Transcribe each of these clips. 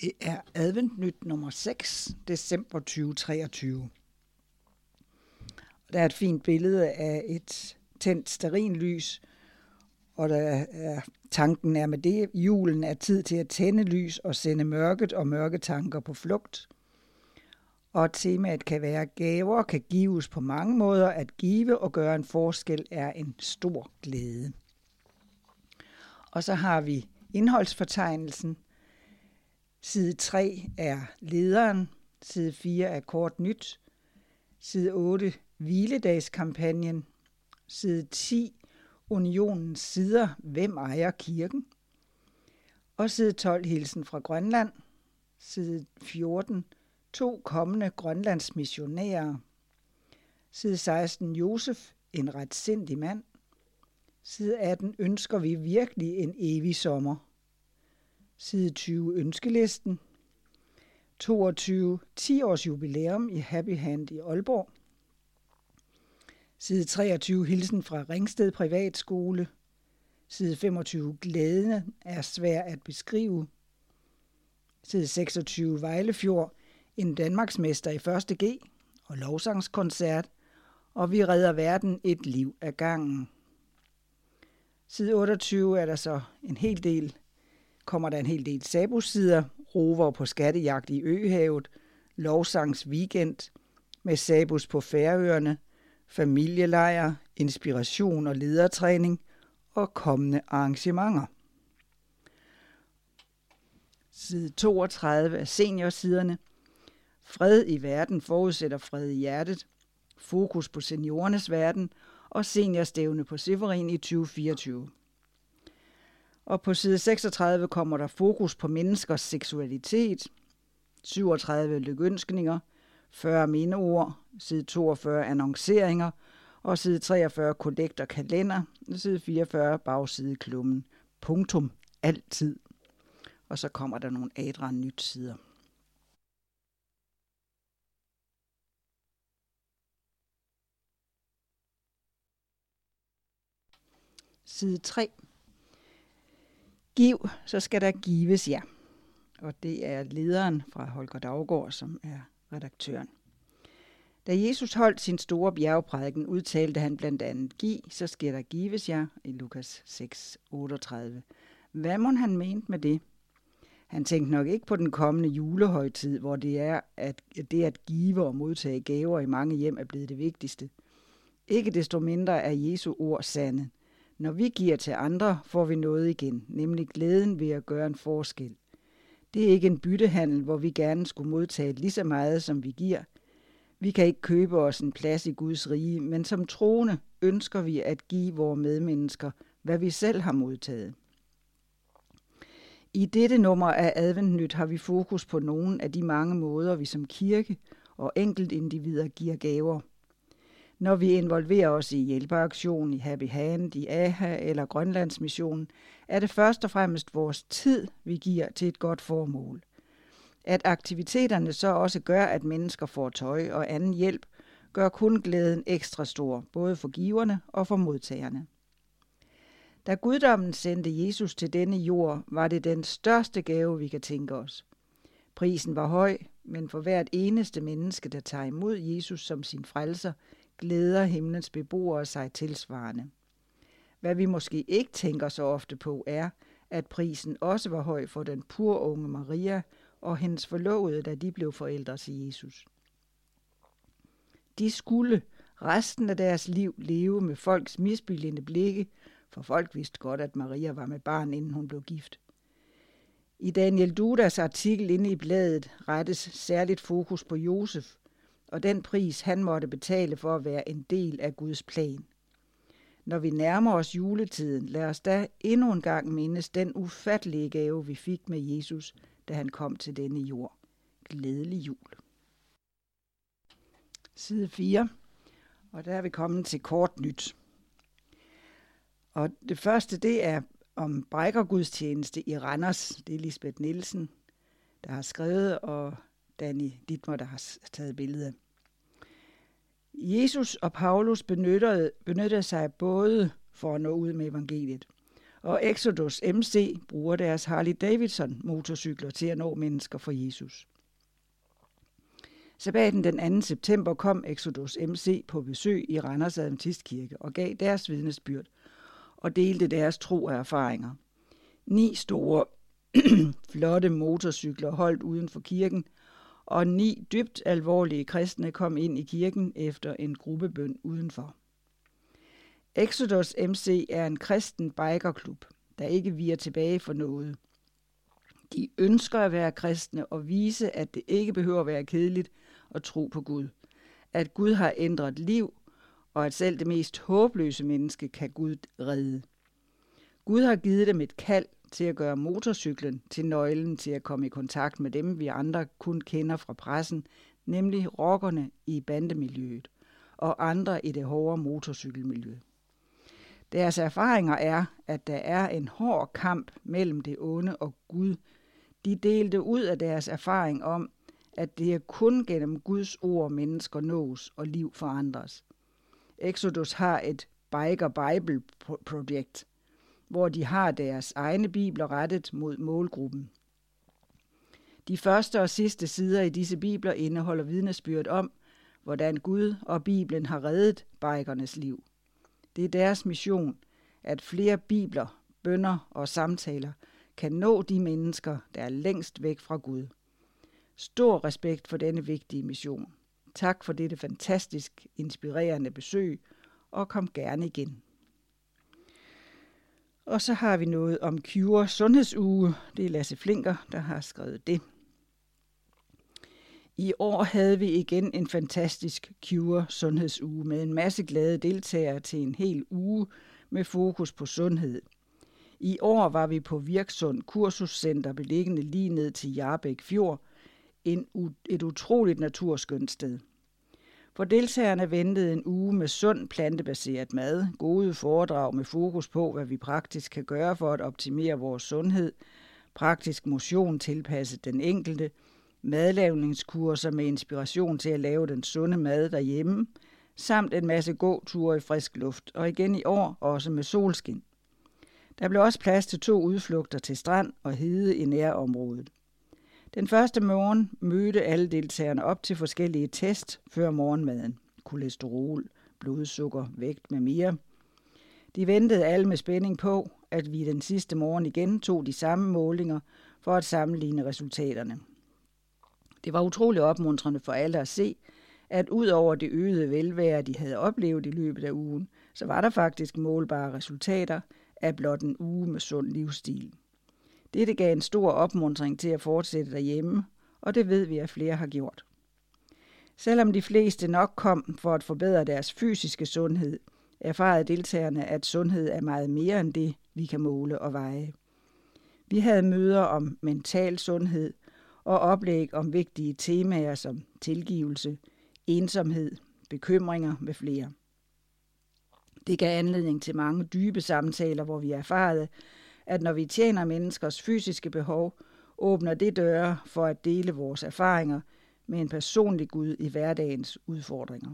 Det er adventnyt nummer 6, december 2023. Der er et fint billede af et tændt sterinlys, og der er, tanken er med det, julen er tid til at tænde lys og sende mørket og mørke tanker på flugt. Og temaet kan være, at gaver kan gives på mange måder. At give og gøre en forskel er en stor glæde. Og så har vi indholdsfortegnelsen, Side 3 er lederen, side 4 er kort nyt, side 8 hviledagskampagnen, side 10 unionens sider, hvem ejer kirken, og side 12 hilsen fra Grønland, side 14 to kommende Grønlands missionærer, side 16 Josef, en retsindig mand, side 18 ønsker vi virkelig en evig sommer, side 20 ønskelisten, 22 10 års jubilæum i Happy Hand i Aalborg, side 23 hilsen fra Ringsted Privatskole, side 25 glæden er svær at beskrive, side 26 Vejlefjord, en Danmarksmester i 1. G og lovsangskoncert, og vi redder verden et liv ad gangen. Side 28 er der så en hel del kommer der en hel del sabusider, rover på skattejagt i Øhavet, lovsangs weekend med sabus på Færøerne, familielejre, inspiration og ledertræning og kommende arrangementer. Side 32 af seniorsiderne. Fred i verden forudsætter fred i hjertet. Fokus på seniorernes verden og seniorstævne på Severin i 2024. Og på side 36 kommer der fokus på menneskers seksualitet, 37 lykønskninger, 40 mindeord, side 42 annonceringer, og side 43 kollekt og kalender, side 44 bagside klummen. Punktum. Altid. Og så kommer der nogle adre nyt sider. Side 3. Giv, så skal der gives jer. Og det er lederen fra Holger Daggaard, som er redaktøren. Da Jesus holdt sin store bjergprædiken, udtalte han blandt andet, Giv, så skal der gives jer, i Lukas 6, 38. Hvad må han mente med det? Han tænkte nok ikke på den kommende julehøjtid, hvor det er, at det at give og modtage gaver i mange hjem er blevet det vigtigste. Ikke desto mindre er Jesu ord sande. Når vi giver til andre, får vi noget igen, nemlig glæden ved at gøre en forskel. Det er ikke en byttehandel, hvor vi gerne skulle modtage lige så meget, som vi giver. Vi kan ikke købe os en plads i Guds rige, men som troende ønsker vi at give vores medmennesker, hvad vi selv har modtaget. I dette nummer af Adventnyt har vi fokus på nogle af de mange måder, vi som kirke og enkeltindivider giver gaver – når vi involverer os i hjælpeaktionen i Happy Hand, i AHA eller Grønlandsmissionen, er det først og fremmest vores tid, vi giver til et godt formål. At aktiviteterne så også gør, at mennesker får tøj og anden hjælp, gør kun glæden ekstra stor, både for giverne og for modtagerne. Da guddommen sendte Jesus til denne jord, var det den største gave, vi kan tænke os. Prisen var høj, men for hvert eneste menneske, der tager imod Jesus som sin frelser, glæder himlens beboere sig tilsvarende. Hvad vi måske ikke tænker så ofte på er, at prisen også var høj for den pur unge Maria og hendes forlovede, da de blev forældre til Jesus. De skulle resten af deres liv leve med folks misbilligende blikke, for folk vidste godt, at Maria var med barn, inden hun blev gift. I Daniel Dudas artikel inde i bladet rettes særligt fokus på Josef, og den pris, han måtte betale for at være en del af Guds plan. Når vi nærmer os juletiden, lad os da endnu en gang mindes den ufattelige gave, vi fik med Jesus, da han kom til denne jord. Glædelig jul. Side 4. Og der er vi kommet til kort nyt. Og det første, det er om brækkergudstjeneste i Randers. Det er Lisbeth Nielsen, der har skrevet, og Danny Dittmer, der har taget billedet. Jesus og Paulus benyttede, benyttede sig både for at nå ud med evangeliet, og Exodus MC bruger deres Harley Davidson motorcykler til at nå mennesker for Jesus. Sabbaten den 2. september kom Exodus MC på besøg i Randers Adventistkirke og gav deres vidnesbyrd og delte deres tro og erfaringer. Ni store, flotte motorcykler holdt uden for kirken, og ni dybt alvorlige kristne kom ind i kirken efter en gruppebøn udenfor. Exodus MC er en kristen bikerklub, der ikke viger tilbage for noget. De ønsker at være kristne og vise, at det ikke behøver at være kedeligt at tro på Gud. At Gud har ændret liv, og at selv det mest håbløse menneske kan Gud redde. Gud har givet dem et kald til at gøre motorcyklen til nøglen til at komme i kontakt med dem, vi andre kun kender fra pressen, nemlig rockerne i bandemiljøet og andre i det hårde motorcykelmiljø. Deres erfaringer er, at der er en hård kamp mellem det onde og Gud. De delte ud af deres erfaring om, at det er kun gennem Guds ord, mennesker nås og liv forandres. Exodus har et Biker Bible projekt, hvor de har deres egne bibler rettet mod målgruppen. De første og sidste sider i disse bibler indeholder vidnesbyrd om, hvordan Gud og Bibelen har reddet bikernes liv. Det er deres mission, at flere bibler, bønder og samtaler kan nå de mennesker, der er længst væk fra Gud. Stor respekt for denne vigtige mission. Tak for dette fantastisk inspirerende besøg, og kom gerne igen. Og så har vi noget om Cure Sundhedsuge. Det er Lasse Flinker, der har skrevet det. I år havde vi igen en fantastisk Cure Sundhedsuge med en masse glade deltagere til en hel uge med fokus på sundhed. I år var vi på Virksund Kursuscenter beliggende lige ned til Jarbæk Fjord, en, et utroligt naturskønt sted. For deltagerne ventede en uge med sund plantebaseret mad, gode foredrag med fokus på, hvad vi praktisk kan gøre for at optimere vores sundhed, praktisk motion tilpasset den enkelte, madlavningskurser med inspiration til at lave den sunde mad derhjemme, samt en masse gåture i frisk luft, og igen i år også med solskin. Der blev også plads til to udflugter til strand og hede i nærområdet. Den første morgen mødte alle deltagerne op til forskellige test før morgenmaden. Kolesterol, blodsukker, vægt med mere. De ventede alle med spænding på, at vi den sidste morgen igen tog de samme målinger for at sammenligne resultaterne. Det var utrolig opmuntrende for alle at se, at ud over det øgede velvære, de havde oplevet i løbet af ugen, så var der faktisk målbare resultater af blot en uge med sund livsstil. Dette gav en stor opmuntring til at fortsætte derhjemme, og det ved vi, at flere har gjort. Selvom de fleste nok kom for at forbedre deres fysiske sundhed, erfarede deltagerne, at sundhed er meget mere end det, vi kan måle og veje. Vi havde møder om mental sundhed og oplæg om vigtige temaer som tilgivelse, ensomhed, bekymringer med flere. Det gav anledning til mange dybe samtaler, hvor vi erfarede, at når vi tjener menneskers fysiske behov, åbner det døre for at dele vores erfaringer med en personlig Gud i hverdagens udfordringer.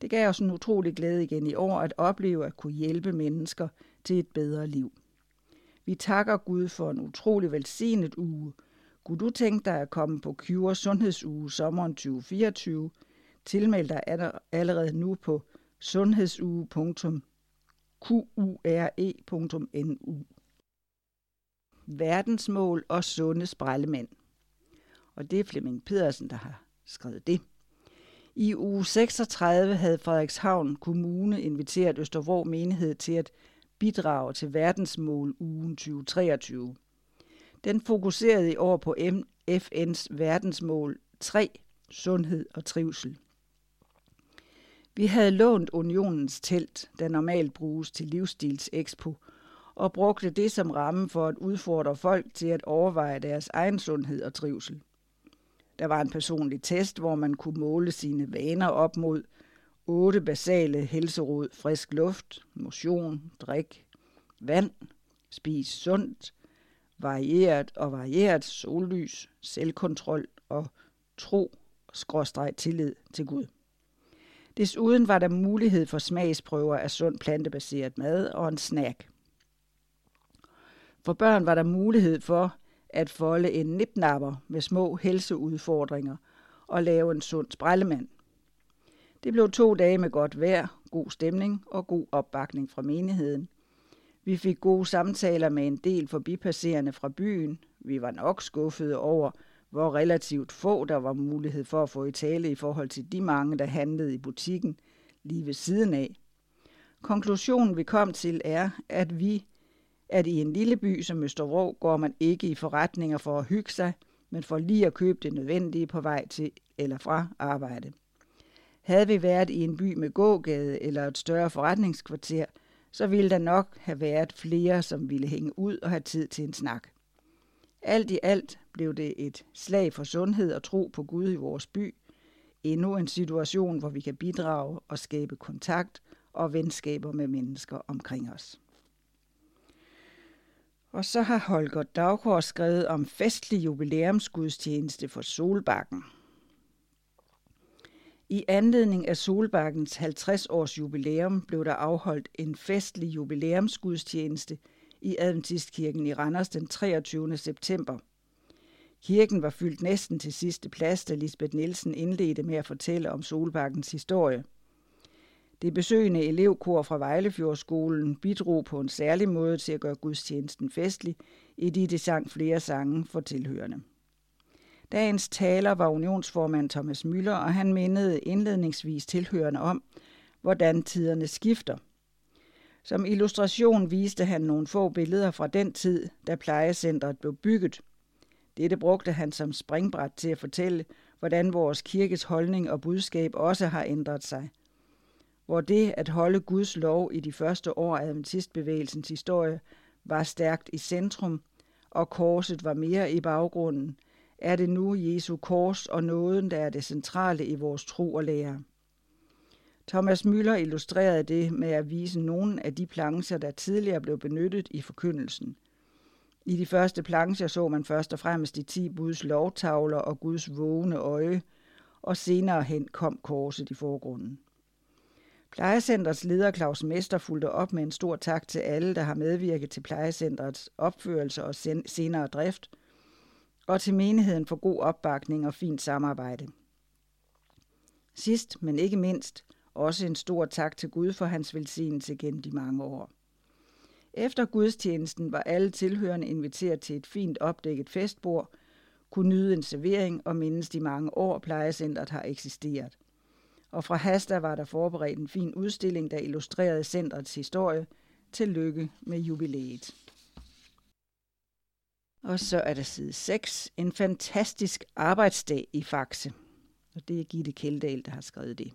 Det gav os en utrolig glæde igen i år at opleve at kunne hjælpe mennesker til et bedre liv. Vi takker Gud for en utrolig velsignet uge. Kunne du tænke dig at komme på Cure Sundhedsuge sommeren 2024? Tilmeld dig allerede nu på sundhedsuge.qure.nu verdensmål og sunde sprællemænd. Og det er Flemming Pedersen, der har skrevet det. I uge 36 havde Frederikshavn Kommune inviteret Østervrå menighed til at bidrage til verdensmål ugen 2023. Den fokuserede i år på FN's verdensmål 3, sundhed og trivsel. Vi havde lånt unionens telt, der normalt bruges til livsstilsexpo, expo, og brugte det som ramme for at udfordre folk til at overveje deres egen sundhed og trivsel. Der var en personlig test, hvor man kunne måle sine vaner op mod otte basale helseråd, frisk luft, motion, drik, vand, spis sundt, varieret og varieret sollys, selvkontrol og tro, skråstreg tillid til Gud. Desuden var der mulighed for smagsprøver af sund plantebaseret mad og en snack – for børn var der mulighed for at folde en nipnapper med små helseudfordringer og lave en sund sprællemand. Det blev to dage med godt vejr, god stemning og god opbakning fra menigheden. Vi fik gode samtaler med en del forbipasserende fra byen. Vi var nok skuffede over, hvor relativt få der var mulighed for at få i tale i forhold til de mange, der handlede i butikken lige ved siden af. Konklusionen vi kom til er, at vi at i en lille by som Østervrå går man ikke i forretninger for at hygge sig, men for lige at købe det nødvendige på vej til eller fra arbejde. Havde vi været i en by med gågade eller et større forretningskvarter, så ville der nok have været flere, som ville hænge ud og have tid til en snak. Alt i alt blev det et slag for sundhed og tro på Gud i vores by. Endnu en situation, hvor vi kan bidrage og skabe kontakt og venskaber med mennesker omkring os. Og så har Holger Daggaard skrevet om festlig jubilæumsgudstjeneste for Solbakken. I anledning af Solbakkens 50 års jubilæum blev der afholdt en festlig jubilæumsgudstjeneste i Adventistkirken i Randers den 23. september. Kirken var fyldt næsten til sidste plads, da Lisbeth Nielsen indledte med at fortælle om Solbakkens historie. Det besøgende elevkor fra Vejlefjordskolen bidrog på en særlig måde til at gøre gudstjenesten festlig, i de de sang flere sange for tilhørende. Dagens taler var unionsformand Thomas Møller, og han mindede indledningsvis tilhørende om, hvordan tiderne skifter. Som illustration viste han nogle få billeder fra den tid, da plejecentret blev bygget. Dette brugte han som springbræt til at fortælle, hvordan vores kirkes holdning og budskab også har ændret sig. Hvor det at holde Guds lov i de første år af adventistbevægelsens historie var stærkt i centrum, og korset var mere i baggrunden, er det nu Jesu kors og nåden, der er det centrale i vores tro og lære. Thomas Müller illustrerede det med at vise nogle af de plancher, der tidligere blev benyttet i forkyndelsen. I de første plancher så man først og fremmest de ti buds lovtavler og Guds vågne øje, og senere hen kom korset i forgrunden. Plejecentrets leder Claus Mester fulgte op med en stor tak til alle, der har medvirket til plejecentrets opførelse og senere drift – og til menigheden for god opbakning og fint samarbejde. Sidst, men ikke mindst, også en stor tak til Gud for hans velsignelse gennem de mange år. Efter gudstjenesten var alle tilhørende inviteret til et fint opdækket festbord, kunne nyde en servering og mindes de mange år, plejecentret har eksisteret. Og fra Hasta var der forberedt en fin udstilling, der illustrerede centrets historie. Tillykke med jubilæet. Og så er der side 6. En fantastisk arbejdsdag i Faxe. Og det er Gitte Kjeldahl, der har skrevet det.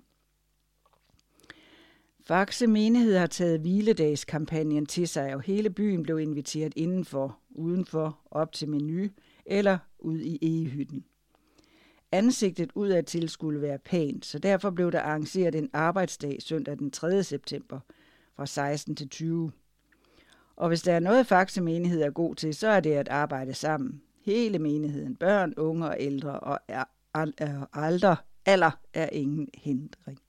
Faxe menighed har taget hviledagskampagnen til sig, og hele byen blev inviteret indenfor, udenfor, op til menu eller ud i egehytten. Ansigtet udadtil skulle være pænt, så derfor blev der arrangeret en arbejdsdag søndag den 3. september fra 16 til 20. Og hvis der er noget Faxe menighed er god til, så er det at arbejde sammen. Hele menigheden, børn, unge og ældre, og er, er, alder, alder er ingen hindring.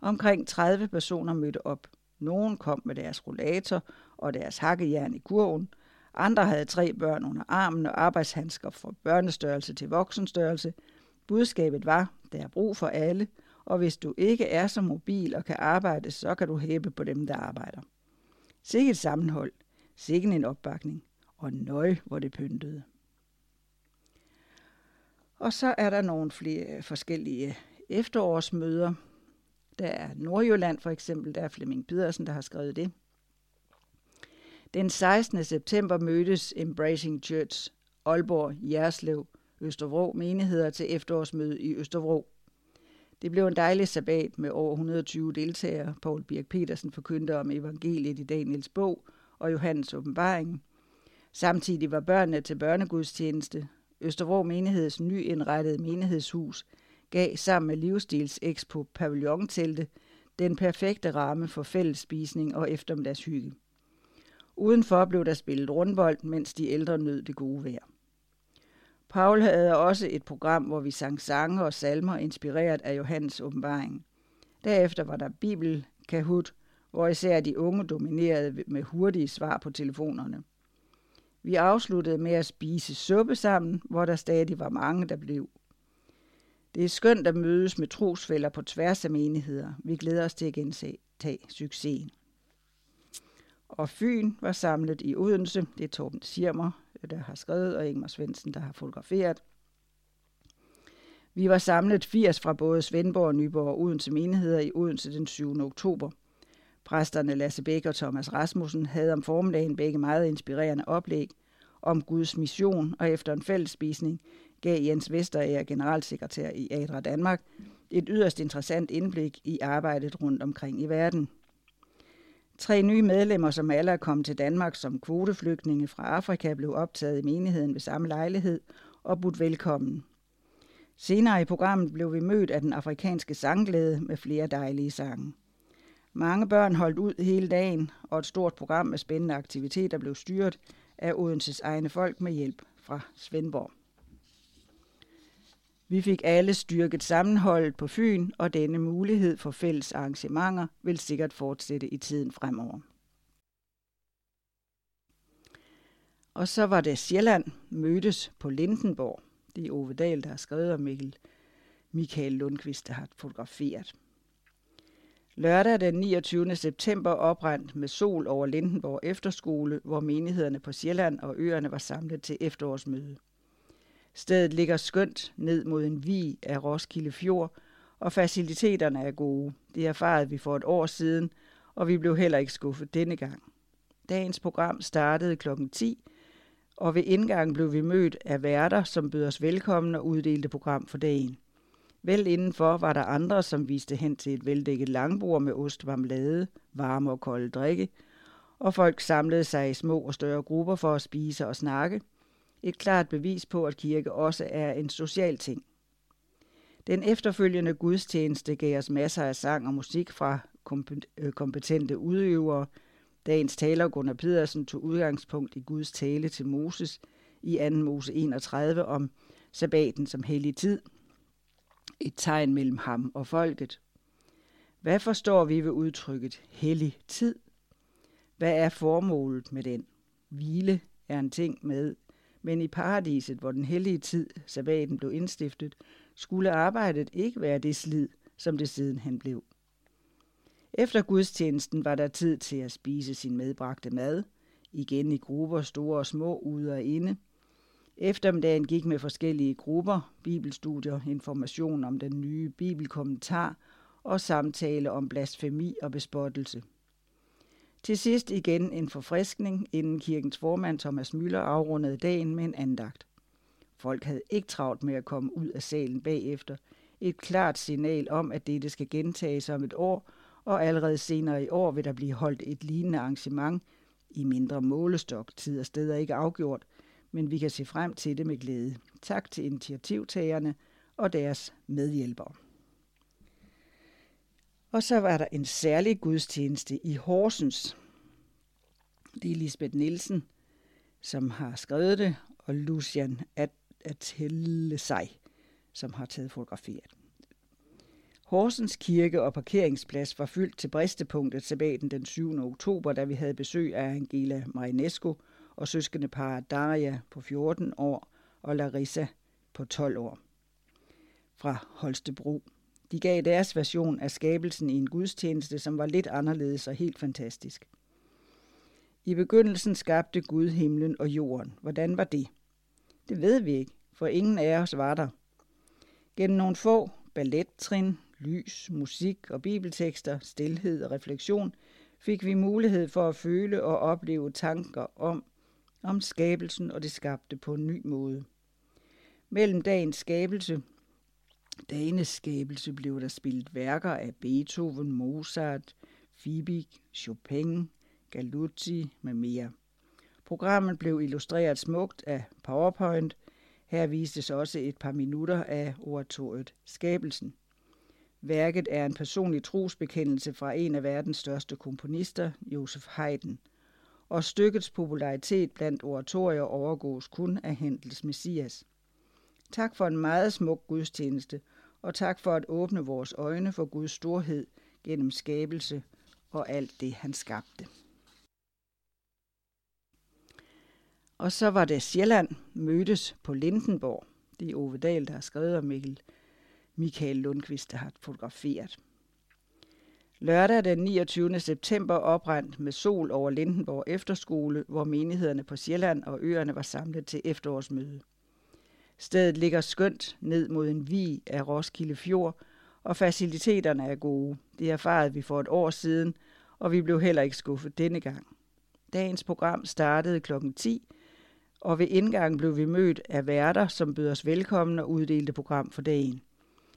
Omkring 30 personer mødte op. Nogen kom med deres rollator og deres hakkejern i kurven. Andre havde tre børn under armen og arbejdshandsker fra børnestørrelse til voksenstørrelse. Budskabet var, der er brug for alle, og hvis du ikke er så mobil og kan arbejde, så kan du hæppe på dem, der arbejder. Sikke et sammenhold, sikke en opbakning, og nøj, hvor det pyntede. Og så er der nogle flere forskellige efterårsmøder. Der er Nordjylland for eksempel, der er Flemming Pedersen, der har skrevet det. Den 16. september mødtes Embracing Church, Aalborg, Jerslev, Østervrå menigheder til efterårsmøde i Østervrå. Det blev en dejlig sabbat med over 120 deltagere. Paul Birk Petersen forkyndte om evangeliet i Daniels bog og Johannes åbenbaring. Samtidig var børnene til børnegudstjeneste. Østervrå menigheds nyindrettede menighedshus gav sammen med Livsstils Expo Pavillontelte den perfekte ramme for fællesspisning og eftermiddagshygge. Udenfor blev der spillet rundbold, mens de ældre nød det gode vejr. Paul havde også et program, hvor vi sang sange og salmer inspireret af Johannes åbenbaring. Derefter var der Bibel Kahoot, hvor især de unge dominerede med hurtige svar på telefonerne. Vi afsluttede med at spise suppe sammen, hvor der stadig var mange, der blev. Det er skønt at mødes med trosfælder på tværs af menigheder. Vi glæder os til at gentage succesen. Og Fyn var samlet i Odense. Det er Torben Sirmer, der har skrevet, og Ingmar Svendsen, der har fotograferet. Vi var samlet 80 fra både Svendborg, Nyborg og Odense menigheder i Odense den 7. oktober. Præsterne Lasse Bæk og Thomas Rasmussen havde om formiddagen begge meget inspirerende oplæg om Guds mission, og efter en fællesspisning gav Jens Vesterager, generalsekretær i ADRA Danmark, et yderst interessant indblik i arbejdet rundt omkring i verden. Tre nye medlemmer, som alle er kommet til Danmark som kvoteflygtninge fra Afrika, blev optaget i menigheden ved samme lejlighed og budt velkommen. Senere i programmet blev vi mødt af den afrikanske sangglæde med flere dejlige sange. Mange børn holdt ud hele dagen, og et stort program med spændende aktiviteter blev styret af Odenses egne folk med hjælp fra Svendborg. Vi fik alle styrket sammenholdet på Fyn, og denne mulighed for fælles arrangementer vil sikkert fortsætte i tiden fremover. Og så var det Sjælland mødtes på Lindenborg. Det er Ove Dahl, der har skrevet, og Mikkel Michael Lundqvist, der har fotograferet. Lørdag den 29. september oprandt med sol over Lindenborg Efterskole, hvor menighederne på Sjælland og øerne var samlet til efterårsmøde. Stedet ligger skønt ned mod en vi af Roskilde Fjord, og faciliteterne er gode. Det erfarede vi for et år siden, og vi blev heller ikke skuffet denne gang. Dagens program startede kl. 10, og ved indgangen blev vi mødt af værter, som bød os velkommen og uddelte program for dagen. Vel indenfor var der andre, som viste hen til et veldækket langbord med ost, marmelade, varme og kolde drikke, og folk samlede sig i små og større grupper for at spise og snakke. Et klart bevis på, at kirke også er en social ting. Den efterfølgende gudstjeneste gav os masser af sang og musik fra øh, kompetente udøvere. Dagens taler Gunnar Pedersen tog udgangspunkt i Guds tale til Moses i 2. Mose 31 om sabbaten som hellig tid – et tegn mellem ham og folket. Hvad forstår vi ved udtrykket hellig tid? Hvad er formålet med den? Hvile er en ting med, men i paradiset, hvor den hellige tid, sabbaten, blev indstiftet, skulle arbejdet ikke være det slid, som det siden han blev. Efter gudstjenesten var der tid til at spise sin medbragte mad, igen i grupper, store og små, ude og inde – Eftermiddagen gik med forskellige grupper, bibelstudier, information om den nye bibelkommentar og samtale om blasfemi og bespottelse. Til sidst igen en forfriskning, inden kirkens formand Thomas Møller afrundede dagen med en andagt. Folk havde ikke travlt med at komme ud af salen bagefter. Et klart signal om, at dette skal gentages om et år, og allerede senere i år vil der blive holdt et lignende arrangement i mindre målestok, tid og steder ikke afgjort, men vi kan se frem til det med glæde. Tak til initiativtagerne og deres medhjælpere. Og så var der en særlig gudstjeneste i Horsens. Det er Lisbeth Nielsen, som har skrevet det, og Lucian at, at tælle sig, som har taget fotograferet. Horsens Kirke og parkeringsplads var fyldt til bristepunktet sabbaten den 7. oktober, da vi havde besøg af Angela Marinesco – og søskende par Daria på 14 år og Larissa på 12 år fra Holstebro. De gav deres version af skabelsen i en gudstjeneste, som var lidt anderledes og helt fantastisk. I begyndelsen skabte Gud himlen og jorden. Hvordan var det? Det ved vi ikke, for ingen af os var der. Gennem nogle få ballettrin, lys, musik og bibeltekster, stilhed og refleksion fik vi mulighed for at føle og opleve tanker om, om skabelsen og det skabte på en ny måde. Mellem dagens skabelse, dagens skabelse blev der spillet værker af Beethoven, Mozart, Fiebig, Chopin, Galuzzi med mere. Programmet blev illustreret smukt af PowerPoint. Her vistes også et par minutter af oratoriet Skabelsen. Værket er en personlig trosbekendelse fra en af verdens største komponister, Josef Haydn – og stykkets popularitet blandt oratorier overgås kun af Hendels Messias. Tak for en meget smuk gudstjeneste, og tak for at åbne vores øjne for Guds storhed gennem skabelse og alt det, han skabte. Og så var det Sjælland mødtes på Lindenborg. Det er Ove Dahl, der har skrevet, om Mikkel Michael Lundqvist, der har fotograferet. Lørdag den 29. september oprandt med sol over Lindenborg Efterskole, hvor menighederne på Sjælland og øerne var samlet til efterårsmøde. Stedet ligger skønt ned mod en vi af Roskilde Fjord, og faciliteterne er gode. Det erfarede vi for et år siden, og vi blev heller ikke skuffet denne gang. Dagens program startede kl. 10, og ved indgangen blev vi mødt af værter, som bød os velkommen og uddelte program for dagen.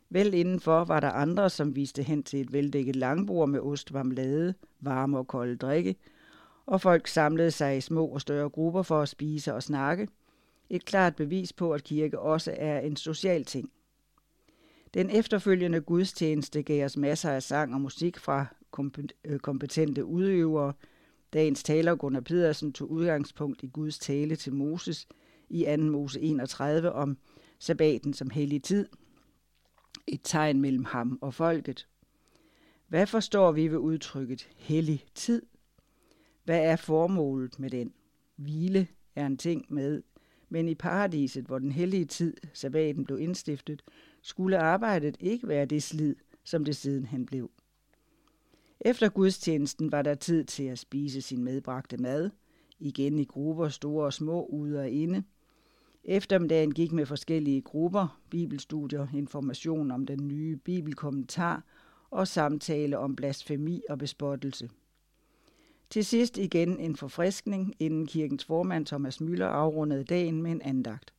Vel indenfor var der andre, som viste hen til et veldækket langbord med ost, marmelade, varme og kolde drikke, og folk samlede sig i små og større grupper for at spise og snakke. Et klart bevis på, at kirke også er en social ting. Den efterfølgende gudstjeneste gav os masser af sang og musik fra øh, kompetente udøvere. Dagens taler Gunnar Pedersen tog udgangspunkt i Guds tale til Moses i 2. Mose 31 om sabbaten som hellig tid, et tegn mellem ham og folket. Hvad forstår vi ved udtrykket hellig tid? Hvad er formålet med den? Hvile er en ting med, men i paradiset, hvor den hellige tid, sabbaten, blev indstiftet, skulle arbejdet ikke være det slid, som det siden han blev. Efter gudstjenesten var der tid til at spise sin medbragte mad, igen i grupper, store og små, ude og inde – Eftermiddagen gik med forskellige grupper, bibelstudier, information om den nye bibelkommentar og samtale om blasfemi og bespottelse. Til sidst igen en forfriskning, inden kirkens formand Thomas Møller afrundede dagen med en andagt.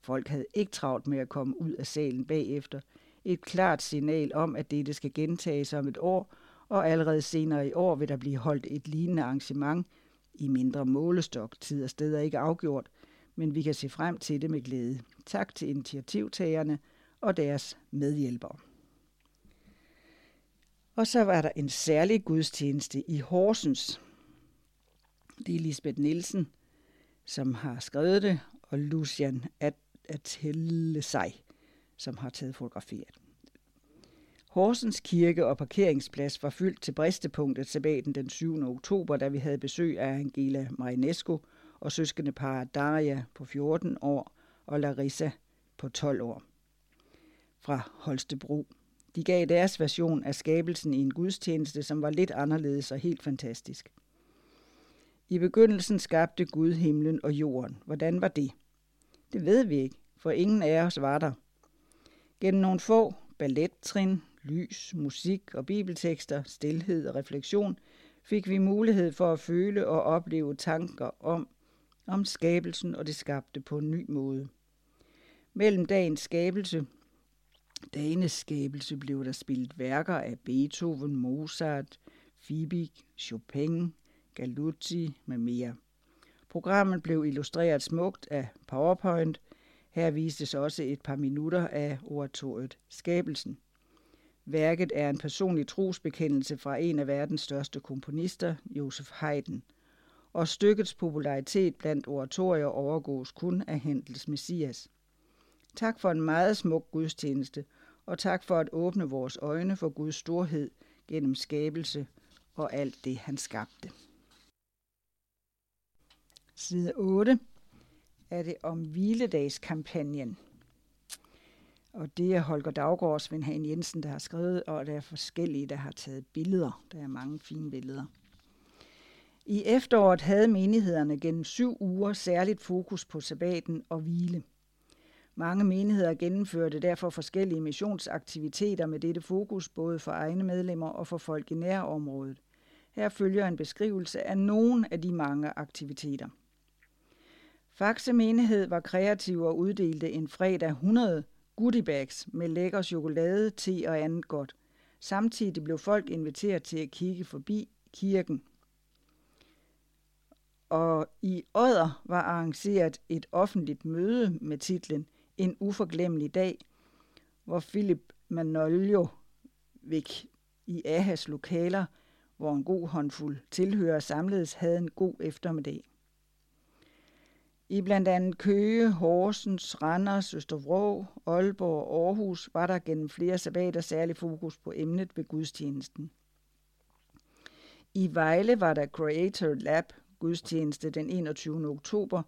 Folk havde ikke travlt med at komme ud af salen bagefter. Et klart signal om, at dette skal gentages om et år, og allerede senere i år vil der blive holdt et lignende arrangement i mindre målestok. Tid og steder ikke afgjort – men vi kan se frem til det med glæde. Tak til initiativtagerne og deres medhjælpere. Og så var der en særlig gudstjeneste i Horsens. Det er Lisbeth Nielsen, som har skrevet det, og Lucian at at tælle sig, som har taget fotograferet. Horsens Kirke og parkeringsplads var fyldt til bristepunktet sabbaten den 7. oktober, da vi havde besøg af Angela Marinesco – og par Daria på 14 år og Larissa på 12 år fra Holstebro. De gav deres version af skabelsen i en gudstjeneste, som var lidt anderledes og helt fantastisk. I begyndelsen skabte Gud himlen og jorden. Hvordan var det? Det ved vi ikke, for ingen af os var der. Gennem nogle få ballettrin, lys, musik og bibeltekster, stillhed og refleksion fik vi mulighed for at føle og opleve tanker om, om skabelsen og det skabte på en ny måde. Mellem dagens skabelse, dagens skabelse blev der spillet værker af Beethoven, Mozart, Fiebig, Chopin, Galuzzi med mere. Programmet blev illustreret smukt af PowerPoint. Her vistes også et par minutter af oratoriet Skabelsen. Værket er en personlig trosbekendelse fra en af verdens største komponister, Josef Haydn – og stykkets popularitet blandt oratorier overgås kun af Hendels Messias. Tak for en meget smuk gudstjeneste, og tak for at åbne vores øjne for Guds storhed gennem skabelse og alt det, han skabte. Side 8 er det om hviledagskampagnen. Og det er Holger Daggaard og Svend Hagen Jensen, der har skrevet, og der er forskellige, der har taget billeder. Der er mange fine billeder. I efteråret havde menighederne gennem syv uger særligt fokus på sabbaten og hvile. Mange menigheder gennemførte derfor forskellige missionsaktiviteter med dette fokus, både for egne medlemmer og for folk i nærområdet. Her følger en beskrivelse af nogle af de mange aktiviteter. Faxe menighed var kreativ og uddelte en fredag 100 goodiebags med lækker chokolade, te og andet godt. Samtidig blev folk inviteret til at kigge forbi kirken og i Odder var arrangeret et offentligt møde med titlen en uforglemmelig dag, hvor Philip Manolio væk i Ahas lokaler, hvor en god håndfuld tilhører samledes, havde en god eftermiddag. I blandt andet Køge, Horsens, Randers, Østervrå, Aalborg og Aarhus var der gennem flere sabbater særlig fokus på emnet ved gudstjenesten. I Vejle var der Creator Lab, gudstjeneste den 21. oktober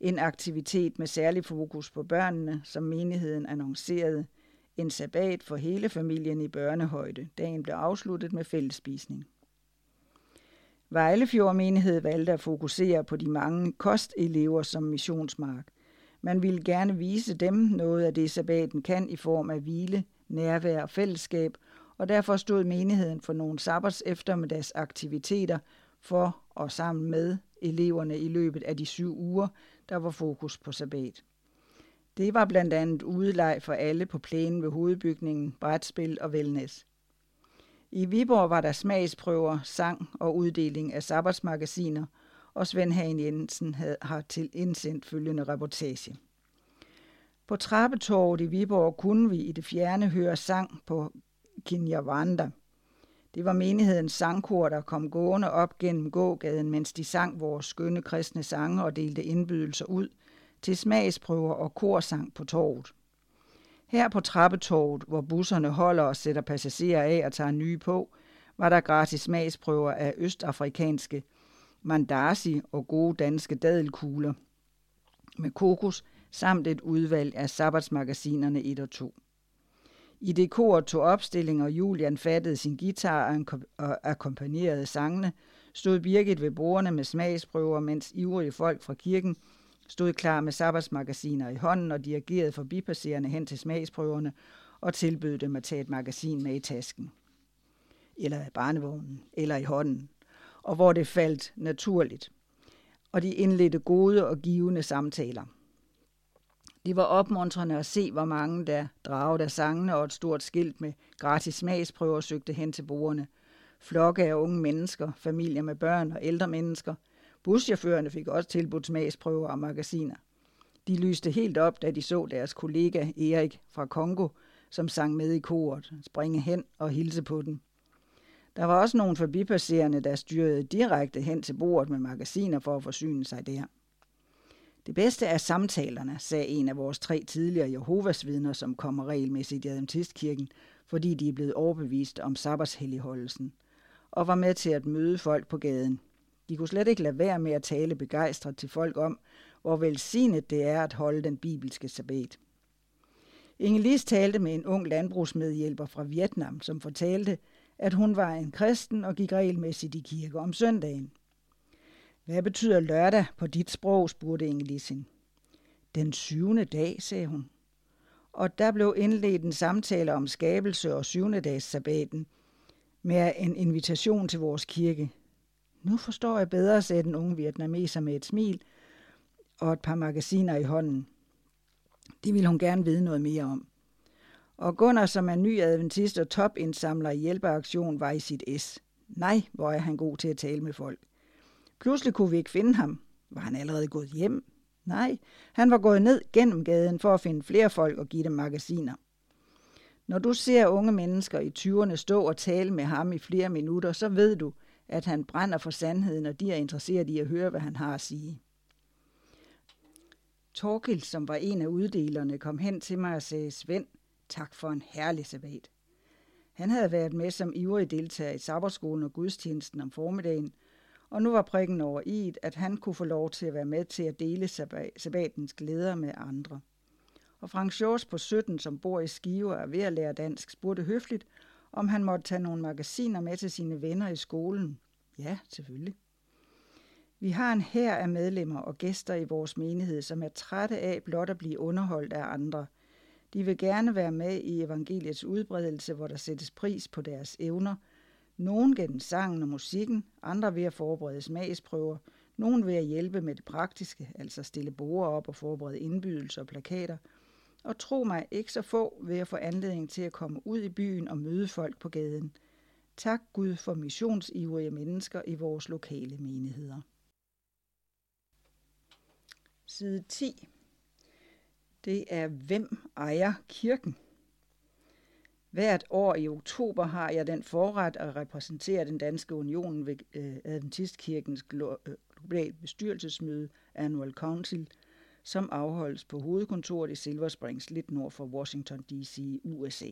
en aktivitet med særlig fokus på børnene, som menigheden annoncerede, en sabbat for hele familien i børnehøjde. Dagen blev afsluttet med fællesspisning. Vejlefjord menighed valgte at fokusere på de mange kostelever som missionsmark. Man ville gerne vise dem noget af det, sabbaten kan i form af hvile, nærvær og fællesskab, og derfor stod menigheden for nogle sabbats eftermiddags aktiviteter for og sammen med eleverne i løbet af de syv uger, der var fokus på sabbat. Det var blandt andet udeleg for alle på plænen ved hovedbygningen, brætspil og wellness. I Viborg var der smagsprøver, sang og uddeling af sabbatsmagasiner, og Svend Hagen Jensen havde, har til indsendt følgende reportage. På Trappetorvet i Viborg kunne vi i det fjerne høre sang på Kinyarwanda. Det var menighedens sangkor, der kom gående op gennem gågaden, mens de sang vores skønne kristne sange og delte indbydelser ud til smagsprøver og korsang på torvet. Her på trappetorvet, hvor busserne holder og sætter passagerer af og tager nye på, var der gratis smagsprøver af østafrikanske mandasi og gode danske dadelkugler med kokos samt et udvalg af sabbatsmagasinerne 1 og 2. I det kor tog opstilling, og Julian fattede sin guitar og akkompagnerede sangene, stod Birgit ved bordene med smagsprøver, mens ivrige folk fra kirken stod klar med sabbatsmagasiner i hånden og dirigerede forbipasserende hen til smagsprøverne og tilbød dem at tage et magasin med i tasken. Eller i barnevognen, eller i hånden. Og hvor det faldt naturligt. Og de indledte gode og givende samtaler. Det var opmuntrende at se, hvor mange der dragede af sangene og et stort skilt med gratis smagsprøver søgte hen til bordene. Flokke af unge mennesker, familier med børn og ældre mennesker – Buschaufførerne fik også tilbudt smagsprøver og magasiner. De lyste helt op, da de så deres kollega Erik fra Kongo, som sang med i koret, springe hen og hilse på den. Der var også nogle forbipasserende, der styrede direkte hen til bordet med magasiner for at forsyne sig der. Det bedste er samtalerne, sagde en af vores tre tidligere Jehovas vidner, som kommer regelmæssigt i Adventistkirken, fordi de er blevet overbevist om sabbatshelligholdelsen, og var med til at møde folk på gaden. De kunne slet ikke lade være med at tale begejstret til folk om, hvor velsignet det er at holde den bibelske sabbat. Inge talte med en ung landbrugsmedhjælper fra Vietnam, som fortalte, at hun var en kristen og gik regelmæssigt i kirke om søndagen. Hvad betyder lørdag på dit sprog, spurgte Ingelisin. Den syvende dag, sagde hun. Og der blev indledt en samtale om skabelse og syvende dags sabbaten med en invitation til vores kirke. Nu forstår jeg bedre, sagde den unge vietnameser med et smil og et par magasiner i hånden. Det ville hun gerne vide noget mere om. Og Gunnar, som er ny adventist og topindsamler i hjælpeaktion, var i sit S. Nej, hvor er han god til at tale med folk. Pludselig kunne vi ikke finde ham. Var han allerede gået hjem? Nej, han var gået ned gennem gaden for at finde flere folk og give dem magasiner. Når du ser unge mennesker i 20'erne stå og tale med ham i flere minutter, så ved du, at han brænder for sandheden, og de er interesseret i at høre, hvad han har at sige. Torkild, som var en af uddelerne, kom hen til mig og sagde, Svend, tak for en herlig sabbat. Han havde været med som ivrig deltager i sabberskolen og gudstjenesten om formiddagen, og nu var prikken over i, at han kunne få lov til at være med til at dele sabbatens glæder med andre. Og Frank Sjors på 17, som bor i Skive og er ved at lære dansk, spurgte høfligt, om han måtte tage nogle magasiner med til sine venner i skolen. Ja, selvfølgelig. Vi har en her af medlemmer og gæster i vores menighed, som er trætte af blot at blive underholdt af andre. De vil gerne være med i evangeliets udbredelse, hvor der sættes pris på deres evner. Nogen gennem sangen og musikken, andre ved at forberede smagsprøver, nogen ved at hjælpe med det praktiske, altså stille borer op og forberede indbydelser og plakater – og tro mig, ikke så få ved at få anledning til at komme ud i byen og møde folk på gaden. Tak Gud for missionsivrige mennesker i vores lokale menigheder. Side 10. Det er Hvem ejer kirken? Hvert år i oktober har jeg den forret at repræsentere den danske union ved øh, Adventistkirkens øh, globale bestyrelsesmøde Annual Council – som afholdes på hovedkontoret i Silver Springs, lidt nord for Washington D.C. i USA.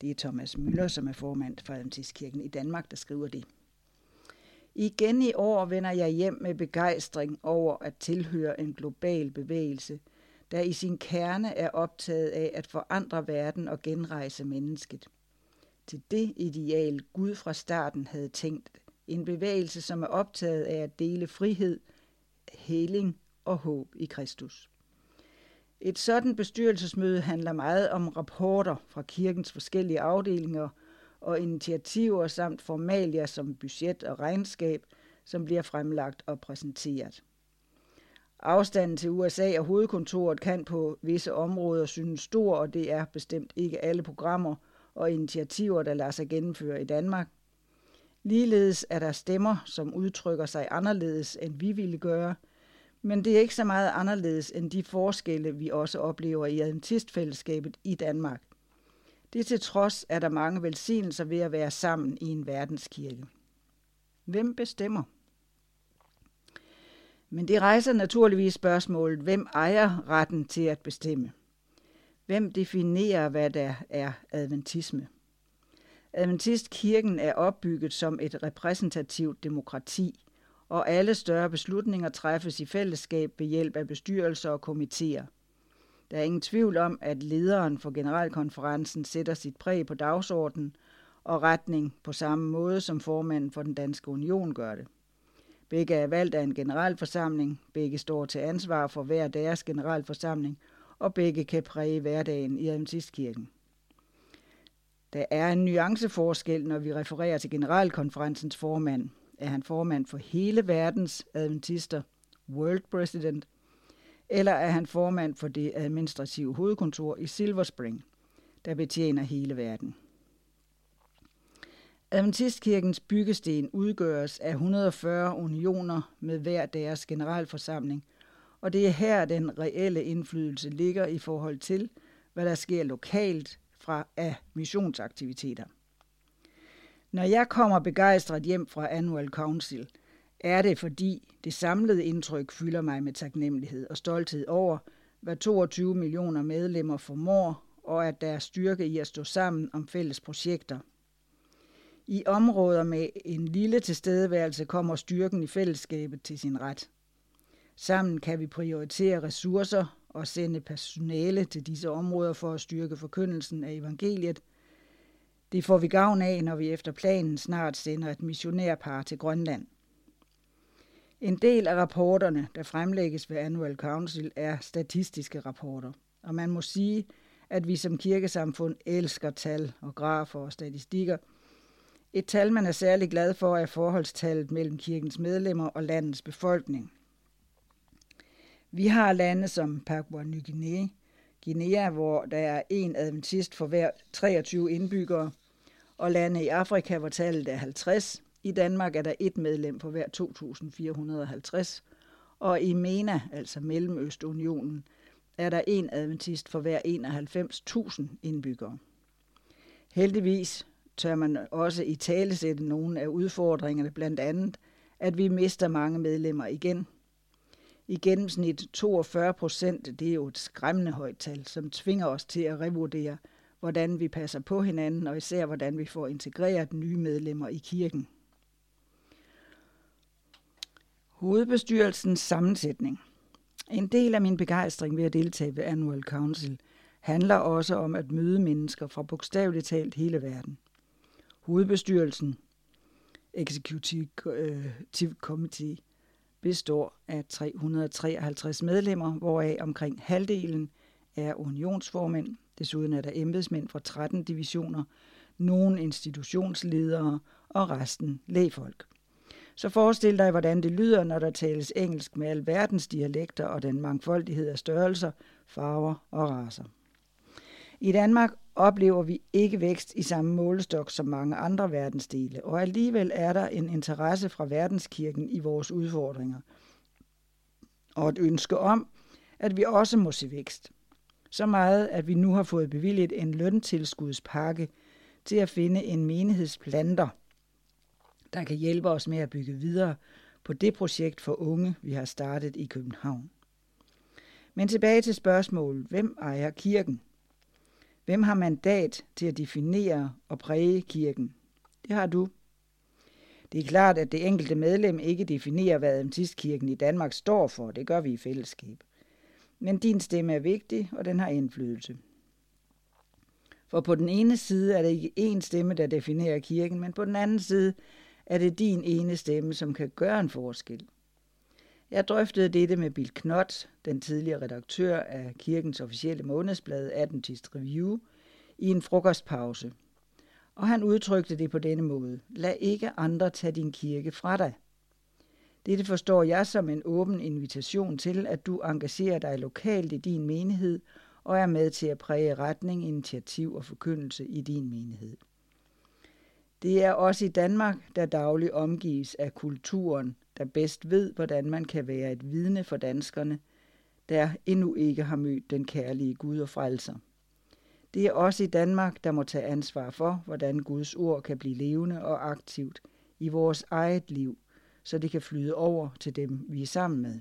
Det er Thomas Møller, som er formand for Adventistkirken i Danmark, der skriver det. Igen i år vender jeg hjem med begejstring over at tilhøre en global bevægelse, der i sin kerne er optaget af at forandre verden og genrejse mennesket. Til det ideal Gud fra starten havde tænkt, en bevægelse, som er optaget af at dele frihed, heling og håb i Kristus. Et sådan bestyrelsesmøde handler meget om rapporter fra kirkens forskellige afdelinger og initiativer samt formalia som budget og regnskab, som bliver fremlagt og præsenteret. Afstanden til USA og hovedkontoret kan på visse områder synes stor, og det er bestemt ikke alle programmer og initiativer, der lader sig gennemføre i Danmark. Ligeledes er der stemmer, som udtrykker sig anderledes, end vi ville gøre, men det er ikke så meget anderledes end de forskelle, vi også oplever i adventistfællesskabet i Danmark. Det til trods er der mange velsignelser ved at være sammen i en verdenskirke. Hvem bestemmer? Men det rejser naturligvis spørgsmålet, hvem ejer retten til at bestemme? Hvem definerer, hvad der er adventisme? Adventistkirken er opbygget som et repræsentativt demokrati, og alle større beslutninger træffes i fællesskab ved hjælp af bestyrelser og komitéer. Der er ingen tvivl om, at lederen for generalkonferencen sætter sit præg på dagsordenen og retning på samme måde, som formanden for den danske union gør det. Begge er valgt af en generalforsamling, begge står til ansvar for hver deres generalforsamling, og begge kan præge hverdagen i Adventistkirken. Der er en nuanceforskel, når vi refererer til generalkonferencens formand. Er han formand for hele verdens adventister, World President, eller er han formand for det administrative hovedkontor i Silver Spring, der betjener hele verden. Adventistkirkens byggesten udgøres af 140 unioner med hver deres generalforsamling, og det er her den reelle indflydelse ligger i forhold til, hvad der sker lokalt fra af missionsaktiviteter. Når jeg kommer begejstret hjem fra Annual Council, er det fordi det samlede indtryk fylder mig med taknemmelighed og stolthed over, hvad 22 millioner medlemmer formår, og at der er styrke i at stå sammen om fælles projekter. I områder med en lille tilstedeværelse kommer styrken i fællesskabet til sin ret. Sammen kan vi prioritere ressourcer og sende personale til disse områder for at styrke forkyndelsen af evangeliet. Det får vi gavn af, når vi efter planen snart sender et missionærpar til Grønland. En del af rapporterne, der fremlægges ved Annual Council, er statistiske rapporter. Og man må sige, at vi som kirkesamfund elsker tal og grafer og statistikker. Et tal, man er særlig glad for, er forholdstallet mellem kirkens medlemmer og landets befolkning. Vi har lande som Papua Ny Guinea, Guinea, hvor der er en adventist for hver 23 indbyggere, og lande i Afrika, hvor tallet er 50. I Danmark er der et medlem på hver 2.450, og i MENA, altså Mellemøstunionen, er der en adventist for hver 91.000 indbyggere. Heldigvis tør man også i talesætte nogle af udfordringerne, blandt andet, at vi mister mange medlemmer igen – i gennemsnit 42 procent. Det er jo et skræmmende højt tal, som tvinger os til at revurdere, hvordan vi passer på hinanden, og især hvordan vi får integreret nye medlemmer i kirken. Hovedbestyrelsens sammensætning. En del af min begejstring ved at deltage ved Annual Council handler også om at møde mennesker fra bogstaveligt talt hele verden. Hovedbestyrelsen, Executive øh, Committee, består af 353 medlemmer, hvoraf omkring halvdelen er unionsformænd. Desuden er der embedsmænd fra 13 divisioner, nogle institutionsledere og resten lægfolk. Så forestil dig, hvordan det lyder, når der tales engelsk med alverdens dialekter og den mangfoldighed af størrelser, farver og raser. I Danmark oplever vi ikke vækst i samme målestok som mange andre verdensdele, og alligevel er der en interesse fra verdenskirken i vores udfordringer, og et ønske om, at vi også må se vækst. Så meget, at vi nu har fået bevilget en løntilskudspakke til at finde en menighedsplanter, der kan hjælpe os med at bygge videre på det projekt for unge, vi har startet i København. Men tilbage til spørgsmålet, hvem ejer kirken? Hvem har mandat til at definere og præge kirken? Det har du. Det er klart, at det enkelte medlem ikke definerer, hvad Adventistkirken i Danmark står for. Det gør vi i fællesskab. Men din stemme er vigtig, og den har indflydelse. For på den ene side er det ikke én stemme, der definerer kirken, men på den anden side er det din ene stemme, som kan gøre en forskel. Jeg drøftede dette med Bill Knott, den tidligere redaktør af kirkens officielle månedsblad Adventist Review, i en frokostpause. Og han udtrykte det på denne måde. Lad ikke andre tage din kirke fra dig. Dette forstår jeg som en åben invitation til, at du engagerer dig lokalt i din menighed og er med til at præge retning, initiativ og forkyndelse i din menighed. Det er også i Danmark, der dagligt omgives af kulturen, der bedst ved, hvordan man kan være et vidne for danskerne, der endnu ikke har mødt den kærlige Gud og frelser. Det er også i Danmark, der må tage ansvar for, hvordan Guds ord kan blive levende og aktivt i vores eget liv, så det kan flyde over til dem, vi er sammen med.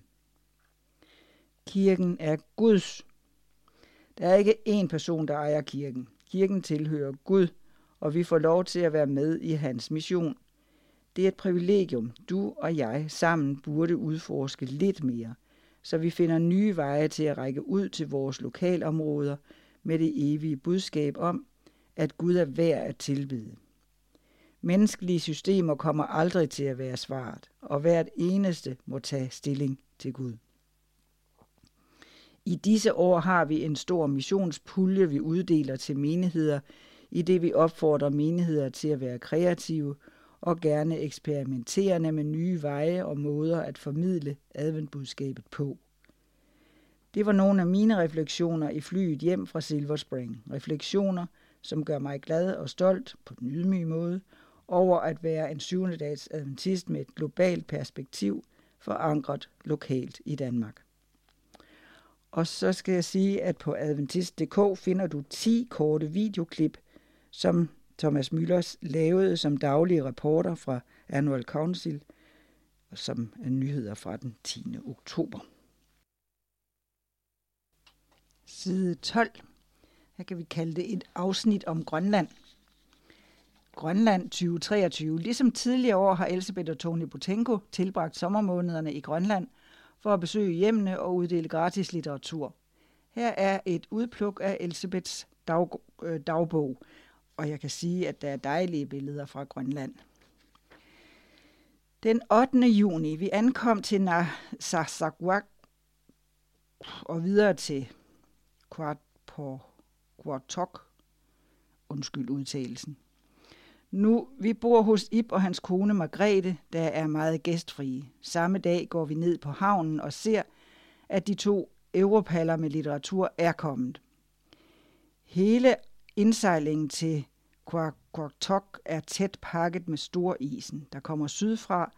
Kirken er Guds. Der er ikke én person, der ejer kirken. Kirken tilhører Gud, og vi får lov til at være med i hans mission. Det er et privilegium, du og jeg sammen burde udforske lidt mere, så vi finder nye veje til at række ud til vores lokalområder med det evige budskab om, at Gud er værd at tilbede. Menneskelige systemer kommer aldrig til at være svaret, og hvert eneste må tage stilling til Gud. I disse år har vi en stor missionspulje, vi uddeler til menigheder, i det vi opfordrer menigheder til at være kreative og gerne eksperimenterende med nye veje og måder at formidle adventbudskabet på. Det var nogle af mine refleksioner i flyet hjem fra Silver Spring. Refleksioner, som gør mig glad og stolt på den ydmyge måde over at være en syvende dags adventist med et globalt perspektiv forankret lokalt i Danmark. Og så skal jeg sige, at på adventist.dk finder du 10 korte videoklip, som Thomas Müllers lavede som daglige reporter fra Annual Council, som er nyheder fra den 10. oktober. Side 12. Her kan vi kalde det et afsnit om Grønland. Grønland 2023. Ligesom tidligere år har Elisabeth og Tony Butenko tilbragt sommermånederne i Grønland for at besøge hjemmene og uddele gratis litteratur. Her er et udpluk af Elisabeths dag, øh, dagbog, og jeg kan sige, at der er dejlige billeder fra Grønland. Den 8. juni, vi ankom til Narsarsuaq og videre til Quatok, undskyld udtalelsen. Nu, vi bor hos Ib og hans kone Margrethe, der er meget gæstfrie. Samme dag går vi ned på havnen og ser, at de to europaller med litteratur er kommet. Hele indsejlingen til Qaqortoq er tæt pakket med stor isen, der kommer sydfra,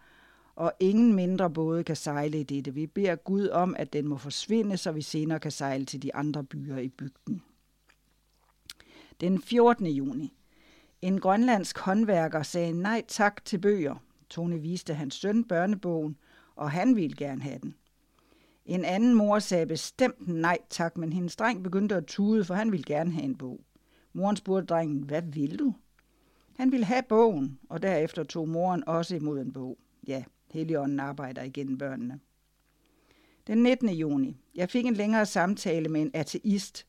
og ingen mindre både kan sejle i dette. Vi beder Gud om, at den må forsvinde, så vi senere kan sejle til de andre byer i bygden. Den 14. juni. En grønlandsk håndværker sagde nej tak til bøger. Tone viste hans søn børnebogen, og han ville gerne have den. En anden mor sagde bestemt nej tak, men hendes dreng begyndte at tude, for han ville gerne have en bog. Moren spurgte drengen, hvad vil du? Han ville have bogen, og derefter tog moren også imod en bog. Ja, Helligånden arbejder igennem børnene. Den 19. juni. Jeg fik en længere samtale med en ateist.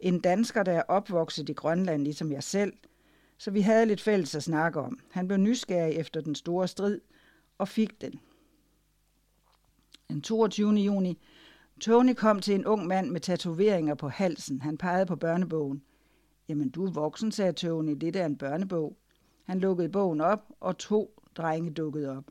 En dansker, der er opvokset i Grønland, ligesom jeg selv. Så vi havde lidt fælles at snakke om. Han blev nysgerrig efter den store strid og fik den. Den 22. juni. Tony kom til en ung mand med tatoveringer på halsen. Han pegede på børnebogen. Jamen, du er voksen, sagde Tony. Det er en børnebog. Han lukkede bogen op, og to drenge dukkede op.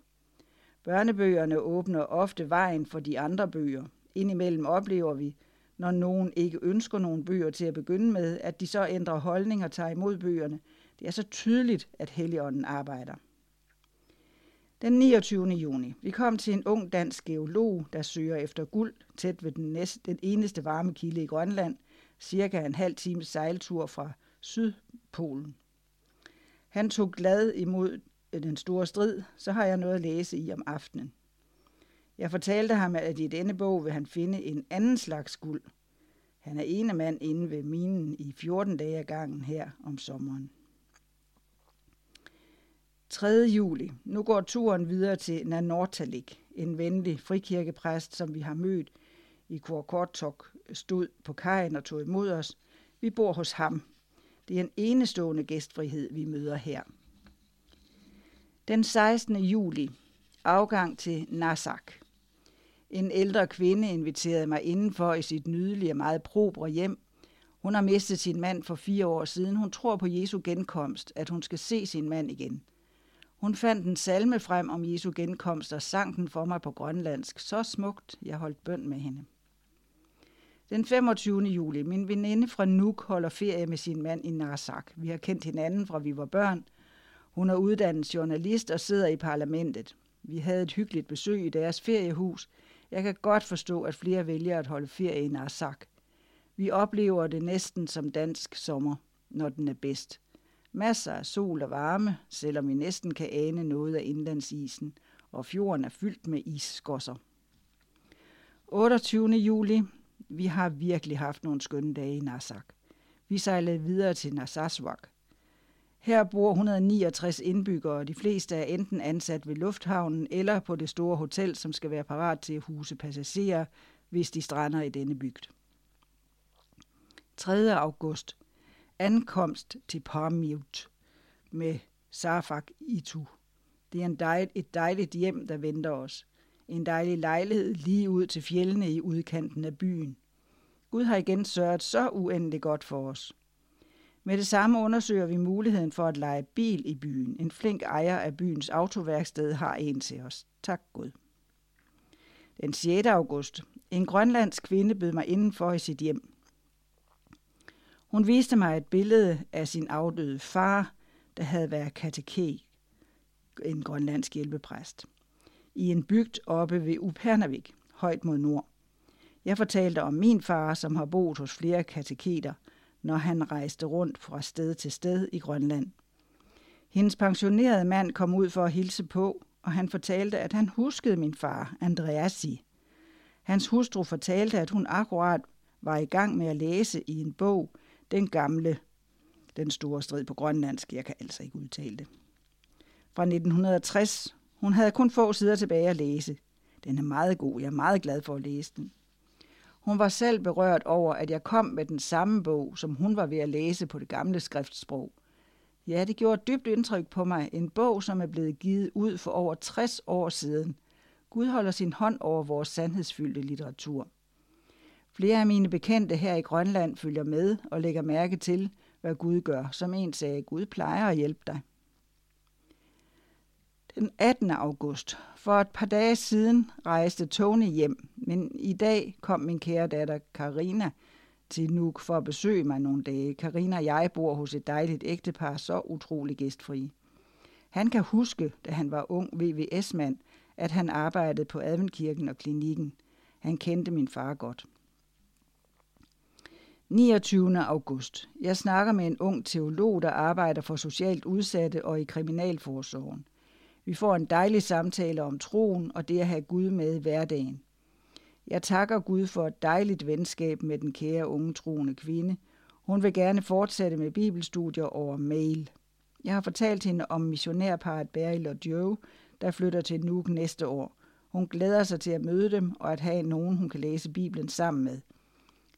Børnebøgerne åbner ofte vejen for de andre bøger. Indimellem oplever vi, når nogen ikke ønsker nogen bøger til at begynde med, at de så ændrer holdning og tager imod bøgerne. Det er så tydeligt, at Helligånden arbejder. Den 29. juni. Vi kom til en ung dansk geolog, der søger efter guld tæt ved den, næste, den eneste varme kilde i Grønland, cirka en halv times sejltur fra Sydpolen. Han tog glad imod den store strid, så har jeg noget at læse i om aftenen. Jeg fortalte ham, at i denne bog vil han finde en anden slags guld. Han er ene mand inde ved minen i 14 dage af gangen her om sommeren. 3. juli. Nu går turen videre til Nanortalik, en venlig frikirkepræst, som vi har mødt i Korkortok, stod på kajen og tog imod os. Vi bor hos ham. Det er en enestående gæstfrihed, vi møder her. Den 16. juli. Afgang til Nasak. En ældre kvinde inviterede mig indenfor i sit nydelige og meget probre hjem. Hun har mistet sin mand for fire år siden. Hun tror på Jesu genkomst, at hun skal se sin mand igen. Hun fandt en salme frem om Jesu genkomst og sang den for mig på grønlandsk. Så smukt, jeg holdt bøn med hende. Den 25. juli. Min veninde fra Nuuk holder ferie med sin mand i Narsak. Vi har kendt hinanden fra vi var børn. Hun er uddannet journalist og sidder i parlamentet. Vi havde et hyggeligt besøg i deres feriehus. Jeg kan godt forstå, at flere vælger at holde ferie i Narsak. Vi oplever det næsten som dansk sommer, når den er bedst. Masser af sol og varme, selvom vi næsten kan ane noget af indlandsisen, og fjorden er fyldt med isskosser. 28. juli. Vi har virkelig haft nogle skønne dage i Nasak. Vi sejlede videre til Narsarsuaq. Her bor 169 indbyggere, og de fleste er enten ansat ved lufthavnen eller på det store hotel, som skal være parat til at huse passagerer, hvis de strander i denne bygd. 3. august. Ankomst til Parmiut med Safak Itu. Det er en dejl, et dejligt hjem, der venter os. En dejlig lejlighed lige ud til fjellene i udkanten af byen. Gud har igen sørget så uendeligt godt for os. Med det samme undersøger vi muligheden for at lege bil i byen. En flink ejer af byens autoværksted har en til os. Tak Gud. Den 6. august. En grønlandsk kvinde bød mig indenfor i sit hjem. Hun viste mig et billede af sin afdøde far, der havde været kateke, en grønlandsk hjælpepræst, i en bygd oppe ved Upernavik, højt mod nord. Jeg fortalte om min far, som har boet hos flere kateketer, når han rejste rundt fra sted til sted i Grønland. Hendes pensionerede mand kom ud for at hilse på, og han fortalte, at han huskede min far, Andreasi. Hans hustru fortalte, at hun akkurat var i gang med at læse i en bog, den gamle, den store strid på grønlandsk, jeg kan altså ikke udtale det. Fra 1960. Hun havde kun få sider tilbage at læse. Den er meget god, jeg er meget glad for at læse den. Hun var selv berørt over, at jeg kom med den samme bog, som hun var ved at læse på det gamle skriftsprog. Ja, det gjorde et dybt indtryk på mig. En bog, som er blevet givet ud for over 60 år siden. Gud holder sin hånd over vores sandhedsfyldte litteratur. Flere af mine bekendte her i Grønland følger med og lægger mærke til, hvad Gud gør. Som en sagde, Gud plejer at hjælpe dig. Den 18. august. For et par dage siden rejste Tony hjem, men i dag kom min kære datter Karina til Nuuk for at besøge mig nogle dage. Karina og jeg bor hos et dejligt ægtepar, så utrolig gæstfri. Han kan huske, da han var ung VVS-mand, at han arbejdede på Adventkirken og klinikken. Han kendte min far godt. 29. august. Jeg snakker med en ung teolog, der arbejder for socialt udsatte og i kriminalforsorgen. Vi får en dejlig samtale om troen og det at have Gud med i hverdagen. Jeg takker Gud for et dejligt venskab med den kære unge troende kvinde. Hun vil gerne fortsætte med bibelstudier over mail. Jeg har fortalt hende om missionærparet Beryl og Joe, der flytter til Nuuk næste år. Hun glæder sig til at møde dem og at have nogen, hun kan læse Bibelen sammen med.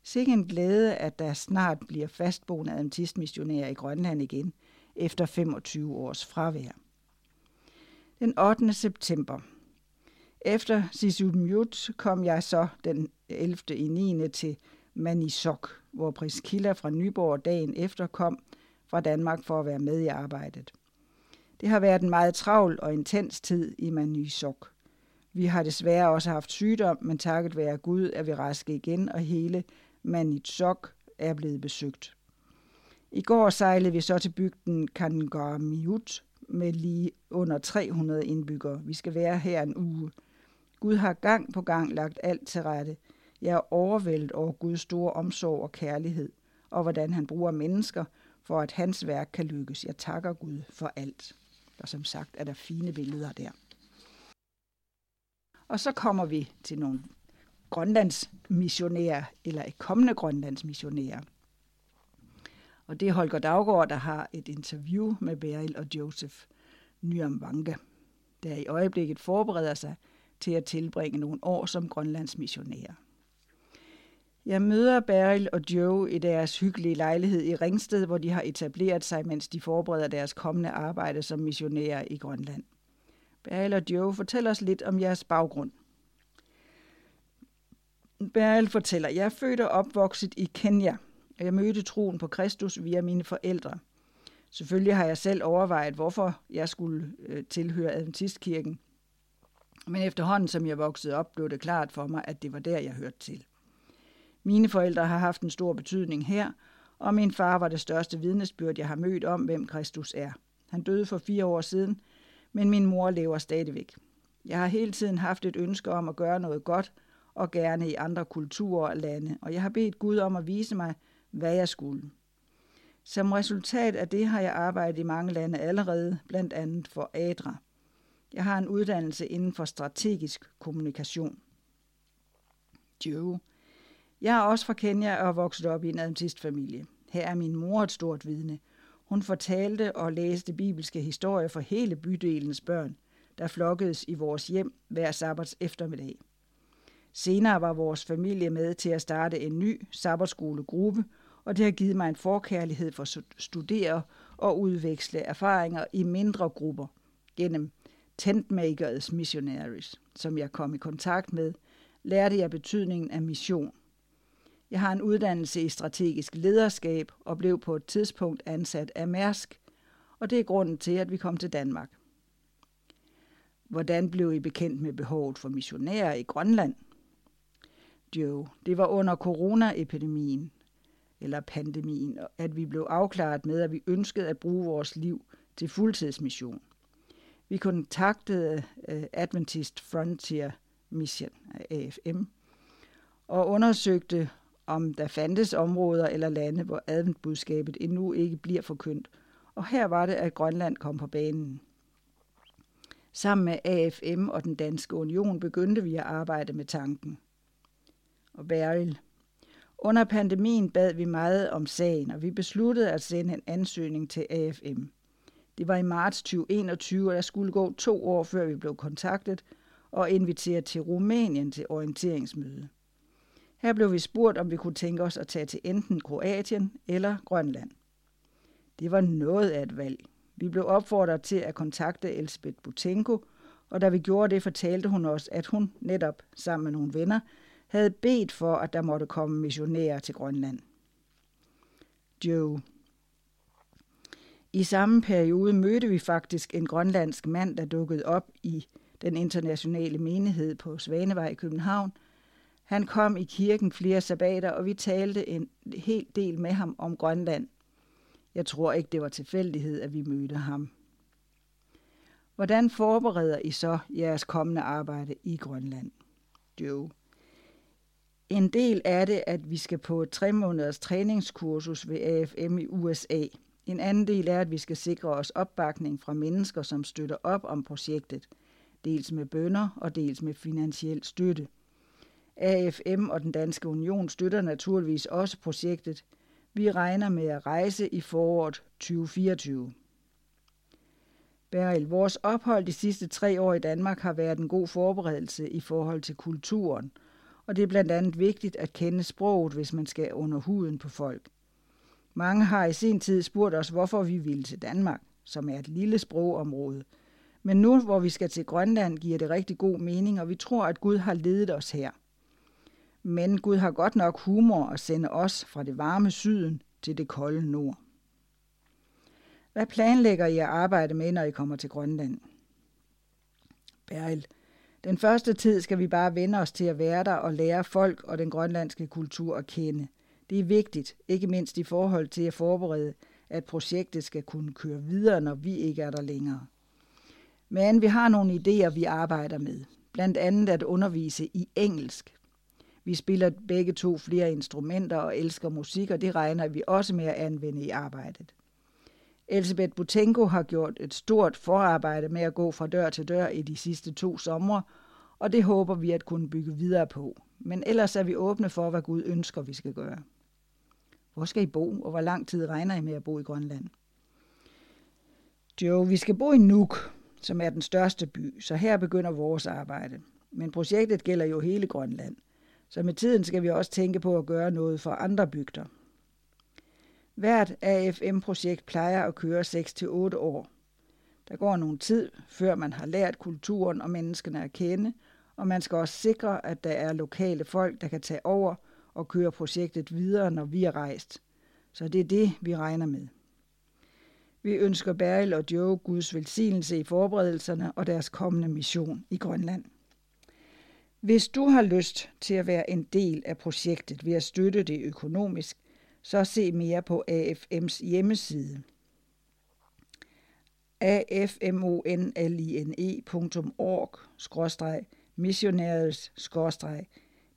Sikke en glæde, at der snart bliver fastboende adventistmissionærer i Grønland igen, efter 25 års fravær. Den 8. september. Efter Sisumjut kom jeg så den 11. i 9. til Manisok, hvor Priskilla fra Nyborg dagen efter kom fra Danmark for at være med i arbejdet. Det har været en meget travl og intens tid i Manisok. Vi har desværre også haft sygdom, men takket være Gud er vi raske igen, og hele Manitsok er blevet besøgt. I går sejlede vi så til bygden Kangarmiut med lige under 300 indbyggere. Vi skal være her en uge. Gud har gang på gang lagt alt til rette. Jeg er overvældet over Guds store omsorg og kærlighed, og hvordan han bruger mennesker, for at hans værk kan lykkes. Jeg takker Gud for alt. Og som sagt er der fine billeder der. Og så kommer vi til nogle Grønlands missionærer, eller kommende Grønlands missionærer. Og det er Holger Daggaard, der har et interview med Beryl og Joseph. Nyamvanga, der i øjeblikket forbereder sig til at tilbringe nogle år som Grønlands missionærer. Jeg møder Beryl og Joe i deres hyggelige lejlighed i Ringsted, hvor de har etableret sig, mens de forbereder deres kommende arbejde som missionærer i Grønland. Beryl og Joe, fortæl os lidt om jeres baggrund. Beryl fortæller, jeg er født og opvokset i Kenya, og jeg mødte troen på Kristus via mine forældre. Selvfølgelig har jeg selv overvejet, hvorfor jeg skulle øh, tilhøre Adventistkirken. Men efterhånden, som jeg voksede op, blev det klart for mig, at det var der, jeg hørte til. Mine forældre har haft en stor betydning her, og min far var det største vidnesbyrd, jeg har mødt om, hvem Kristus er. Han døde for fire år siden, men min mor lever stadigvæk. Jeg har hele tiden haft et ønske om at gøre noget godt, og gerne i andre kulturer og lande, og jeg har bedt Gud om at vise mig, hvad jeg skulle. Som resultat af det har jeg arbejdet i mange lande allerede, blandt andet for ADRA. Jeg har en uddannelse inden for strategisk kommunikation. Joe. Jeg er også fra Kenya og vokset op i en adventistfamilie. Her er min mor et stort vidne. Hun fortalte og læste bibelske historier for hele bydelens børn, der flokkedes i vores hjem hver sabbats eftermiddag. Senere var vores familie med til at starte en ny sabbatskolegruppe, og det har givet mig en forkærlighed for at studere og udveksle erfaringer i mindre grupper gennem Tentmakers Missionaries, som jeg kom i kontakt med, lærte jeg betydningen af mission. Jeg har en uddannelse i strategisk lederskab og blev på et tidspunkt ansat af Mærsk, og det er grunden til, at vi kom til Danmark. Hvordan blev I bekendt med behovet for missionærer i Grønland? Jo, det var under coronaepidemien, eller pandemien, at vi blev afklaret med, at vi ønskede at bruge vores liv til fuldtidsmission. Vi kontaktede øh, Adventist Frontier Mission, AFM, og undersøgte, om der fandtes områder eller lande, hvor adventbudskabet endnu ikke bliver forkyndt. Og her var det, at Grønland kom på banen. Sammen med AFM og den Danske Union begyndte vi at arbejde med tanken. Og Beryl, under pandemien bad vi meget om sagen, og vi besluttede at sende en ansøgning til AFM. Det var i marts 2021, og der skulle gå to år, før vi blev kontaktet og inviteret til Rumænien til orienteringsmøde. Her blev vi spurgt, om vi kunne tænke os at tage til enten Kroatien eller Grønland. Det var noget af et valg. Vi blev opfordret til at kontakte Elsbeth Butenko, og da vi gjorde det, fortalte hun os, at hun netop sammen med nogle venner havde bedt for, at der måtte komme missionærer til Grønland. Joe. I samme periode mødte vi faktisk en grønlandsk mand, der dukkede op i den internationale menighed på Svanevej i København. Han kom i kirken flere sabbater, og vi talte en hel del med ham om Grønland. Jeg tror ikke, det var tilfældighed, at vi mødte ham. Hvordan forbereder I så jeres kommende arbejde i Grønland? Joe. En del af det, at vi skal på et tre måneders træningskursus ved AFM i USA. En anden del er, at vi skal sikre os opbakning fra mennesker, som støtter op om projektet, dels med bønder og dels med finansiel støtte. AFM og den Danske Union støtter naturligvis også projektet. Vi regner med at rejse i foråret 2024. Beryl, vores ophold de sidste tre år i Danmark har været en god forberedelse i forhold til kulturen – og det er blandt andet vigtigt at kende sproget, hvis man skal under huden på folk. Mange har i sin tid spurgt os, hvorfor vi ville til Danmark, som er et lille sprogområde. Men nu, hvor vi skal til Grønland, giver det rigtig god mening, og vi tror, at Gud har ledet os her. Men Gud har godt nok humor at sende os fra det varme syden til det kolde nord. Hvad planlægger I at arbejde med, når I kommer til Grønland? Beryl, den første tid skal vi bare vende os til at være der og lære folk og den grønlandske kultur at kende. Det er vigtigt, ikke mindst i forhold til at forberede, at projektet skal kunne køre videre, når vi ikke er der længere. Men vi har nogle idéer, vi arbejder med. Blandt andet at undervise i engelsk. Vi spiller begge to flere instrumenter og elsker musik, og det regner vi også med at anvende i arbejdet. Elisabeth Butenko har gjort et stort forarbejde med at gå fra dør til dør i de sidste to somre, og det håber vi at kunne bygge videre på. Men ellers er vi åbne for, hvad Gud ønsker, vi skal gøre. Hvor skal I bo, og hvor lang tid regner I med at bo i Grønland? Jo, vi skal bo i Nuuk, som er den største by, så her begynder vores arbejde. Men projektet gælder jo hele Grønland, så med tiden skal vi også tænke på at gøre noget for andre bygder. Hvert AFM-projekt plejer at køre 6-8 år. Der går nogen tid, før man har lært kulturen og menneskene at kende, og man skal også sikre, at der er lokale folk, der kan tage over og køre projektet videre, når vi er rejst. Så det er det, vi regner med. Vi ønsker Beryl og Joe Guds velsignelse i forberedelserne og deres kommende mission i Grønland. Hvis du har lyst til at være en del af projektet ved at støtte det økonomisk, så se mere på AFM's hjemmeside afmonline.org missionaries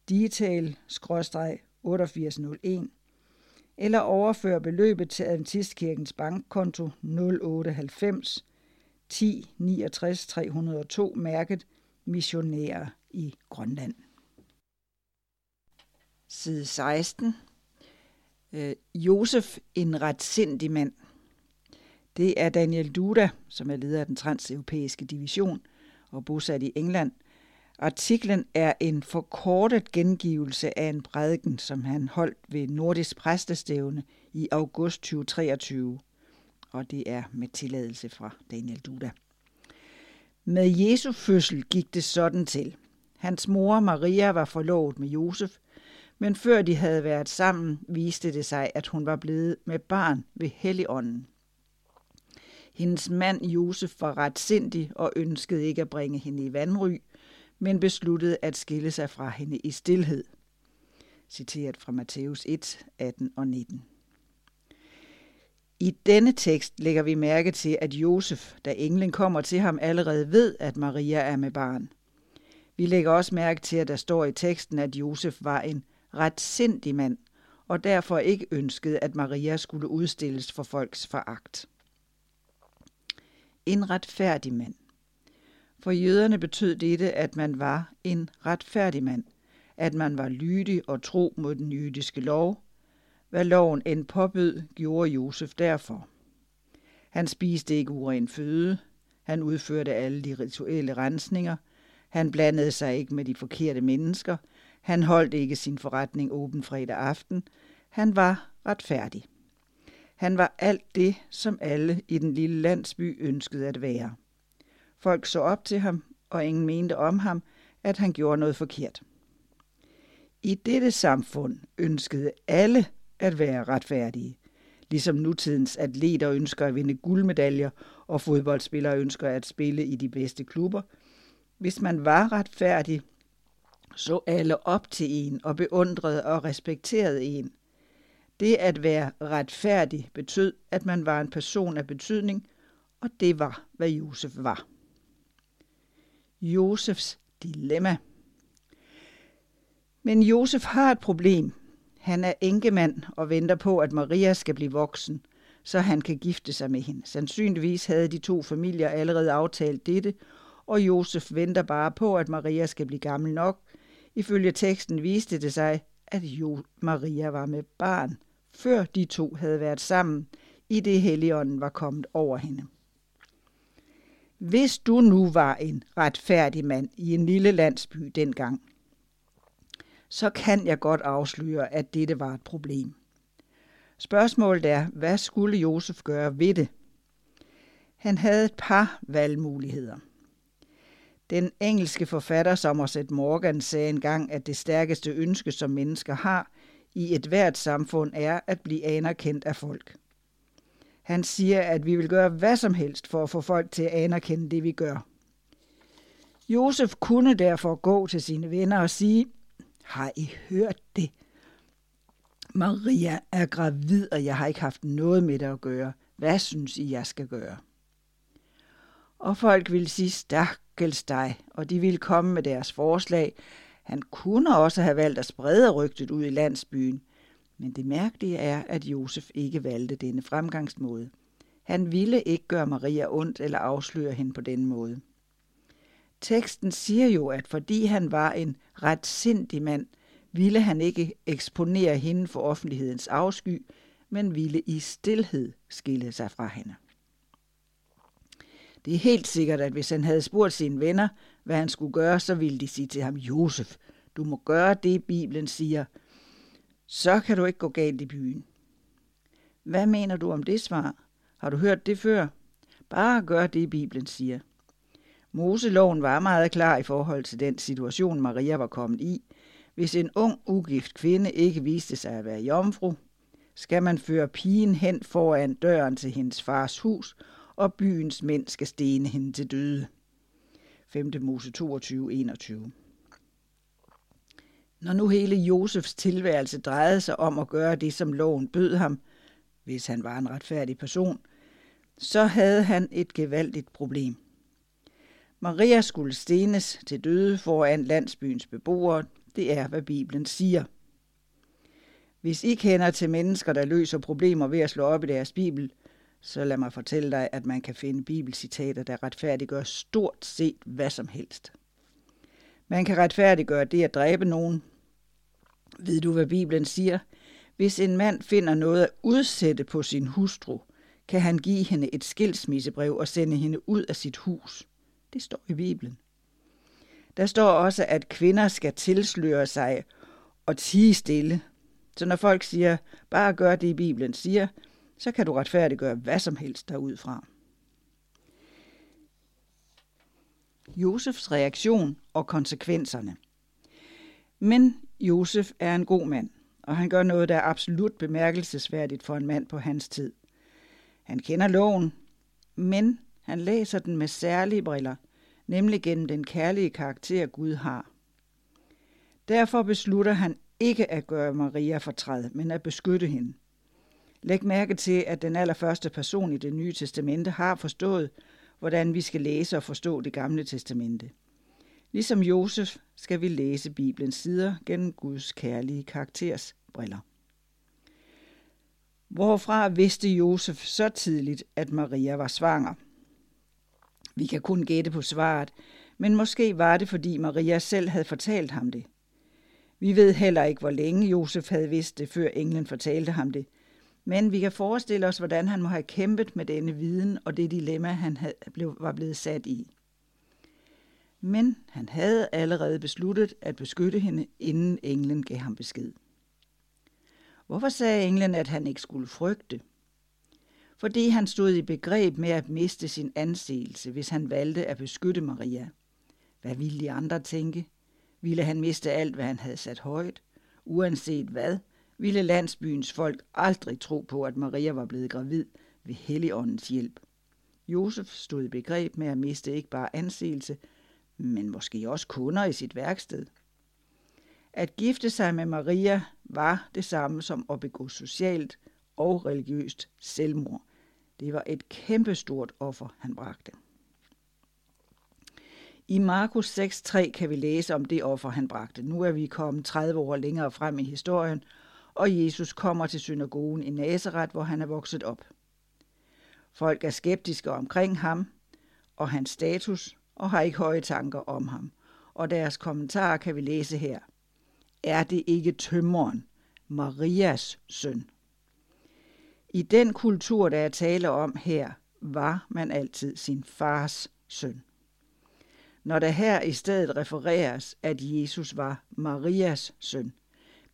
detail 8801 eller overfør beløbet til Adventistkirkens bankkonto 0890 10 69 302 mærket missionærer i Grønland. Side 16. Øh, Josef, en retsindig mand. Det er Daniel Duda, som er leder af den transeuropæiske division og bosat i England. Artiklen er en forkortet gengivelse af en prædiken, som han holdt ved Nordisk Præstestævne i august 2023. Og det er med tilladelse fra Daniel Duda. Med Jesu fødsel gik det sådan til. Hans mor Maria var forlovet med Josef, men før de havde været sammen, viste det sig, at hun var blevet med barn ved Helligånden. Hendes mand Josef var ret sindig og ønskede ikke at bringe hende i vandry, men besluttede at skille sig fra hende i stillhed. Citeret fra Matthæus 1, 18 og 19. I denne tekst lægger vi mærke til, at Josef, da englen kommer til ham, allerede ved, at Maria er med barn. Vi lægger også mærke til, at der står i teksten, at Josef var en ret sindig mand, og derfor ikke ønskede, at Maria skulle udstilles for folks foragt. En retfærdig mand. For jøderne betød dette, at man var en retfærdig mand, at man var lydig og tro mod den jødiske lov. Hvad loven end påbød, gjorde Josef derfor. Han spiste ikke uren føde, han udførte alle de rituelle rensninger, han blandede sig ikke med de forkerte mennesker, han holdt ikke sin forretning åben fredag aften, han var retfærdig. Han var alt det, som alle i den lille landsby ønskede at være. Folk så op til ham, og ingen mente om ham, at han gjorde noget forkert. I dette samfund ønskede alle at være retfærdige, ligesom nutidens atleter ønsker at vinde guldmedaljer, og fodboldspillere ønsker at spille i de bedste klubber. Hvis man var retfærdig, så alle op til en og beundrede og respekterede en. Det at være retfærdig betød, at man var en person af betydning, og det var, hvad Josef var. Josefs dilemma. Men Josef har et problem. Han er enkemand og venter på, at Maria skal blive voksen, så han kan gifte sig med hende. Sandsynligvis havde de to familier allerede aftalt dette, og Josef venter bare på, at Maria skal blive gammel nok. Ifølge teksten viste det sig, at jo Maria var med barn, før de to havde været sammen, i det helligånden var kommet over hende. Hvis du nu var en retfærdig mand i en lille landsby dengang, så kan jeg godt afsløre, at dette var et problem. Spørgsmålet er, hvad skulle Josef gøre ved det? Han havde et par valgmuligheder. Den engelske forfatter Somerset Morgan sagde engang, at det stærkeste ønske, som mennesker har i et hvert samfund, er at blive anerkendt af folk. Han siger, at vi vil gøre hvad som helst for at få folk til at anerkende det, vi gør. Josef kunne derfor gå til sine venner og sige, har I hørt det? Maria er gravid, og jeg har ikke haft noget med det at gøre. Hvad synes I, jeg skal gøre? Og folk ville sige, stak dig, og de ville komme med deres forslag. Han kunne også have valgt at sprede rygtet ud i landsbyen, men det mærkelige er, at Josef ikke valgte denne fremgangsmåde. Han ville ikke gøre Maria ondt eller afsløre hende på den måde. Teksten siger jo, at fordi han var en ret sindig mand, ville han ikke eksponere hende for offentlighedens afsky, men ville i stilhed skille sig fra hende. Det er helt sikkert, at hvis han havde spurgt sine venner, hvad han skulle gøre, så ville de sige til ham, Josef, du må gøre det, Bibelen siger. Så kan du ikke gå galt i byen. Hvad mener du om det svar? Har du hørt det før? Bare gør det, Bibelen siger. Moseloven var meget klar i forhold til den situation, Maria var kommet i. Hvis en ung, ugift kvinde ikke viste sig at være jomfru, skal man føre pigen hen foran døren til hendes fars hus, og byens mænd skal stene hende til døde. 5. Mose 22, 21. Når nu hele Josefs tilværelse drejede sig om at gøre det, som loven bød ham, hvis han var en retfærdig person, så havde han et gevaldigt problem. Maria skulle stenes til døde foran landsbyens beboere. Det er, hvad Bibelen siger. Hvis I kender til mennesker, der løser problemer ved at slå op i deres Bibel, så lad mig fortælle dig, at man kan finde bibelcitater, der retfærdiggør stort set hvad som helst. Man kan retfærdiggøre det at dræbe nogen. Ved du, hvad Bibelen siger? Hvis en mand finder noget at udsætte på sin hustru, kan han give hende et skilsmissebrev og sende hende ud af sit hus. Det står i Bibelen. Der står også, at kvinder skal tilsløre sig og tige stille. Så når folk siger, bare gør det, Bibelen siger, så kan du retfærdiggøre hvad som helst derudfra. Josefs reaktion og konsekvenserne. Men Josef er en god mand, og han gør noget, der er absolut bemærkelsesværdigt for en mand på hans tid. Han kender loven, men han læser den med særlige briller, nemlig gennem den kærlige karakter Gud har. Derfor beslutter han ikke at gøre Maria fortræd, men at beskytte hende. Læg mærke til, at den allerførste person i det nye testamente har forstået, hvordan vi skal læse og forstå det gamle testamente. Ligesom Josef skal vi læse Bibelens sider gennem Guds kærlige karakters briller. Hvorfra vidste Josef så tidligt, at Maria var svanger? Vi kan kun gætte på svaret, men måske var det, fordi Maria selv havde fortalt ham det. Vi ved heller ikke, hvor længe Josef havde vidst det, før englen fortalte ham det, men vi kan forestille os, hvordan han må have kæmpet med denne viden og det dilemma, han havde, blev, var blevet sat i. Men han havde allerede besluttet at beskytte hende, inden englen gav ham besked. Hvorfor sagde englen, at han ikke skulle frygte? Fordi han stod i begreb med at miste sin anseelse, hvis han valgte at beskytte Maria. Hvad ville de andre tænke? Ville han miste alt, hvad han havde sat højt? Uanset hvad, ville landsbyens folk aldrig tro på, at Maria var blevet gravid ved Helligåndens hjælp. Josef stod i begreb med at miste ikke bare anseelse, men måske også kunder i sit værksted. At gifte sig med Maria var det samme som at begå socialt og religiøst selvmord. Det var et kæmpestort offer, han bragte. I Markus 6.3 kan vi læse om det offer, han bragte. Nu er vi kommet 30 år længere frem i historien, og Jesus kommer til synagogen i Nazareth, hvor han er vokset op. Folk er skeptiske omkring ham og hans status og har ikke høje tanker om ham. Og deres kommentarer kan vi læse her. Er det ikke tømmeren, Marias søn? I den kultur, der er tale om her, var man altid sin fars søn. Når der her i stedet refereres, at Jesus var Marias søn,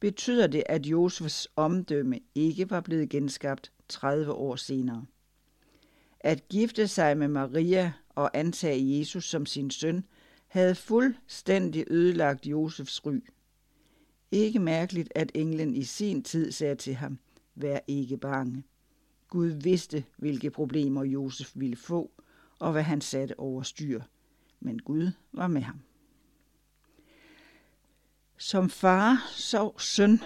betyder det, at Josefs omdømme ikke var blevet genskabt 30 år senere. At gifte sig med Maria og antage Jesus som sin søn, havde fuldstændig ødelagt Josefs ry. Ikke mærkeligt, at englen i sin tid sagde til ham, vær ikke bange. Gud vidste, hvilke problemer Josef ville få, og hvad han satte over styr. Men Gud var med ham. Som far så søn.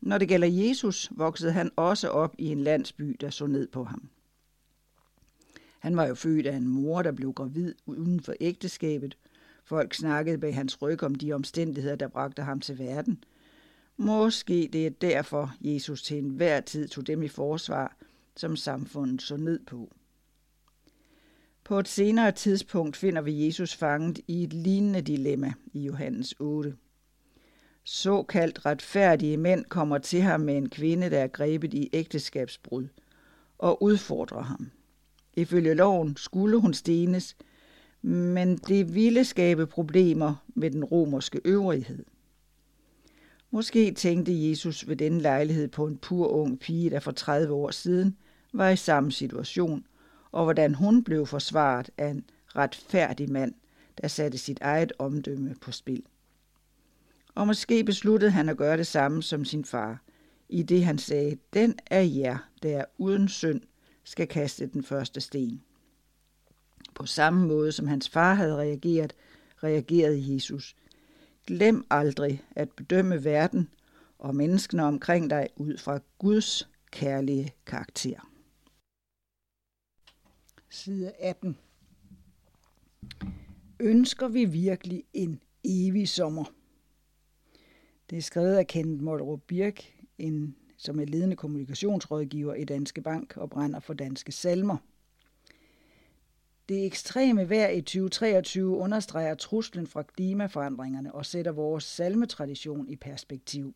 Når det gælder Jesus, voksede han også op i en landsby, der så ned på ham. Han var jo født af en mor, der blev gravid uden for ægteskabet. Folk snakkede bag hans ryg om de omstændigheder, der bragte ham til verden. Måske det er derfor, Jesus til enhver tid tog dem i forsvar, som samfundet så ned på. På et senere tidspunkt finder vi Jesus fanget i et lignende dilemma i Johannes 8. Såkaldt retfærdige mænd kommer til ham med en kvinde, der er grebet i ægteskabsbrud, og udfordrer ham. Ifølge loven skulle hun stenes, men det ville skabe problemer med den romerske øvrighed. Måske tænkte Jesus ved denne lejlighed på en pur ung pige, der for 30 år siden var i samme situation, og hvordan hun blev forsvaret af en retfærdig mand, der satte sit eget omdømme på spil. Og måske besluttede han at gøre det samme som sin far, i det han sagde, den af jer, der er uden synd, skal kaste den første sten. På samme måde som hans far havde reageret, reagerede Jesus. Glem aldrig at bedømme verden og menneskene omkring dig ud fra Guds kærlige karakter. Side 18. Ønsker vi virkelig en evig sommer? Det er skrevet af Kent Mollerup Birk, en, som er ledende kommunikationsrådgiver i Danske Bank og brænder for danske salmer. Det ekstreme vejr i 2023 understreger truslen fra klimaforandringerne og sætter vores salmetradition i perspektiv.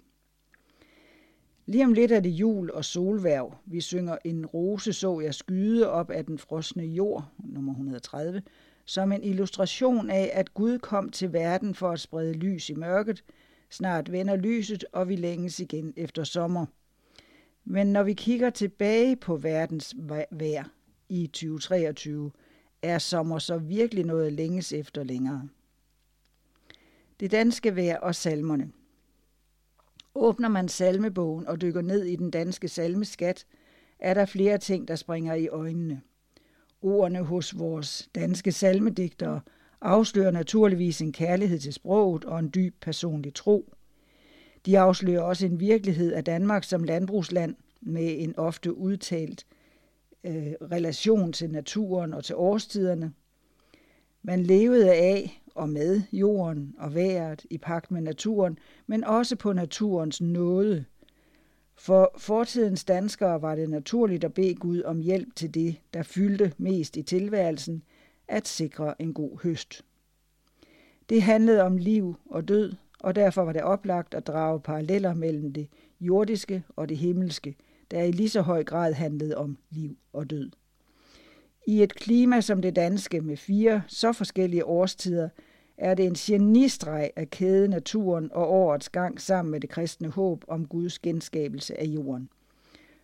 Lige om lidt er det jul og solværv. Vi synger En rose så jeg skyde op af den frosne jord, nummer 130, som en illustration af, at Gud kom til verden for at sprede lys i mørket. Snart vender lyset, og vi længes igen efter sommer. Men når vi kigger tilbage på verdens vejr i 2023, er sommer så virkelig noget længes efter længere. Det danske vejr og salmerne. Åbner man salmebogen og dykker ned i den danske salmeskat, er der flere ting, der springer i øjnene. Ordene hos vores danske salmedigtere afslører naturligvis en kærlighed til sproget og en dyb personlig tro. De afslører også en virkelighed af Danmark som landbrugsland med en ofte udtalt øh, relation til naturen og til årstiderne. Man levede af og med jorden og vejret i pagt med naturen, men også på naturens nåde. For fortidens danskere var det naturligt at bede Gud om hjælp til det, der fyldte mest i tilværelsen, at sikre en god høst. Det handlede om liv og død, og derfor var det oplagt at drage paralleller mellem det jordiske og det himmelske, der i lige så høj grad handlede om liv og død. I et klima som det danske med fire så forskellige årstider, er det en genistreg at kæde naturen og årets gang sammen med det kristne håb om Guds genskabelse af jorden.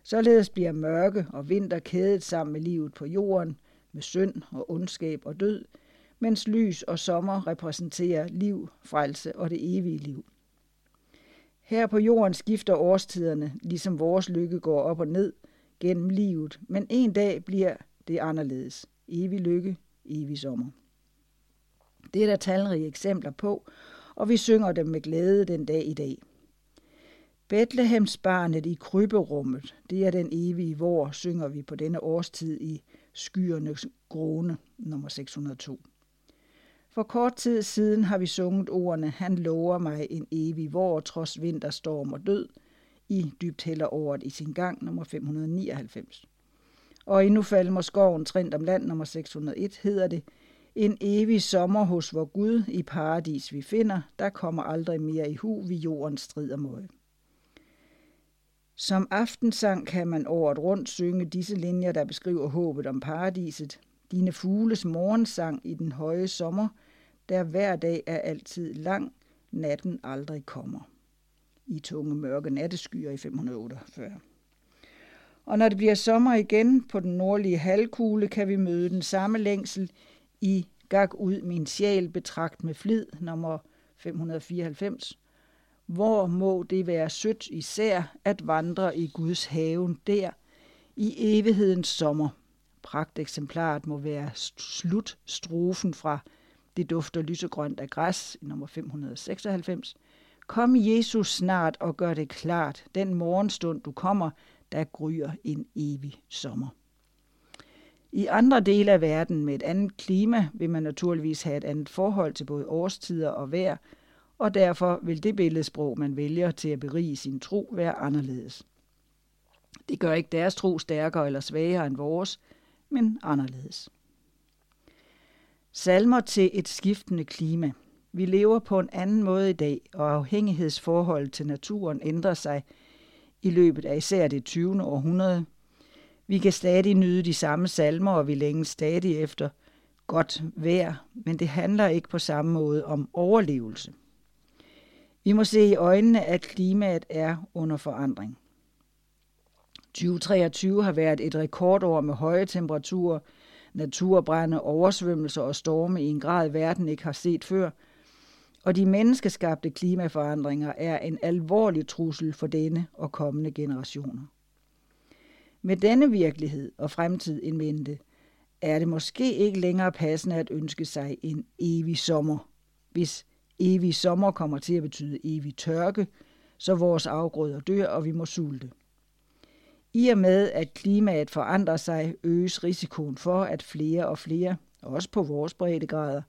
Således bliver mørke og vinter kædet sammen med livet på jorden, med synd og ondskab og død, mens lys og sommer repræsenterer liv, frelse og det evige liv. Her på jorden skifter årstiderne, ligesom vores lykke går op og ned gennem livet, men en dag bliver det anderledes. Evig lykke, evig sommer. Det er der talrige eksempler på, og vi synger dem med glæde den dag i dag. Betlehemsbarnet i kryberummet, det er den evige vor, synger vi på denne årstid i Skyernes Grone, nummer 602. For kort tid siden har vi sunget ordene Han lover mig en evig vor, trods vinterstorm og død, i dybt heller året i sin gang, nummer 599. Og i Nu falmer skoven trint om land, nummer 601, hedder det, en evig sommer hos vor Gud i paradis vi finder, der kommer aldrig mere i hu vi jordens strider mod. Som aftensang kan man året rundt synge disse linjer, der beskriver håbet om paradiset. Dine fugles morgensang i den høje sommer, der hver dag er altid lang, natten aldrig kommer. I tunge mørke natteskyer i 548. Og når det bliver sommer igen på den nordlige halvkugle, kan vi møde den samme længsel i Gak ud min sjæl betragt med flid, nummer 594. Hvor må det være sødt især at vandre i Guds haven der, i evighedens sommer. Pragteksemplaret må være slutstrofen fra Det dufter lysegrønt af græs, nummer 596. Kom Jesus snart og gør det klart, den morgenstund du kommer, der gryer en evig sommer. I andre dele af verden med et andet klima vil man naturligvis have et andet forhold til både årstider og vejr, og derfor vil det billedsprog, man vælger til at berige sin tro, være anderledes. Det gør ikke deres tro stærkere eller svagere end vores, men anderledes. Salmer til et skiftende klima. Vi lever på en anden måde i dag, og afhængighedsforholdet til naturen ændrer sig i løbet af især det 20. århundrede. Vi kan stadig nyde de samme salmer, og vi længes stadig efter godt vejr, men det handler ikke på samme måde om overlevelse. Vi må se i øjnene, at klimaet er under forandring. 2023 har været et rekordår med høje temperaturer, naturbrænde, oversvømmelser og storme i en grad, verden ikke har set før, og de menneskeskabte klimaforandringer er en alvorlig trussel for denne og kommende generationer. Med denne virkelighed og fremtid i mente, er det måske ikke længere passende at ønske sig en evig sommer. Hvis evig sommer kommer til at betyde evig tørke, så vores afgrøder dør, og vi må sulte. I og med, at klimaet forandrer sig, øges risikoen for, at flere og flere, også på vores breddegrader,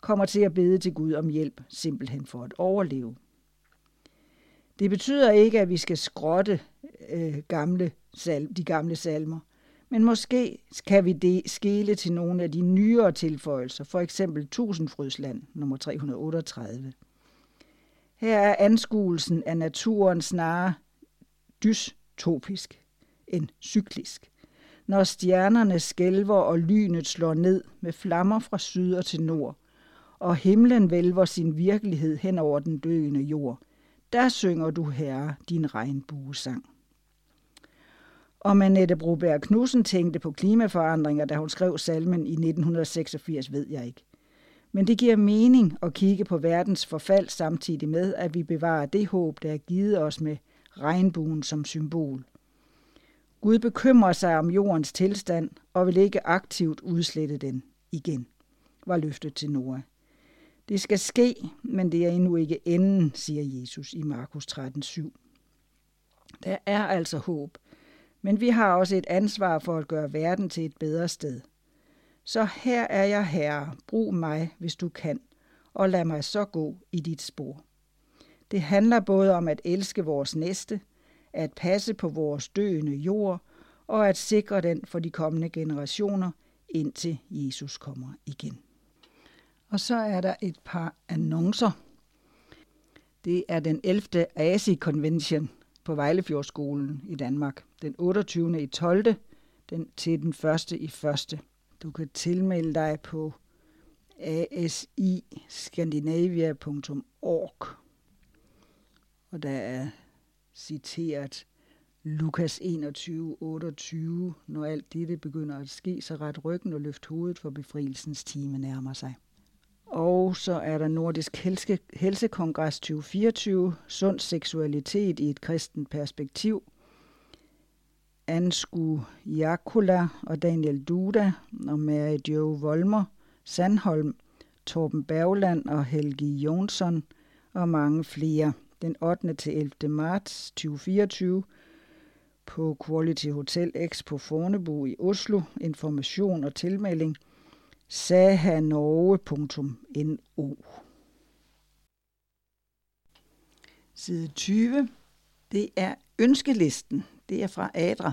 kommer til at bede til Gud om hjælp, simpelthen for at overleve. Det betyder ikke, at vi skal skrotte øh, gamle salm, de gamle salmer, men måske kan vi det skele til nogle af de nyere tilføjelser, for eksempel Tusindfrydsland, nummer 338. Her er anskuelsen af naturen snarere dystopisk end cyklisk. Når stjernerne skælver og lynet slår ned med flammer fra syd og til nord, og himlen vælver sin virkelighed hen over den døende jord, der synger du, Herre, din regnbuesang. Om Annette Broberg Knudsen tænkte på klimaforandringer, da hun skrev salmen i 1986, ved jeg ikke. Men det giver mening at kigge på verdens forfald samtidig med, at vi bevarer det håb, der er givet os med regnbuen som symbol. Gud bekymrer sig om jordens tilstand og vil ikke aktivt udslette den igen, var løftet til Noah. Det skal ske, men det er endnu ikke enden, siger Jesus i Markus 13:7. Der er altså håb, men vi har også et ansvar for at gøre verden til et bedre sted. Så her er jeg herre, brug mig, hvis du kan, og lad mig så gå i dit spor. Det handler både om at elske vores næste, at passe på vores døende jord og at sikre den for de kommende generationer, indtil Jesus kommer igen. Og så er der et par annoncer. Det er den 11. ASI-konvention på Vejlefjordskolen i Danmark. Den 28. i 12. Den, til den 1. i 1. Du kan tilmelde dig på asiskandinavia.org. Og der er citeret Lukas 21, 28. Når alt dette begynder at ske, så ret ryggen og løft hovedet, for befrielsens time nærmer sig. Og så er der Nordisk Helse Helsekongres 2024, Sund seksualitet i et kristent perspektiv. Ansku Jakula og Daniel Duda og Mary Jo Volmer, Sandholm, Torben Bergland og Helgi Jonsson og mange flere. Den 8. til 11. marts 2024 på Quality Hotel X på Fornebu i Oslo. Information og tilmelding – sahanorge.no. Side 20. Det er ønskelisten. Det er fra Adra.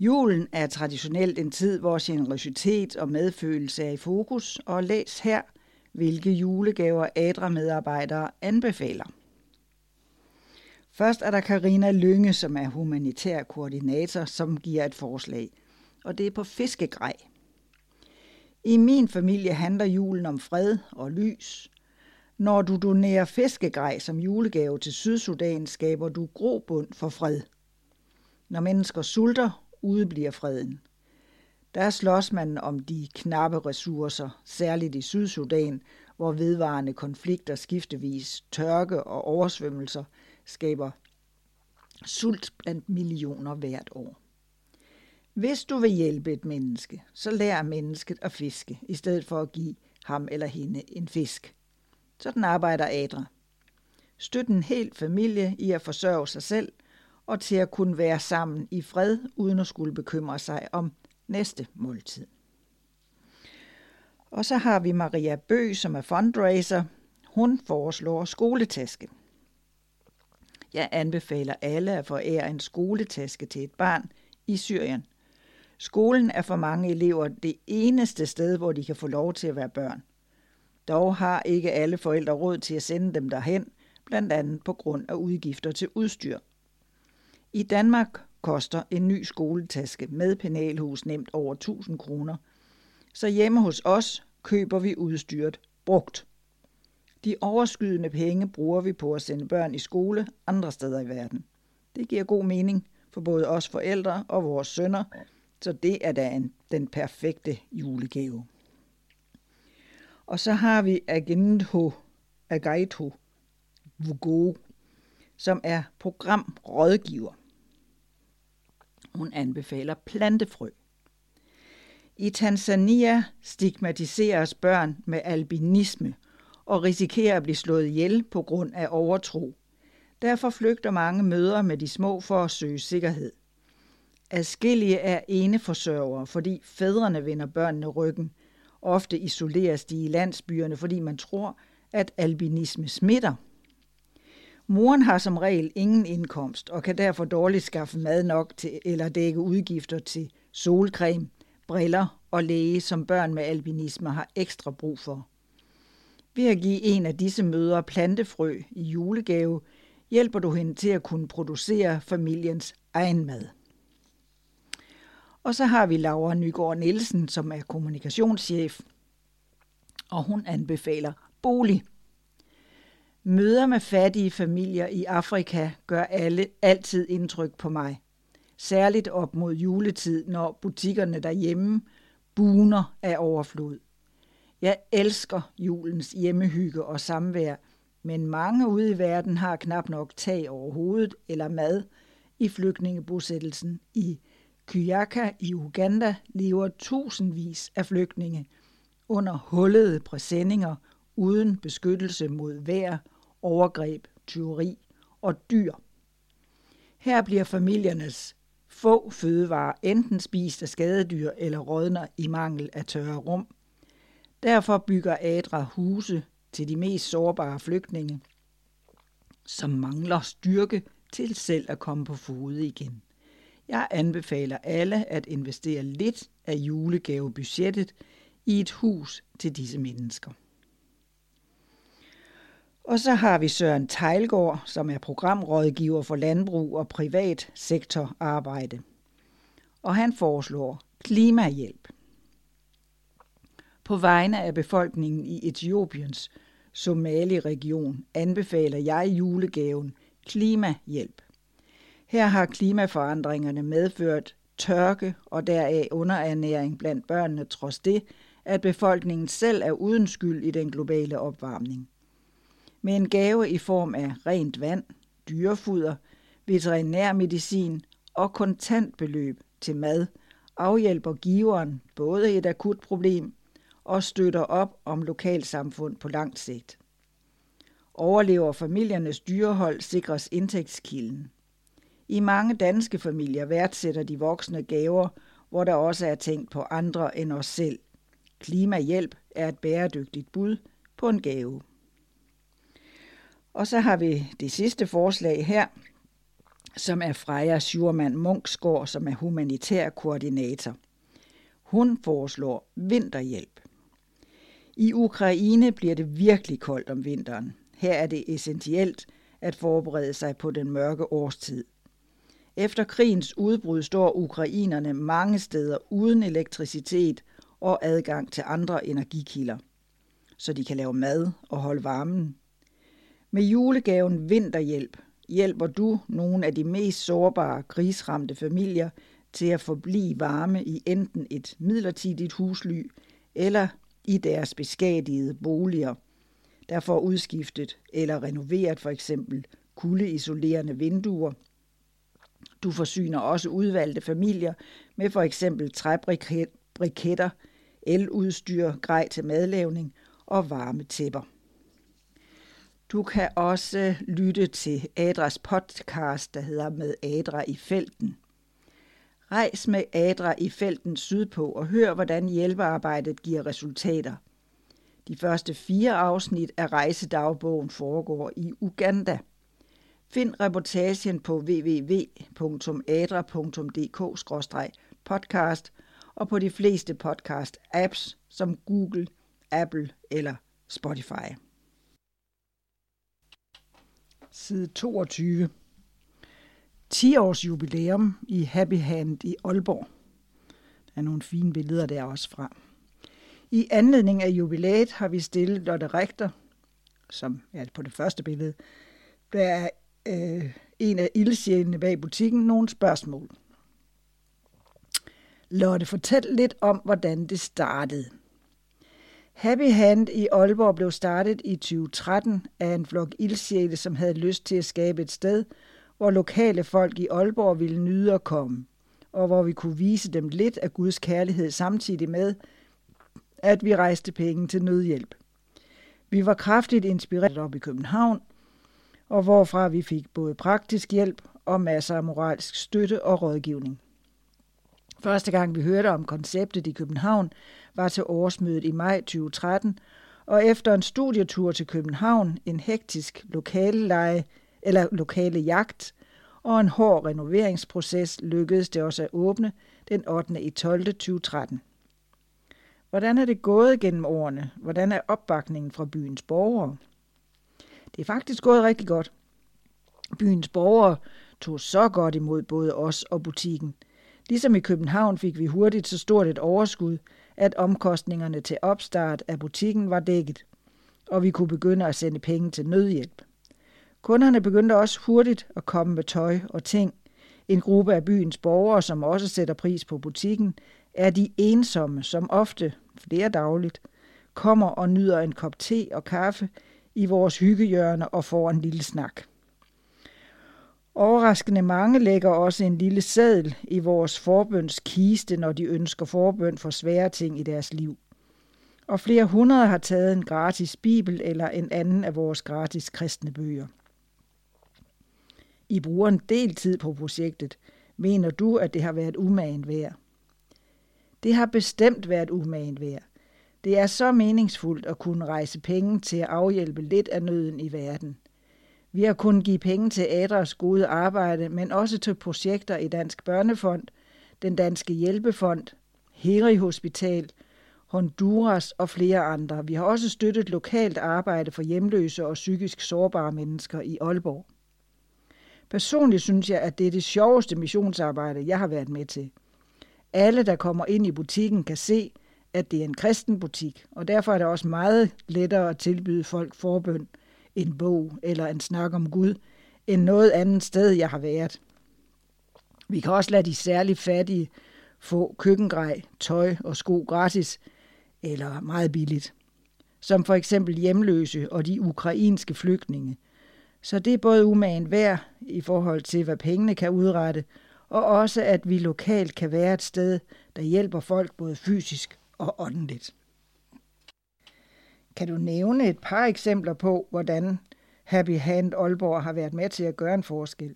Julen er traditionelt en tid, hvor generøsitet og medfølelse er i fokus, og læs her, hvilke julegaver Adra-medarbejdere anbefaler. Først er der Karina Lynge, som er humanitær koordinator, som giver et forslag. Og det er på fiskegrej. I min familie handler julen om fred og lys. Når du donerer fiskegrej som julegave til Sydsudan, skaber du grobund for fred. Når mennesker sulter, udebliver freden. Der slås man om de knappe ressourcer, særligt i Sydsudan, hvor vedvarende konflikter skiftevis, tørke og oversvømmelser skaber sult blandt millioner hvert år. Hvis du vil hjælpe et menneske, så lær mennesket at fiske, i stedet for at give ham eller hende en fisk. Sådan arbejder Adra. Støt en hel familie i at forsørge sig selv og til at kunne være sammen i fred, uden at skulle bekymre sig om næste måltid. Og så har vi Maria Bø, som er fundraiser. Hun foreslår skoletaske. Jeg anbefaler alle at forære en skoletaske til et barn i Syrien. Skolen er for mange elever det eneste sted, hvor de kan få lov til at være børn. Dog har ikke alle forældre råd til at sende dem derhen, blandt andet på grund af udgifter til udstyr. I Danmark koster en ny skoletaske med penalhus nemt over 1000 kroner, så hjemme hos os køber vi udstyret brugt. De overskydende penge bruger vi på at sende børn i skole andre steder i verden. Det giver god mening for både os forældre og vores sønner, så det er da en, den perfekte julegave. Og så har vi Agento, Agaito Vugo, som er programrådgiver. Hun anbefaler plantefrø. I Tanzania stigmatiseres børn med albinisme og risikerer at blive slået ihjel på grund af overtro. Derfor flygter mange mødre med de små for at søge sikkerhed. Adskillige er eneforsørgere, fordi fædrene vender børnene ryggen. Ofte isoleres de i landsbyerne, fordi man tror, at albinisme smitter. Moren har som regel ingen indkomst og kan derfor dårligt skaffe mad nok til eller dække udgifter til solcreme, briller og læge, som børn med albinisme har ekstra brug for. Ved at give en af disse mødre plantefrø i julegave, hjælper du hende til at kunne producere familiens egen mad. Og så har vi Laura Nygaard Nielsen, som er kommunikationschef, og hun anbefaler bolig. Møder med fattige familier i Afrika gør alle altid indtryk på mig. Særligt op mod juletid, når butikkerne derhjemme buner af overflod. Jeg elsker julens hjemmehygge og samvær, men mange ude i verden har knap nok tag over hovedet eller mad i flygtningebosættelsen i Kyaka i Uganda lever tusindvis af flygtninge under hullede præsendinger uden beskyttelse mod vejr, overgreb, tyveri og dyr. Her bliver familiernes få fødevarer enten spist af skadedyr eller rådner i mangel af tørre rum. Derfor bygger Adra huse til de mest sårbare flygtninge, som mangler styrke til selv at komme på fode igen. Jeg anbefaler alle at investere lidt af julegavebudgettet i et hus til disse mennesker. Og så har vi Søren Tejlgaard, som er programrådgiver for landbrug og privat sektorarbejde. Og han foreslår klimahjælp. På vegne af befolkningen i Etiopiens Somali-region anbefaler jeg julegaven klimahjælp. Her har klimaforandringerne medført tørke og deraf underernæring blandt børnene trods det, at befolkningen selv er uden skyld i den globale opvarmning. Med en gave i form af rent vand, dyrefoder, veterinærmedicin og kontantbeløb til mad afhjælper giveren både et akut problem og støtter op om lokalsamfund på lang sigt. Overlever familiernes dyrehold sikres indtægtskilden. I mange danske familier værdsætter de voksne gaver, hvor der også er tænkt på andre end os selv. Klimahjælp er et bæredygtigt bud på en gave. Og så har vi det sidste forslag her, som er Freja Schurman Munksgaard, som er humanitær koordinator. Hun foreslår vinterhjælp. I Ukraine bliver det virkelig koldt om vinteren. Her er det essentielt at forberede sig på den mørke årstid. Efter krigens udbrud står ukrainerne mange steder uden elektricitet og adgang til andre energikilder, så de kan lave mad og holde varmen. Med julegaven Vinterhjælp hjælper du nogle af de mest sårbare krigsramte familier til at forblive varme i enten et midlertidigt husly eller i deres beskadigede boliger, der får udskiftet eller renoveret for eksempel kuldeisolerende vinduer. Du forsyner også udvalgte familier med for eksempel træbriketter, eludstyr, grej til madlavning og varme tæpper. Du kan også lytte til Adras podcast, der hedder Med Adra i felten. Rejs med Adra i felten sydpå og hør, hvordan hjælpearbejdet giver resultater. De første fire afsnit af rejsedagbogen foregår i Uganda. Find reportagen på www.adra.dk-podcast og på de fleste podcast-apps som Google, Apple eller Spotify. Side 22. 10 års jubilæum i Happy Hand i Aalborg. Der er nogle fine billeder der også fra. I anledning af jubilæet har vi stillet Lotte Rigter, som er på det første billede, der er øh, en af ildsjælene bag butikken, nogle spørgsmål. Lotte, fortæl lidt om, hvordan det startede. Happy Hand i Aalborg blev startet i 2013 af en flok ildsjæle, som havde lyst til at skabe et sted, hvor lokale folk i Aalborg ville nyde at komme, og hvor vi kunne vise dem lidt af Guds kærlighed samtidig med, at vi rejste penge til nødhjælp. Vi var kraftigt inspireret op i København, og hvorfra vi fik både praktisk hjælp og masser af moralsk støtte og rådgivning. Første gang vi hørte om konceptet i København var til årsmødet i maj 2013, og efter en studietur til København, en hektisk lokale leje, eller lokale jagt og en hård renoveringsproces lykkedes det også at åbne den 8. i 12. 2013. Hvordan er det gået gennem årene? Hvordan er opbakningen fra byens borgere? Det er faktisk gået rigtig godt. Byens borgere tog så godt imod både os og butikken. Ligesom i København fik vi hurtigt så stort et overskud, at omkostningerne til opstart af butikken var dækket, og vi kunne begynde at sende penge til nødhjælp. Kunderne begyndte også hurtigt at komme med tøj og ting. En gruppe af byens borgere, som også sætter pris på butikken, er de ensomme, som ofte, flere dagligt, kommer og nyder en kop te og kaffe i vores hyggehjørne og får en lille snak. Overraskende mange lægger også en lille seddel i vores forbøns kiste, når de ønsker forbøn for svære ting i deres liv. Og flere hundrede har taget en gratis bibel eller en anden af vores gratis kristne bøger. I bruger en del tid på projektet. Mener du, at det har været umagen værd? Det har bestemt været umagen værd. Det er så meningsfuldt at kunne rejse penge til at afhjælpe lidt af nøden i verden. Vi har kunnet give penge til Adras gode arbejde, men også til projekter i Dansk Børnefond, den Danske Hjælpefond, Heri Hospital, Honduras og flere andre. Vi har også støttet lokalt arbejde for hjemløse og psykisk sårbare mennesker i Aalborg. Personligt synes jeg, at det er det sjoveste missionsarbejde, jeg har været med til. Alle, der kommer ind i butikken, kan se, at det er en kristen butik, og derfor er det også meget lettere at tilbyde folk forbøn, en bog eller en snak om Gud, end noget andet sted, jeg har været. Vi kan også lade de særligt fattige få køkkengrej, tøj og sko gratis, eller meget billigt. Som for eksempel hjemløse og de ukrainske flygtninge. Så det er både umagen værd i forhold til, hvad pengene kan udrette, og også at vi lokalt kan være et sted, der hjælper folk både fysisk og åndeligt. Kan du nævne et par eksempler på, hvordan Happy Hand Aalborg har været med til at gøre en forskel?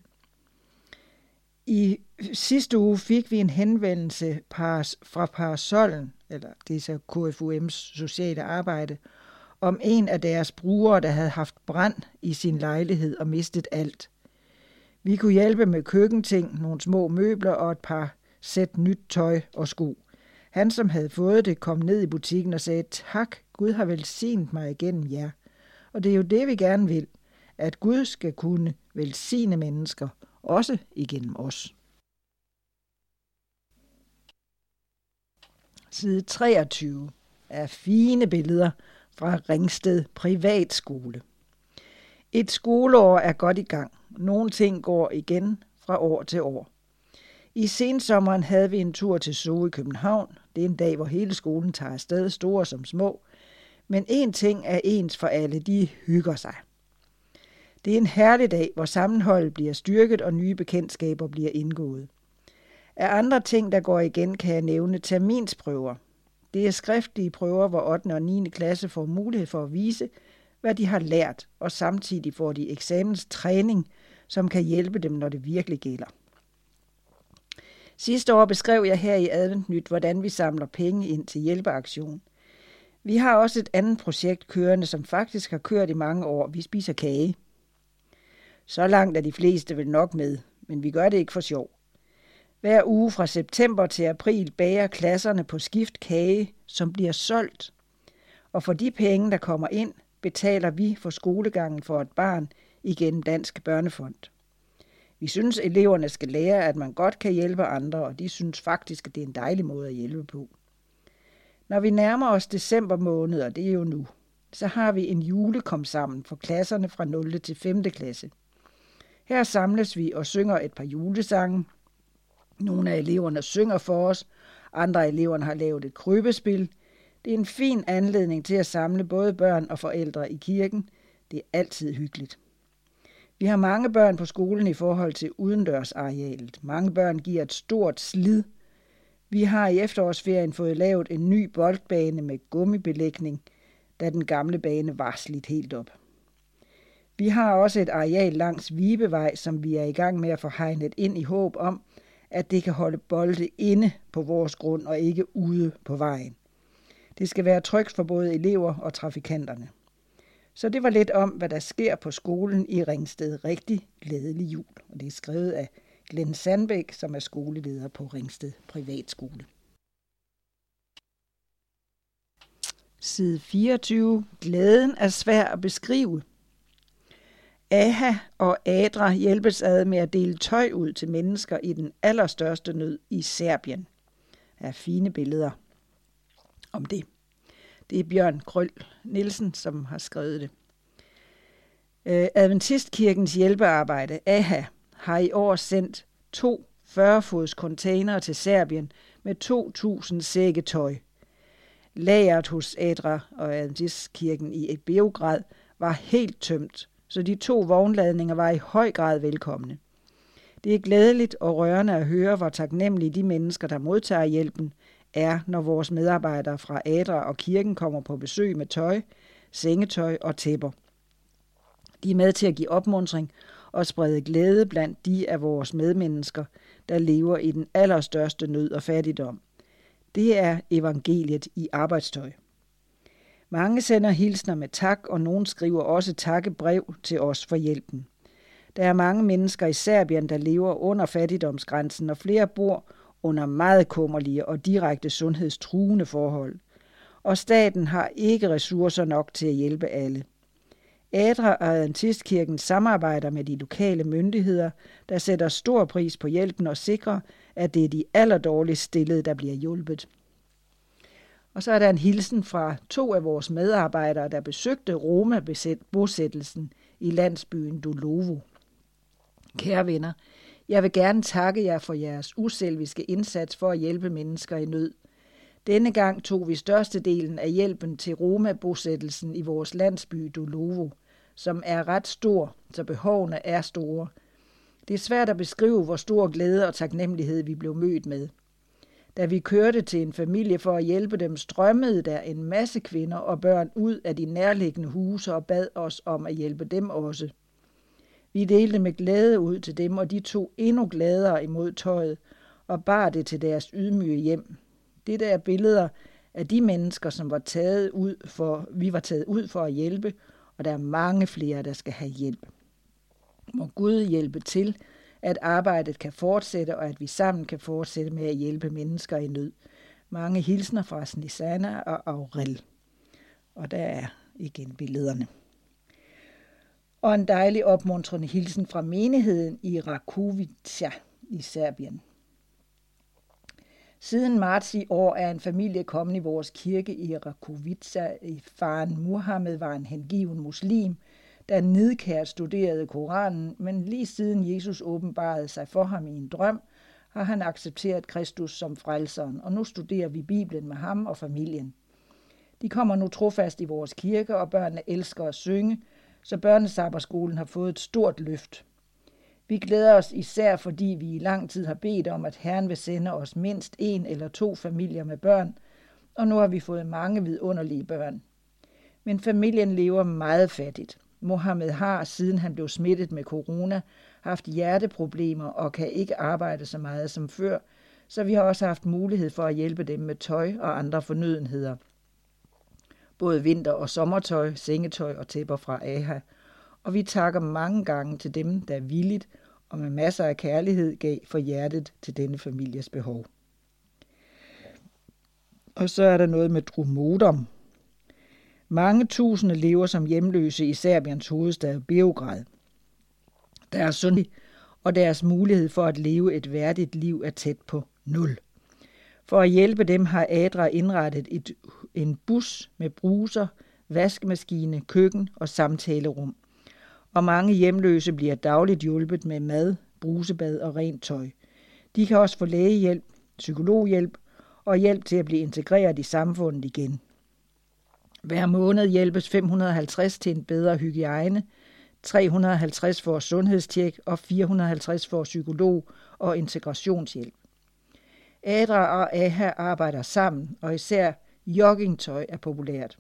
I sidste uge fik vi en henvendelse fra Parasollen, eller det er så KFUM's sociale arbejde, om en af deres brugere, der havde haft brand i sin lejlighed og mistet alt. Vi kunne hjælpe med køkkenting, nogle små møbler og et par sæt nyt tøj og sko. Han, som havde fået det, kom ned i butikken og sagde, tak, Gud har velsignet mig igennem jer. Og det er jo det, vi gerne vil, at Gud skal kunne velsigne mennesker, også igennem os. Side 23 er fine billeder fra Ringsted Privatskole. Et skoleår er godt i gang. Nogle ting går igen fra år til år. I sensommeren havde vi en tur til Zoo i København. Det er en dag, hvor hele skolen tager afsted, store som små. Men én ting er ens for alle, de hygger sig. Det er en herlig dag, hvor sammenholdet bliver styrket og nye bekendtskaber bliver indgået. Af andre ting, der går igen, kan jeg nævne terminsprøver. Det er skriftlige prøver, hvor 8. og 9. klasse får mulighed for at vise, hvad de har lært, og samtidig får de eksamenstræning, som kan hjælpe dem, når det virkelig gælder. Sidste år beskrev jeg her i Adventnyt, hvordan vi samler penge ind til hjælpeaktion. Vi har også et andet projekt kørende, som faktisk har kørt i mange år. Vi spiser kage. Så langt er de fleste vel nok med, men vi gør det ikke for sjov. Hver uge fra september til april bager klasserne på skift kage, som bliver solgt. Og for de penge, der kommer ind, betaler vi for skolegangen for et barn igennem Dansk Børnefond. Vi synes, eleverne skal lære, at man godt kan hjælpe andre, og de synes faktisk, at det er en dejlig måde at hjælpe på. Når vi nærmer os december måned, og det er jo nu, så har vi en julekom sammen for klasserne fra 0. til 5. klasse. Her samles vi og synger et par julesange. Nogle af eleverne synger for os, andre af eleverne har lavet et krybespil. Det er en fin anledning til at samle både børn og forældre i kirken. Det er altid hyggeligt. Vi har mange børn på skolen i forhold til udendørsarealet. Mange børn giver et stort slid. Vi har i efterårsferien fået lavet en ny boldbane med gummibelægning, da den gamle bane var slidt helt op. Vi har også et areal langs Vibevej, som vi er i gang med at få hegnet ind i håb om, at det kan holde bolde inde på vores grund og ikke ude på vejen. Det skal være trygt for både elever og trafikanterne. Så det var lidt om, hvad der sker på skolen i Ringsted. Rigtig glædelig jul. Og det er skrevet af Glenn Sandbæk, som er skoleleder på Ringsted Privatskole. Side 24. Glæden er svær at beskrive. Aha og Adra hjælpes ad med at dele tøj ud til mennesker i den allerstørste nød i Serbien. Der er fine billeder om det. Det er Bjørn Krøl Nielsen, som har skrevet det. Øh, Adventistkirkens hjælpearbejde, AHA, har i år sendt to 40-fods containere til Serbien med 2.000 sække tøj. Lageret hos Adra og Adventistkirken i Beograd var helt tømt, så de to vognladninger var i høj grad velkomne. Det er glædeligt og rørende at høre, hvor taknemmelige de mennesker, der modtager hjælpen, er, når vores medarbejdere fra Adra og kirken kommer på besøg med tøj, sengetøj og tæpper. De er med til at give opmuntring og sprede glæde blandt de af vores medmennesker, der lever i den allerstørste nød og fattigdom. Det er evangeliet i arbejdstøj. Mange sender hilsner med tak, og nogen skriver også takkebrev til os for hjælpen. Der er mange mennesker i Serbien, der lever under fattigdomsgrænsen, og flere bor under meget kummerlige og direkte sundhedstruende forhold. Og staten har ikke ressourcer nok til at hjælpe alle. Adra og Adventistkirken samarbejder med de lokale myndigheder, der sætter stor pris på hjælpen og sikrer, at det er de allerdårligst stillede, der bliver hjulpet. Og så er der en hilsen fra to af vores medarbejdere, der besøgte Roma-bosættelsen i landsbyen Dolovo. Kære venner, jeg vil gerne takke jer for jeres uselviske indsats for at hjælpe mennesker i nød. Denne gang tog vi størstedelen af hjælpen til Roma-bosættelsen i vores landsby Dolovo, som er ret stor, så behovene er store. Det er svært at beskrive, hvor stor glæde og taknemmelighed vi blev mødt med. Da vi kørte til en familie for at hjælpe dem, strømmede der en masse kvinder og børn ud af de nærliggende huse og bad os om at hjælpe dem også. Vi delte med glæde ud til dem, og de tog endnu gladere imod tøjet og bar det til deres ydmyge hjem. Det der er billeder af de mennesker, som var taget ud for, vi var taget ud for at hjælpe, og der er mange flere, der skal have hjælp. Må Gud hjælpe til, at arbejdet kan fortsætte, og at vi sammen kan fortsætte med at hjælpe mennesker i nød. Mange hilsner fra Snisana og Aurel. Og der er igen billederne. Og en dejlig opmuntrende hilsen fra menigheden i Rakovica i Serbien. Siden marts i år er en familie kommet i vores kirke i Rakovica. Faren Muhammed var en hengiven muslim, der nedkært studerede Koranen, men lige siden Jesus åbenbarede sig for ham i en drøm, har han accepteret Kristus som frelseren, og nu studerer vi Bibelen med ham og familien. De kommer nu trofast i vores kirke, og børnene elsker at synge, så børnesabberskolen har fået et stort løft. Vi glæder os især, fordi vi i lang tid har bedt om, at Herren vil sende os mindst en eller to familier med børn, og nu har vi fået mange vidunderlige børn. Men familien lever meget fattigt. Mohammed har, siden han blev smittet med corona, haft hjerteproblemer og kan ikke arbejde så meget som før, så vi har også haft mulighed for at hjælpe dem med tøj og andre fornødenheder. Både vinter- og sommertøj, sengetøj og tæpper fra AHA. Og vi takker mange gange til dem, der villigt og med masser af kærlighed gav for hjertet til denne families behov. Og så er der noget med Drumodom, mange tusinde lever som hjemløse i Serbiens hovedstad Beograd. Deres sundhed og deres mulighed for at leve et værdigt liv er tæt på nul. For at hjælpe dem har Adra indrettet et, en bus med bruser, vaskemaskine, køkken og samtalerum. Og mange hjemløse bliver dagligt hjulpet med mad, brusebad og rent tøj. De kan også få lægehjælp, psykologhjælp og hjælp til at blive integreret i samfundet igen. Hver måned hjælpes 550 til en bedre hygiejne, 350 for sundhedstjek og 450 for psykolog og integrationshjælp. Adra og AHA arbejder sammen, og især joggingtøj er populært.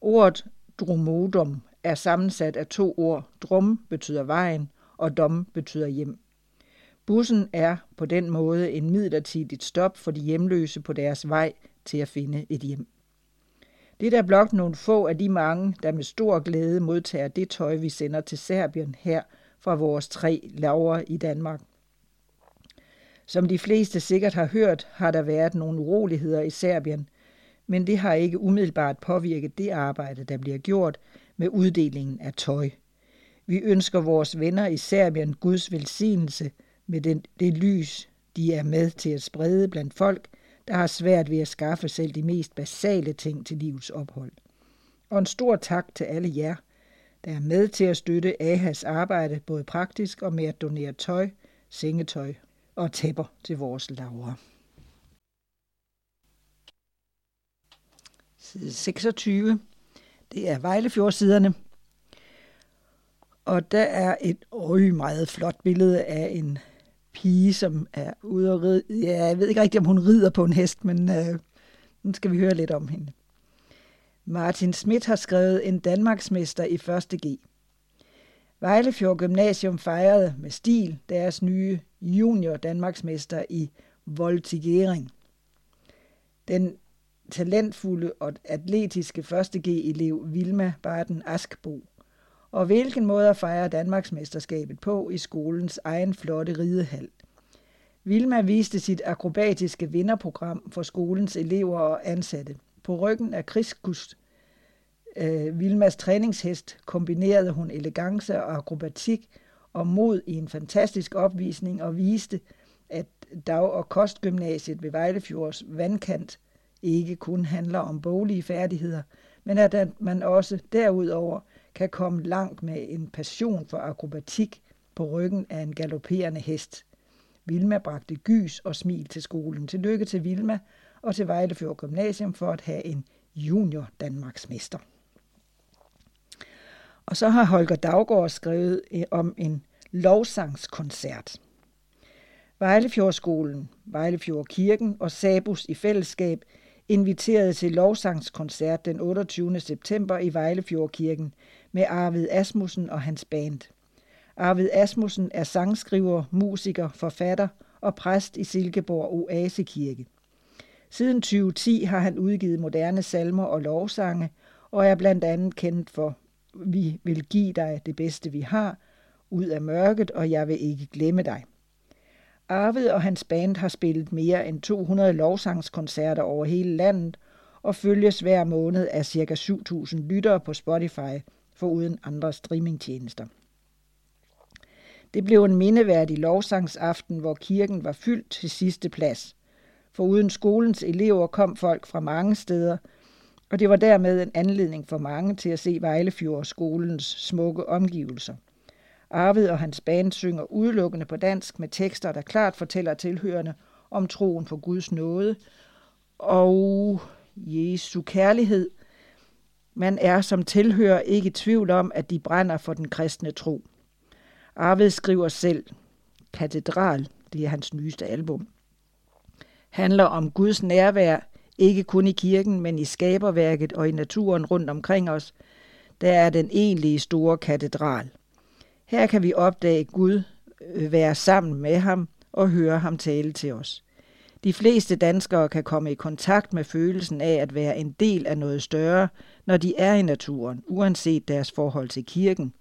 Ordet dromodum er sammensat af to ord. Drum betyder vejen, og dom betyder hjem. Bussen er på den måde en midlertidigt stop for de hjemløse på deres vej til at finde et hjem. Det er blot nogle få af de mange, der med stor glæde modtager det tøj, vi sender til Serbien her fra vores tre laver i Danmark. Som de fleste sikkert har hørt, har der været nogle uroligheder i Serbien, men det har ikke umiddelbart påvirket det arbejde, der bliver gjort med uddelingen af tøj. Vi ønsker vores venner i Serbien Guds velsignelse med den, det lys, de er med til at sprede blandt folk, der har svært ved at skaffe selv de mest basale ting til livets ophold. Og en stor tak til alle jer, der er med til at støtte AHAs arbejde både praktisk og med at donere tøj, sengetøj og tæpper til vores lavere. Side 26. Det er Vejlefjordsiderne. Og der er et øj, meget flot billede af en pige, som er ude og ride. Ja, jeg ved ikke rigtigt, om hun rider på en hest, men øh, nu skal vi høre lidt om hende. Martin Schmidt har skrevet en Danmarksmester i 1. G. Vejlefjord Gymnasium fejrede med stil deres nye junior Danmarksmester i voltigering. Den talentfulde og atletiske første G-elev Vilma Barden Askbo og hvilken måde at fejre Danmarksmesterskabet på i skolens egen flotte ridehal. Vilma viste sit akrobatiske vinderprogram for skolens elever og ansatte. På ryggen af Kriskus, øh, Vilmas træningshest, kombinerede hun elegance og akrobatik og mod i en fantastisk opvisning og viste, at dag- og kostgymnasiet ved Vejlefjords vandkant ikke kun handler om boglige færdigheder, men at man også derudover kan komme langt med en passion for akrobatik på ryggen af en galopperende hest. Vilma bragte gys og smil til skolen. Tillykke til Vilma og til Vejlefjord Gymnasium for at have en junior Danmarks mester. Og så har Holger Daggaard skrevet eh, om en lovsangskoncert. Vejlefjordskolen, Vejlefjordkirken og Sabus i fællesskab inviteret til lovsangskoncert den 28. september i Vejlefjordkirken med Arvid Asmussen og hans band. Arvid Asmussen er sangskriver, musiker, forfatter og præst i Silkeborg Oasekirke. Siden 2010 har han udgivet moderne salmer og lovsange, og er blandt andet kendt for Vi vil give dig det bedste vi har, Ud af mørket, og Jeg vil ikke glemme dig. Arvid og hans band har spillet mere end 200 lovsangskoncerter over hele landet og følges hver måned af ca. 7.000 lyttere på Spotify, foruden andre streamingtjenester. Det blev en mindeværdig lovsangsaften, hvor kirken var fyldt til sidste plads. For uden skolens elever kom folk fra mange steder, og det var dermed en anledning for mange til at se Vejlefjord skolens smukke omgivelser. Arvid og hans band synger udelukkende på dansk med tekster, der klart fortæller tilhørende om troen på Guds nåde og Jesu kærlighed. Man er som tilhører ikke i tvivl om, at de brænder for den kristne tro. Arvid skriver selv, Katedral, det er hans nyeste album, handler om Guds nærvær, ikke kun i kirken, men i skaberværket og i naturen rundt omkring os, der er den egentlige store katedral. Her kan vi opdage Gud, øh, være sammen med ham og høre ham tale til os. De fleste danskere kan komme i kontakt med følelsen af at være en del af noget større, når de er i naturen, uanset deres forhold til kirken.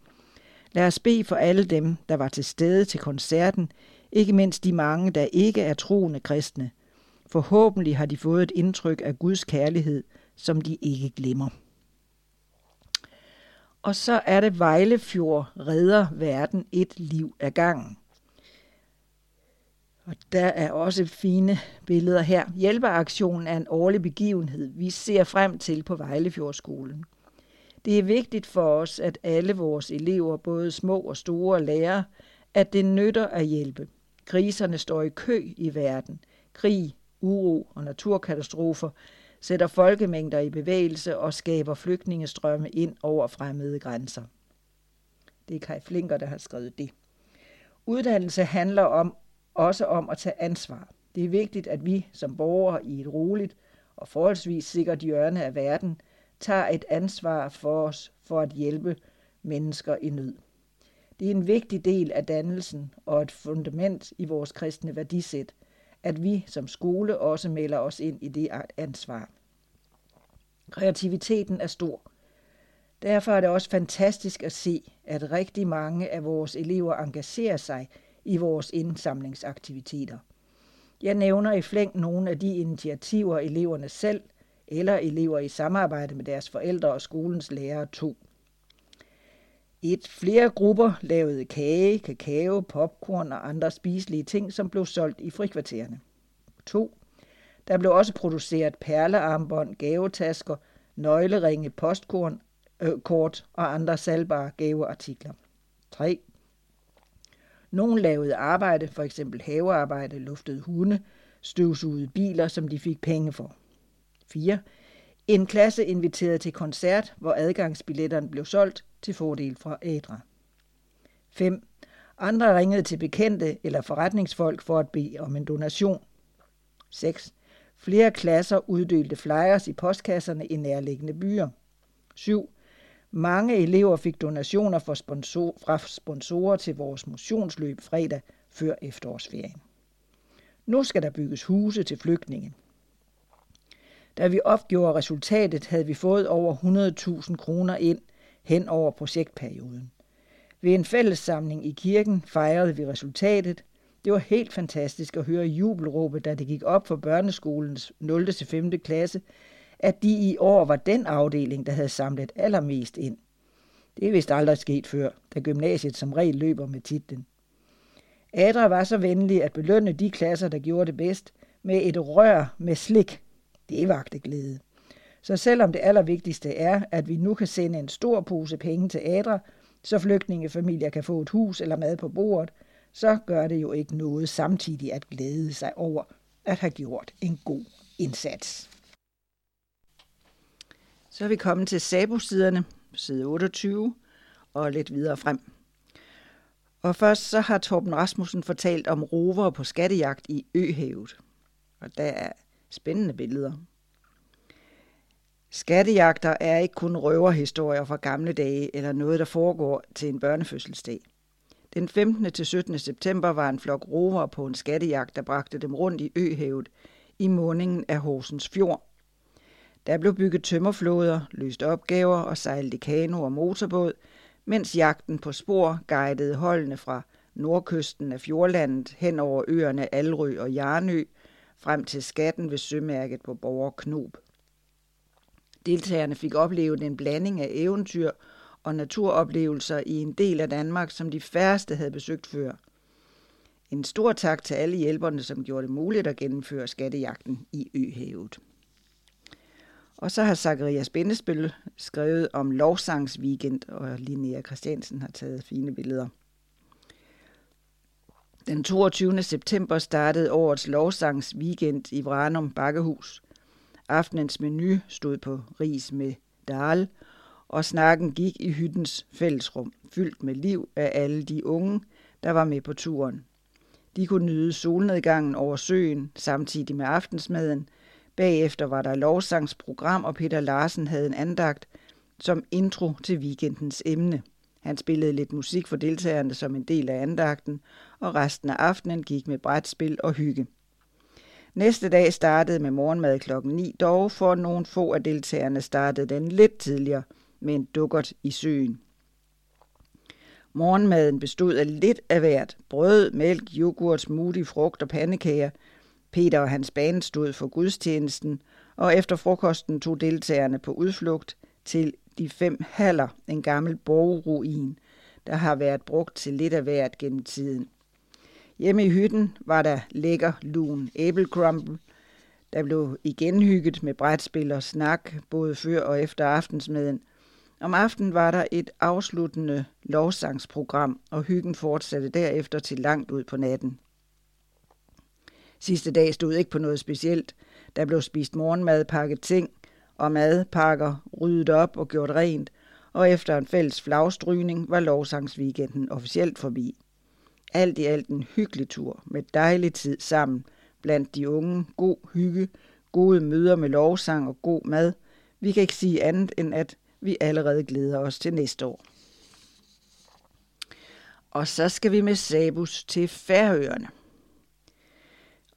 Lad os bede for alle dem, der var til stede til koncerten, ikke mindst de mange, der ikke er troende kristne. Forhåbentlig har de fået et indtryk af Guds kærlighed, som de ikke glemmer. Og så er det Vejlefjord redder verden et liv ad gangen. Og der er også fine billeder her. Hjælpeaktionen er en årlig begivenhed, vi ser frem til på Vejlefjordskolen. Det er vigtigt for os, at alle vores elever, både små og store, lærer, at det nytter at hjælpe. Kriserne står i kø i verden. Krig, uro og naturkatastrofer sætter folkemængder i bevægelse og skaber flygtningestrømme ind over fremmede grænser. Det er Kai Flinker, der har skrevet det. Uddannelse handler om også om at tage ansvar. Det er vigtigt, at vi som borgere i et roligt og forholdsvis sikkert hjørne af verden tager et ansvar for os for at hjælpe mennesker i nød. Det er en vigtig del af dannelsen og et fundament i vores kristne værdisæt, at vi som skole også melder os ind i det ansvar. Kreativiteten er stor. Derfor er det også fantastisk at se, at rigtig mange af vores elever engagerer sig i vores indsamlingsaktiviteter. Jeg nævner i flæng nogle af de initiativer, eleverne selv eller elever i samarbejde med deres forældre og skolens lærere tog. Et flere grupper lavede kage, kakao, popcorn og andre spiselige ting, som blev solgt i frikvartererne. 2. Der blev også produceret perlearmbånd, gavetasker, nøgleringe, postkort øh, kort og andre salgbare gaveartikler. 3. Nogle lavede arbejde, for eksempel havearbejde, luftede hunde, støvsugede biler, som de fik penge for. 4. En klasse inviterede til koncert, hvor adgangsbilletterne blev solgt til fordel for ædre. 5. Andre ringede til bekendte eller forretningsfolk for at bede om en donation. 6. Flere klasser uddelte flyers i postkasserne i nærliggende byer. 7. Mange elever fik donationer fra, sponsor, fra sponsorer til vores motionsløb fredag før efterårsferien. Nu skal der bygges huse til flygtninge. Da vi opgjorde resultatet, havde vi fået over 100.000 kroner ind hen over projektperioden. Ved en fællessamling i kirken fejrede vi resultatet. Det var helt fantastisk at høre jubelråbet, da det gik op for børneskolens 0. til 5. klasse, at de i år var den afdeling, der havde samlet allermest ind. Det er vist aldrig sket før, da gymnasiet som regel løber med titlen. Adra var så venlig at belønne de klasser, der gjorde det bedst, med et rør med slik. Det vagte glæde. Så selvom det allervigtigste er, at vi nu kan sende en stor pose penge til Adra, så flygtningefamilier kan få et hus eller mad på bordet, så gør det jo ikke noget samtidig at glæde sig over at have gjort en god indsats. Så er vi kommet til Sabo-siderne, side 28, og lidt videre frem. Og først så har Torben Rasmussen fortalt om rover på skattejagt i Øhavet. Og der er spændende billeder. Skattejagter er ikke kun røverhistorier fra gamle dage eller noget, der foregår til en børnefødselsdag. Den 15. til 17. september var en flok rover på en skattejagt, der bragte dem rundt i Øhavet i måningen af Horsens Fjord. Der blev bygget tømmerflåder, løst opgaver og sejlet i kano og motorbåd, mens jagten på spor guidede holdene fra nordkysten af fjordlandet hen over øerne Alrø og Jarnø frem til skatten ved sømærket på Borger Knob. Deltagerne fik oplevet en blanding af eventyr og naturoplevelser i en del af Danmark, som de færreste havde besøgt før. En stor tak til alle hjælperne, som gjorde det muligt at gennemføre skattejagten i Øhavet. Og så har Zacharias Bindespil skrevet om lovsangsweekend, og Linnea Christiansen har taget fine billeder. Den 22. september startede årets lovsangsweekend i Vranum Bakkehus. Aftenens menu stod på ris med dal, og snakken gik i hyttens fællesrum, fyldt med liv af alle de unge, der var med på turen. De kunne nyde solnedgangen over søen samtidig med aftensmaden, Bagefter var der lovsangsprogram, og Peter Larsen havde en andagt som intro til weekendens emne. Han spillede lidt musik for deltagerne som en del af andagten, og resten af aftenen gik med brætspil og hygge. Næste dag startede med morgenmad klokken 9, dog for nogle få af deltagerne startede den lidt tidligere med en dukkert i søen. Morgenmaden bestod af lidt af hvert. Brød, mælk, yoghurt, smoothie, frugt og pandekager – Peter og hans bane stod for gudstjenesten, og efter frokosten tog deltagerne på udflugt til de fem haller, en gammel borgruin, der har været brugt til lidt af hvert gennem tiden. Hjemme i hytten var der lækker lun æblecrumble. Der blev igen hygget med brætspil og snak, både før og efter aftensmaden. Om aftenen var der et afsluttende lovsangsprogram, og hyggen fortsatte derefter til langt ud på natten. Sidste dag stod ikke på noget specielt. Der blev spist morgenmad, pakket ting og madpakker, ryddet op og gjort rent, og efter en fælles flagstrygning var lovsangsweekenden officielt forbi. Alt i alt en hyggelig tur med dejlig tid sammen blandt de unge, god hygge, gode møder med lovsang og god mad. Vi kan ikke sige andet end, at vi allerede glæder os til næste år. Og så skal vi med Sabus til Færøerne.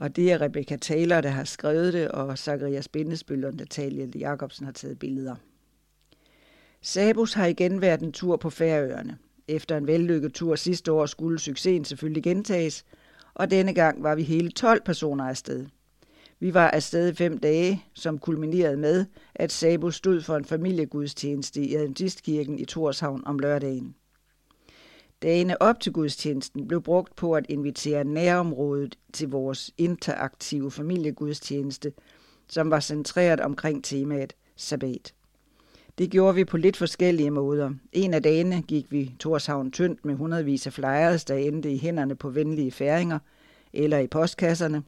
Og det er Rebecca Taylor, der har skrevet det, og Zacharias Bindesbøl og Natalia Jacobsen har taget billeder. Sabus har igen været en tur på Færøerne. Efter en vellykket tur sidste år skulle succesen selvfølgelig gentages, og denne gang var vi hele 12 personer afsted. Vi var afsted i fem dage, som kulminerede med, at Sabus stod for en familiegudstjeneste i Adventistkirken i Torshavn om lørdagen. Dagene op til gudstjenesten blev brugt på at invitere nærområdet til vores interaktive familiegudstjeneste, som var centreret omkring temaet sabbat. Det gjorde vi på lidt forskellige måder. En af dagene gik vi Torshavn tyndt med hundredvis af flyers, der endte i hænderne på venlige færinger eller i postkasserne.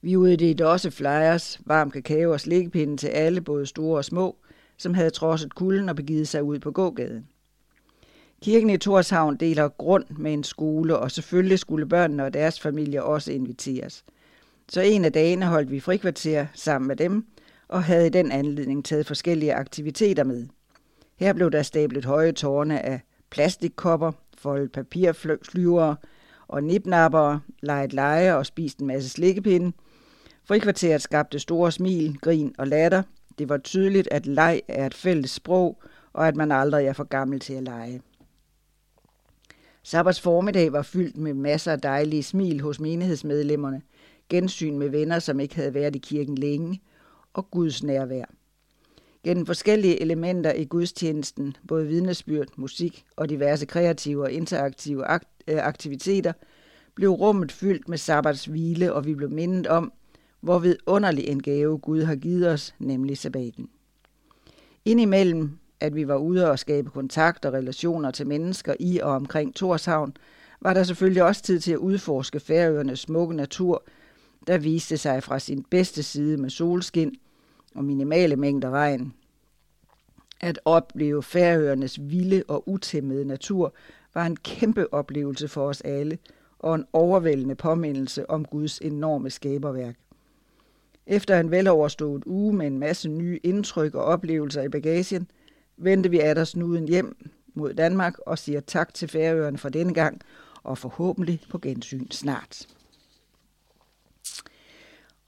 Vi uddelte også flyers, varm kakao og slikkepinde til alle, både store og små, som havde trodset kulden og begivet sig ud på gågaden. Kirken i Torshavn deler grund med en skole, og selvfølgelig skulle børnene og deres familier også inviteres. Så en af dagene holdt vi frikvarter sammen med dem, og havde i den anledning taget forskellige aktiviteter med. Her blev der stablet høje tårne af plastikkopper, foldet papirflyvere og nipnappere, leget leje og spist en masse slikkepinde. Frikvarteret skabte store smil, grin og latter. Det var tydeligt, at leg er et fælles sprog, og at man aldrig er for gammel til at lege. Sabbats formiddag var fyldt med masser af dejlige smil hos menighedsmedlemmerne, gensyn med venner, som ikke havde været i kirken længe, og Guds nærvær. Gennem forskellige elementer i gudstjenesten, både vidnesbyrd, musik og diverse kreative og interaktive øh, aktiviteter, blev rummet fyldt med sabbats hvile, og vi blev mindet om, hvor vidunderlig en gave Gud har givet os, nemlig sabbaten. Indimellem at vi var ude og skabe kontakt og relationer til mennesker i og omkring Torshavn, var der selvfølgelig også tid til at udforske Færøernes smukke natur, der viste sig fra sin bedste side med solskin og minimale mængder regn. At opleve Færøernes vilde og utæmmede natur var en kæmpe oplevelse for os alle og en overvældende påmindelse om Guds enorme skaberværk. Efter en veloverstået uge med en masse nye indtryk og oplevelser i bagagen – vendte vi af snuden hjem mod Danmark og siger tak til Færøerne for denne gang, og forhåbentlig på gensyn snart.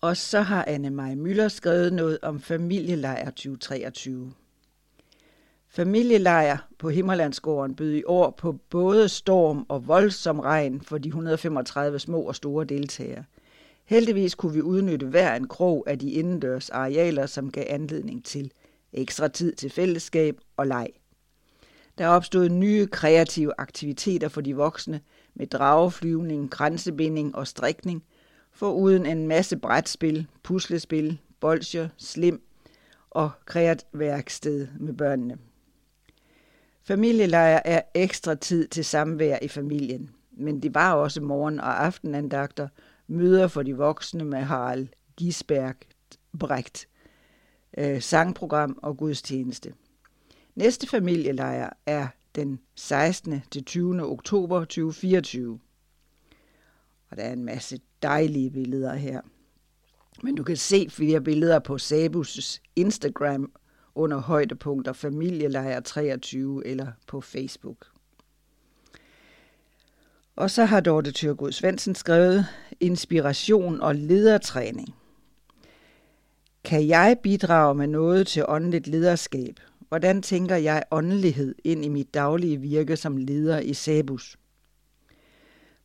Og så har Anne Maj Møller skrevet noget om familielejr 2023. Familielejr på Himmerlandsgården bød i år på både storm og voldsom regn for de 135 små og store deltagere. Heldigvis kunne vi udnytte hver en krog af de indendørs arealer, som gav anledning til – ekstra tid til fællesskab og leg. Der opstod nye kreative aktiviteter for de voksne med drageflyvning, kransebinding og strikning, foruden en masse brætspil, puslespil, bolcher, slim og kreatværksted med børnene. Familielejr er ekstra tid til samvær i familien, men det var også morgen- og aftenandagter, møder for de voksne med Harald Gisberg Brecht øh, sangprogram og gudstjeneste. Næste familielejr er den 16. til 20. oktober 2024. Og der er en masse dejlige billeder her. Men du kan se flere billeder på Sabus Instagram under højdepunkter familielejr 23 eller på Facebook. Og så har Dorte Tyrgod Svendsen skrevet Inspiration og ledertræning – kan jeg bidrage med noget til åndeligt lederskab? Hvordan tænker jeg åndelighed ind i mit daglige virke som leder i Sabus?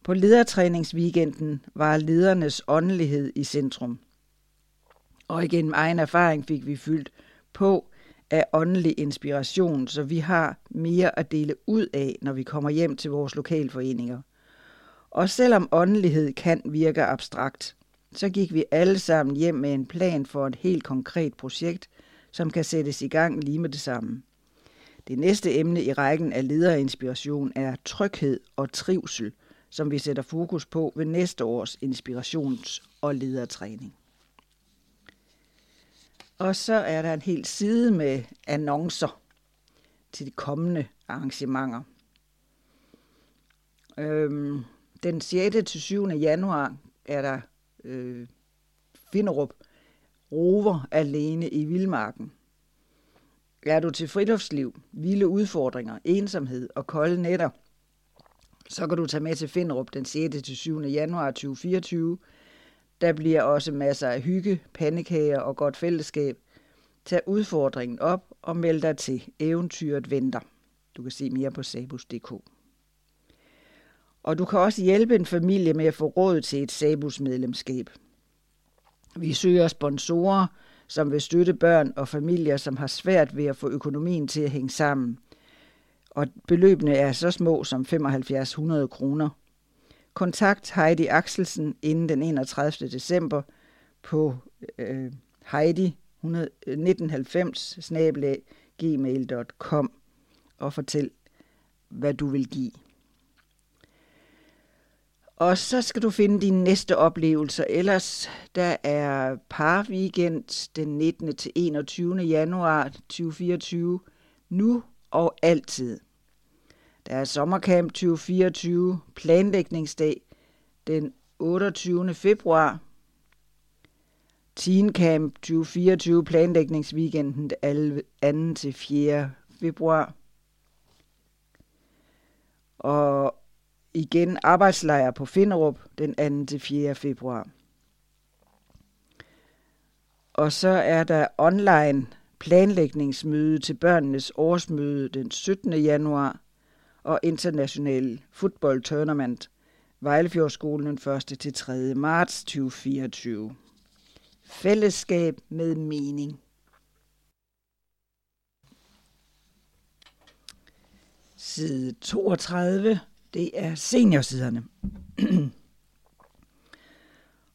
På ledertræningsweekenden var ledernes åndelighed i centrum. Og igennem egen erfaring fik vi fyldt på af åndelig inspiration, så vi har mere at dele ud af, når vi kommer hjem til vores lokalforeninger. Og selvom åndelighed kan virke abstrakt, så gik vi alle sammen hjem med en plan for et helt konkret projekt, som kan sættes i gang lige med det samme. Det næste emne i rækken af lederinspiration er tryghed og trivsel, som vi sætter fokus på ved næste års inspirations- og ledertræning. Og så er der en hel side med annoncer til de kommende arrangementer. Øhm, den 6. til 7. januar er der øh, Finderup rover alene i vildmarken. Er du til friluftsliv, vilde udfordringer, ensomhed og kolde nætter, så kan du tage med til Finderup den 6. til 7. januar 2024. Der bliver også masser af hygge, pandekager og godt fællesskab. Tag udfordringen op og meld dig til. Eventyret venter. Du kan se mere på sabus.dk. Og du kan også hjælpe en familie med at få råd til et Sabus-medlemskab. Vi søger sponsorer, som vil støtte børn og familier, som har svært ved at få økonomien til at hænge sammen. Og beløbene er så små som 7500 kroner. Kontakt Heidi Axelsen inden den 31. december på øh, heidi 1990 gmail.com og fortæl, hvad du vil give. Og så skal du finde dine næste oplevelser. Ellers der er parweekend den 19. til 21. januar 2024. Nu og altid. Der er sommercamp 2024, planlægningsdag den 28. februar. Teencamp 2024, planlægningsweekenden 2. til 4. februar. Og igen arbejdslejr på Finderup den 2. til 4. februar. Og så er der online planlægningsmøde til børnenes årsmøde den 17. januar og international football tournament Vejlefjordskolen den 1. til 3. marts 2024. Fællesskab med mening. Side 32 det er seniorsiderne.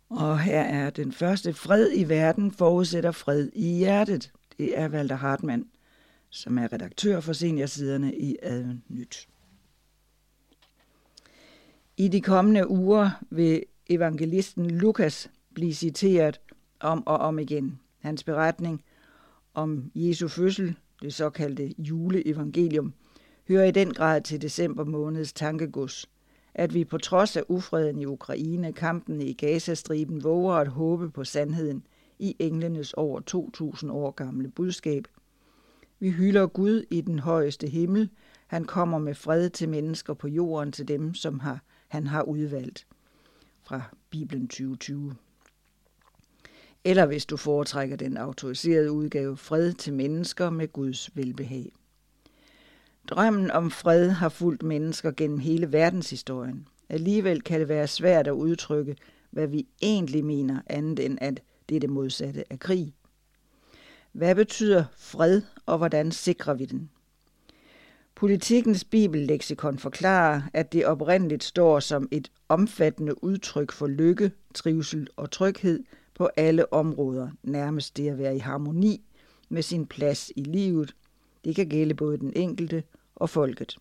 og her er den første fred i verden forudsætter fred i hjertet. Det er Walter Hartmann, som er redaktør for seniorsiderne i Advent Nyt. I de kommende uger vil evangelisten Lukas blive citeret om og om igen. Hans beretning om Jesu fødsel, det såkaldte juleevangelium, hører i den grad til december måneds tankegods, at vi på trods af ufreden i Ukraine, kampen i Gazastriben, våger at håbe på sandheden i englenes over 2000 år gamle budskab. Vi hylder Gud i den højeste himmel. Han kommer med fred til mennesker på jorden til dem, som har, han har udvalgt. Fra Bibelen 2020. Eller hvis du foretrækker den autoriserede udgave, fred til mennesker med Guds velbehag. Drømmen om fred har fulgt mennesker gennem hele verdenshistorien. Alligevel kan det være svært at udtrykke, hvad vi egentlig mener, andet end at det er det modsatte af krig. Hvad betyder fred, og hvordan sikrer vi den? Politikens bibelleksikon forklarer, at det oprindeligt står som et omfattende udtryk for lykke, trivsel og tryghed på alle områder, nærmest det at være i harmoni med sin plads i livet. Det kan gælde både den enkelte og folket.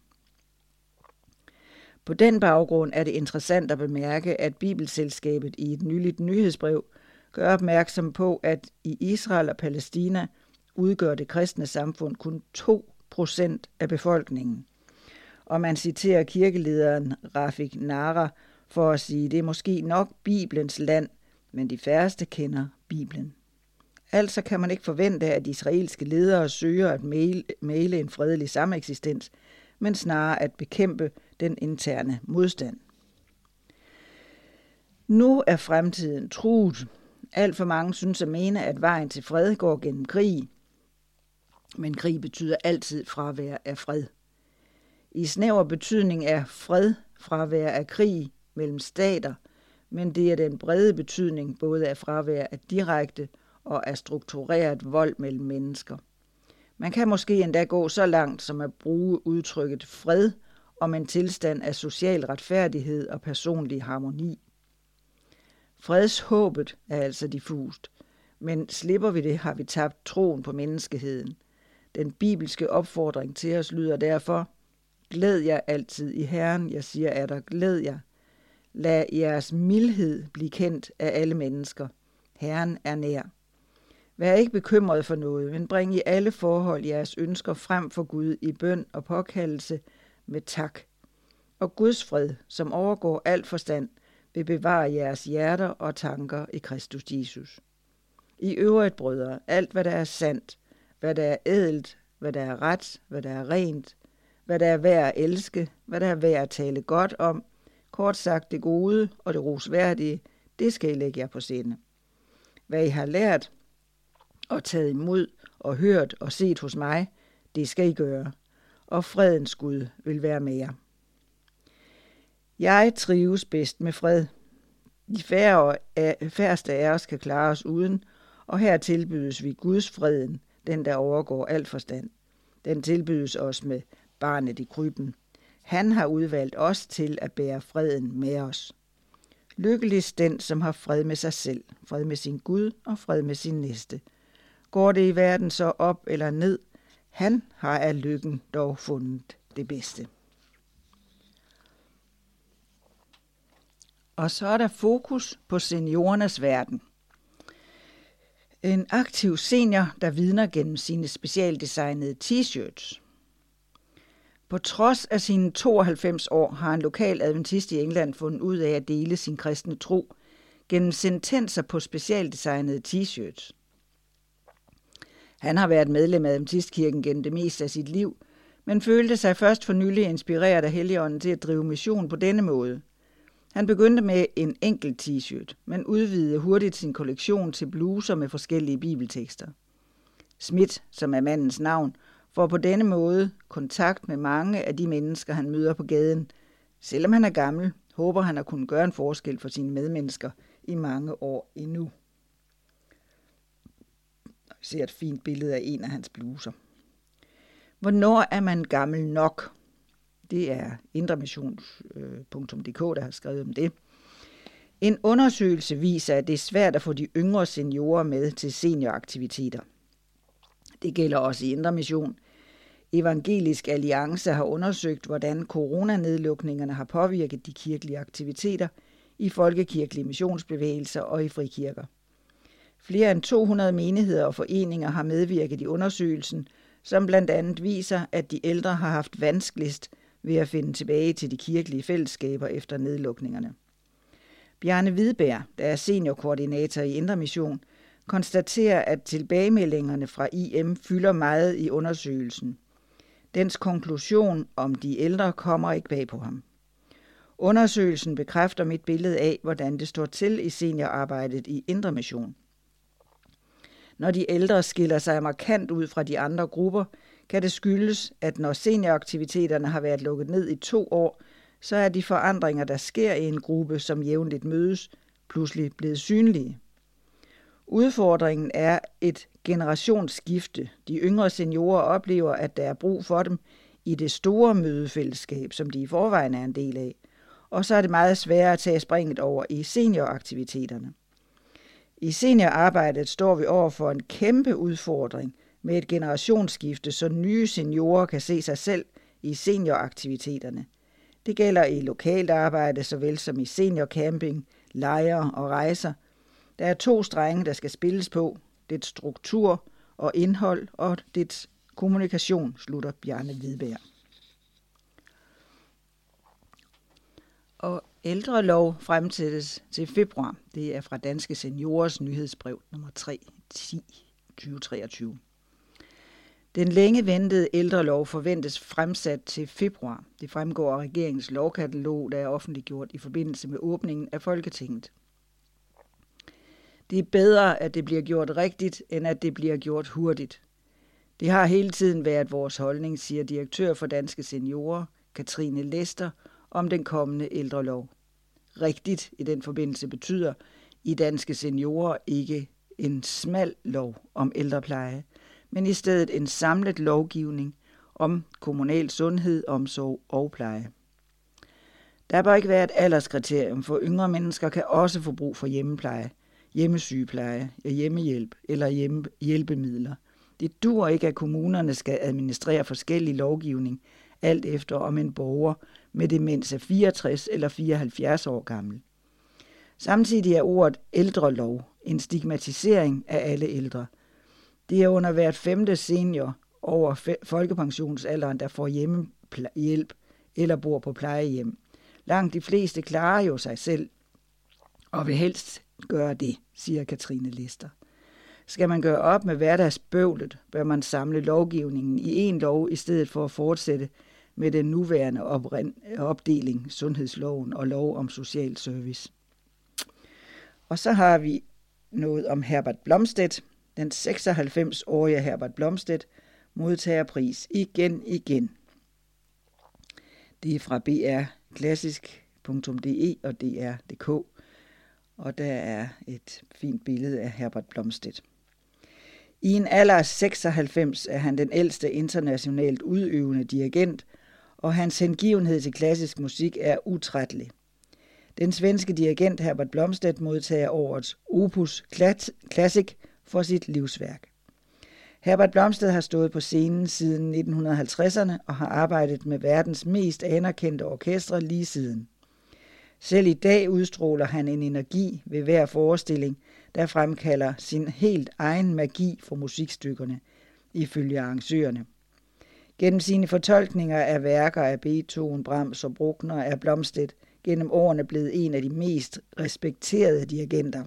På den baggrund er det interessant at bemærke, at Bibelselskabet i et nyligt nyhedsbrev gør opmærksom på, at i Israel og Palæstina udgør det kristne samfund kun 2% af befolkningen. Og man citerer kirkelederen Rafik Nara for at sige, at det er måske nok Bibelens land, men de færreste kender Bibelen. Altså kan man ikke forvente, at de israelske ledere søger at male en fredelig sameksistens, men snarere at bekæmpe den interne modstand. Nu er fremtiden truet. Alt for mange synes at mene, at vejen til fred går gennem krig. Men krig betyder altid fravær af fred. I snæver betydning er fred fravær af krig mellem stater, men det er den brede betydning både af fravær af direkte og af struktureret vold mellem mennesker. Man kan måske endda gå så langt som at bruge udtrykket fred om en tilstand af social retfærdighed og personlig harmoni. Fredshåbet er altså diffust, men slipper vi det, har vi tabt troen på menneskeheden. Den bibelske opfordring til os lyder derfor, Glæd jer altid i Herren, jeg siger er der, glæd jer. Lad jeres mildhed blive kendt af alle mennesker. Herren er nær. Vær ikke bekymret for noget, men bring i alle forhold jeres ønsker frem for Gud i bøn og påkaldelse med tak. Og Guds fred, som overgår alt forstand, vil bevare jeres hjerter og tanker i Kristus Jesus. I øvrigt, brødre, alt hvad der er sandt, hvad der er ædelt, hvad der er ret, hvad der er rent, hvad der er værd at elske, hvad der er værd at tale godt om, kort sagt det gode og det rosværdige, det skal I lægge jer på sinde. Hvad I har lært og taget imod og hørt og set hos mig, det skal I gøre, og fredens Gud vil være med jer. Jeg trives bedst med fred. De færreste af os kan klare os uden, og her tilbydes vi Guds freden, den der overgår al forstand. Den tilbydes os med barnet i krybben. Han har udvalgt os til at bære freden med os. Lykkeligst den, som har fred med sig selv, fred med sin Gud og fred med sin næste. Går det i verden så op eller ned, han har af lykken dog fundet det bedste. Og så er der fokus på seniorernes verden. En aktiv senior, der vidner gennem sine specialdesignede t-shirts. På trods af sine 92 år har en lokal adventist i England fundet ud af at dele sin kristne tro gennem sentenser på specialdesignede t-shirts. Han har været medlem af Adventistkirken gennem det meste af sit liv, men følte sig først for nylig inspireret af Helligånden til at drive mission på denne måde. Han begyndte med en enkelt t-shirt, men udvidede hurtigt sin kollektion til bluser med forskellige bibeltekster. Schmidt, som er mandens navn, får på denne måde kontakt med mange af de mennesker, han møder på gaden. Selvom han er gammel, håber han at kunne gøre en forskel for sine medmennesker i mange år endnu. Ser et fint billede af en af hans bluser. Hvornår er man gammel nok? Det er indremission.dk, øh, der har skrevet om det. En undersøgelse viser, at det er svært at få de yngre seniorer med til senioraktiviteter. Det gælder også i Indre Mission, Evangelisk Alliance har undersøgt, hvordan coronanedlukningerne har påvirket de kirkelige aktiviteter i folkekirkelige missionsbevægelser og i frikirker. Flere end 200 menigheder og foreninger har medvirket i undersøgelsen, som blandt andet viser, at de ældre har haft vanskeligst ved at finde tilbage til de kirkelige fællesskaber efter nedlukningerne. Bjarne Hvidberg, der er seniorkoordinator i Indre Mission, konstaterer, at tilbagemeldingerne fra IM fylder meget i undersøgelsen – Dens konklusion om de ældre kommer ikke bag på ham. Undersøgelsen bekræfter mit billede af, hvordan det står til i seniorarbejdet i Indre Mission. Når de ældre skiller sig markant ud fra de andre grupper, kan det skyldes, at når senioraktiviteterne har været lukket ned i to år, så er de forandringer, der sker i en gruppe, som jævnligt mødes, pludselig blevet synlige. Udfordringen er et generationsskifte. De yngre seniorer oplever, at der er brug for dem i det store mødefællesskab, som de i forvejen er en del af. Og så er det meget sværere at tage springet over i senioraktiviteterne. I seniorarbejdet står vi over for en kæmpe udfordring med et generationsskifte, så nye seniorer kan se sig selv i senioraktiviteterne. Det gælder i lokalt arbejde såvel som i seniorcamping, lejre og rejser – der er to strenge, der skal spilles på. Det struktur og indhold og det kommunikation, slutter Bjarne Hvidberg. Og ældrelov fremsættes til februar. Det er fra Danske Seniorers nyhedsbrev nummer 3, 10, 2023. Den længe ventede ældrelov forventes fremsat til februar. Det fremgår af regeringens lovkatalog, der er offentliggjort i forbindelse med åbningen af Folketinget. Det er bedre, at det bliver gjort rigtigt, end at det bliver gjort hurtigt. Det har hele tiden været vores holdning, siger direktør for Danske Seniorer, Katrine Lester, om den kommende ældrelov. Rigtigt i den forbindelse betyder i Danske Seniorer ikke en smal lov om ældrepleje, men i stedet en samlet lovgivning om kommunal sundhed, omsorg og pleje. Der bør ikke være et alderskriterium, for yngre mennesker kan også få brug for hjemmepleje, hjemmesygepleje, hjemmehjælp eller hjemme, hjælpemidler. Det dur ikke, at kommunerne skal administrere forskellig lovgivning, alt efter om en borger med demens er 64 eller 74 år gammel. Samtidig er ordet ældrelov en stigmatisering af alle ældre. Det er under hvert femte senior over folkepensionsalderen, der får hjemmehjælp eller bor på plejehjem. Langt de fleste klarer jo sig selv og vil helst gøre det, siger Katrine Lister. Skal man gøre op med hverdagsbøvlet, bør man samle lovgivningen i en lov i stedet for at fortsætte med den nuværende opdeling, sundhedsloven og lov om social service. Og så har vi noget om Herbert Blomstedt. Den 96-årige Herbert Blomstedt modtager pris igen igen. Det er fra brklassisk.de og dr.dk, og der er et fint billede af Herbert Blomstedt. I en alder af 96 er han den ældste internationalt udøvende dirigent, og hans hengivenhed til klassisk musik er utrættelig. Den svenske dirigent Herbert Blomstedt modtager årets Opus Classic for sit livsværk. Herbert Blomstedt har stået på scenen siden 1950'erne og har arbejdet med verdens mest anerkendte orkestre lige siden. Selv i dag udstråler han en energi ved hver forestilling, der fremkalder sin helt egen magi for musikstykkerne, ifølge arrangørerne. Gennem sine fortolkninger af værker af Beethoven, Brahms og Bruckner er Blomstedt gennem årene blevet en af de mest respekterede dirigenter.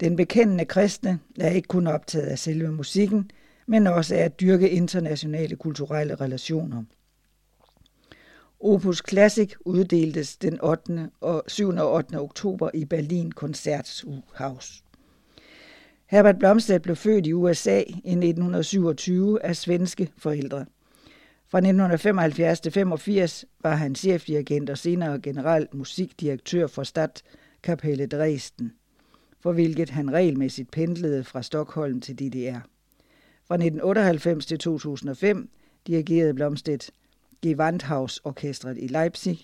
Den bekendende kristne er ikke kun optaget af selve musikken, men også af at dyrke internationale kulturelle relationer. Opus Classic uddeltes den 8. og 7. og 8. oktober i Berlin Koncerthaus. Herbert Blomstedt blev født i USA i 1927 af svenske forældre. Fra 1975 til 85 var han chefdirigent og senere generelt musikdirektør for Stadtkapelle Dresden, for hvilket han regelmæssigt pendlede fra Stockholm til DDR. Fra 1998 til 2005 dirigerede Blomstedt Gewandhaus-orkestret i Leipzig.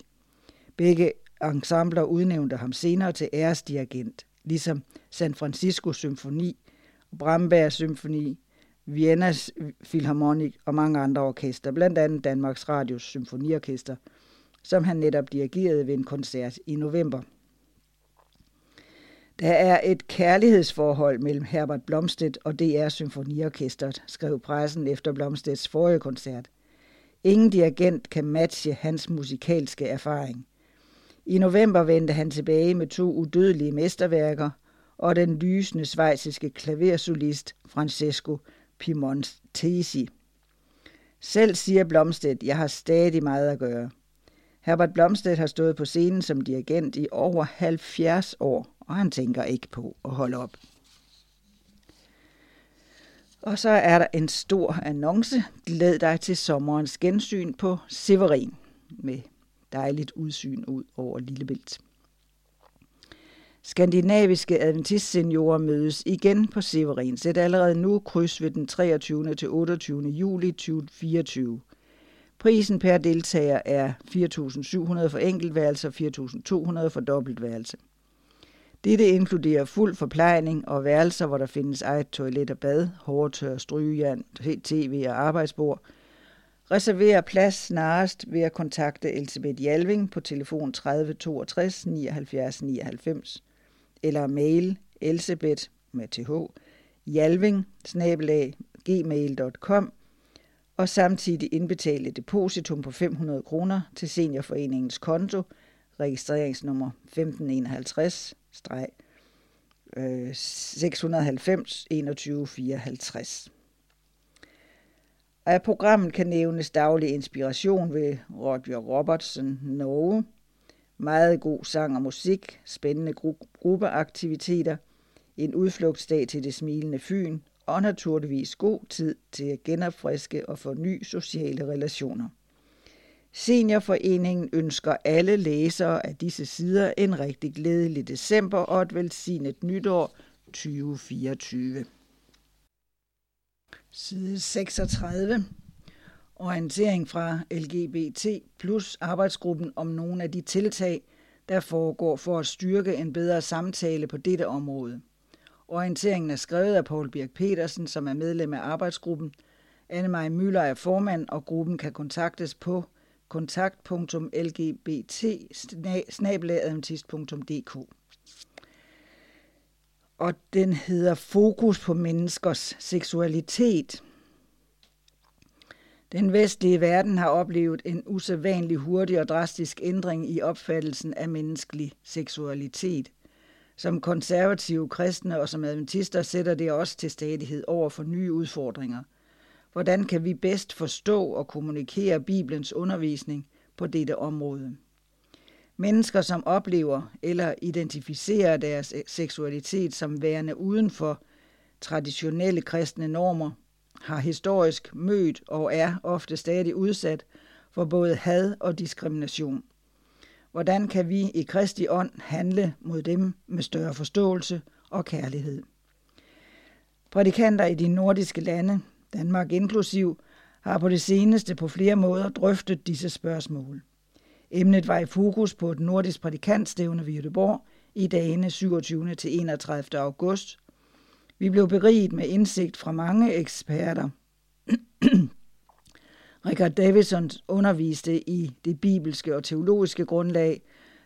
Begge ensembler udnævnte ham senere til æresdirigent, ligesom San Francisco Symfoni, Bramberg Symfoni, Viennas Philharmonic og mange andre orkester, blandt andet Danmarks Radios Symfoniorkester, som han netop dirigerede ved en koncert i november. Der er et kærlighedsforhold mellem Herbert Blomstedt og DR Symfoniorkestret, skrev pressen efter Blomstedts forrige koncert. Ingen dirigent kan matche hans musikalske erfaring. I november vendte han tilbage med to udødelige mesterværker og den lysende svejsiske klaversolist Francesco Pimontesi. Selv siger Blomstedt, jeg har stadig meget at gøre. Herbert Blomstedt har stået på scenen som dirigent i over 70 år, og han tænker ikke på at holde op. Og så er der en stor annonce. Glæd dig til sommerens gensyn på Severin med dejligt udsyn ud over Lillebælt. Skandinaviske adventistseniorer mødes igen på Severin. Sæt allerede nu kryds ved den 23. til 28. juli 2024. Prisen per deltager er 4.700 for enkeltværelse og 4.200 for dobbeltværelse. Dette inkluderer fuld forplejning og værelser, hvor der findes eget toilet og bad, hårdtør, strygejern, tv og arbejdsbord. Reserver plads snarest ved at kontakte Elisabeth Jalving på telefon 30 62 79 99 eller mail elsebeth med th jalving gmail.com og samtidig indbetale depositum på 500 kroner til Seniorforeningens konto, registreringsnummer 1551 690 21 54. Af programmet kan nævnes daglig inspiration ved Roger Robertson, Norge, meget god sang og musik, spændende gruppeaktiviteter, en udflugtsdag til det smilende Fyn og naturligvis god tid til at genopfriske og forny sociale relationer. Seniorforeningen ønsker alle læsere af disse sider en rigtig glædelig december og et velsignet nytår 2024. Side 36. orientering fra LGBT plus arbejdsgruppen om nogle af de tiltag, der foregår for at styrke en bedre samtale på dette område. Orienteringen er skrevet af Paul Birk Petersen, som er medlem af arbejdsgruppen. Anne-Marie Møller er formand, og gruppen kan kontaktes på kontakt.lgbt og den hedder Fokus på menneskers seksualitet. Den vestlige verden har oplevet en usædvanlig hurtig og drastisk ændring i opfattelsen af menneskelig seksualitet. Som konservative kristne og som adventister sætter det os til stadighed over for nye udfordringer. Hvordan kan vi bedst forstå og kommunikere Bibelens undervisning på dette område? Mennesker, som oplever eller identificerer deres eh, seksualitet som værende uden for traditionelle kristne normer, har historisk mødt og er ofte stadig udsat for både had og diskrimination. Hvordan kan vi i Kristi ånd handle mod dem med større forståelse og kærlighed? Prædikanter i de nordiske lande, Danmark inklusiv, har på det seneste på flere måder drøftet disse spørgsmål. Emnet var i fokus på et nordisk prædikantstævne ved Göteborg i dagene 27. til 31. august. Vi blev beriget med indsigt fra mange eksperter. Richard Davison underviste i det bibelske og teologiske grundlag.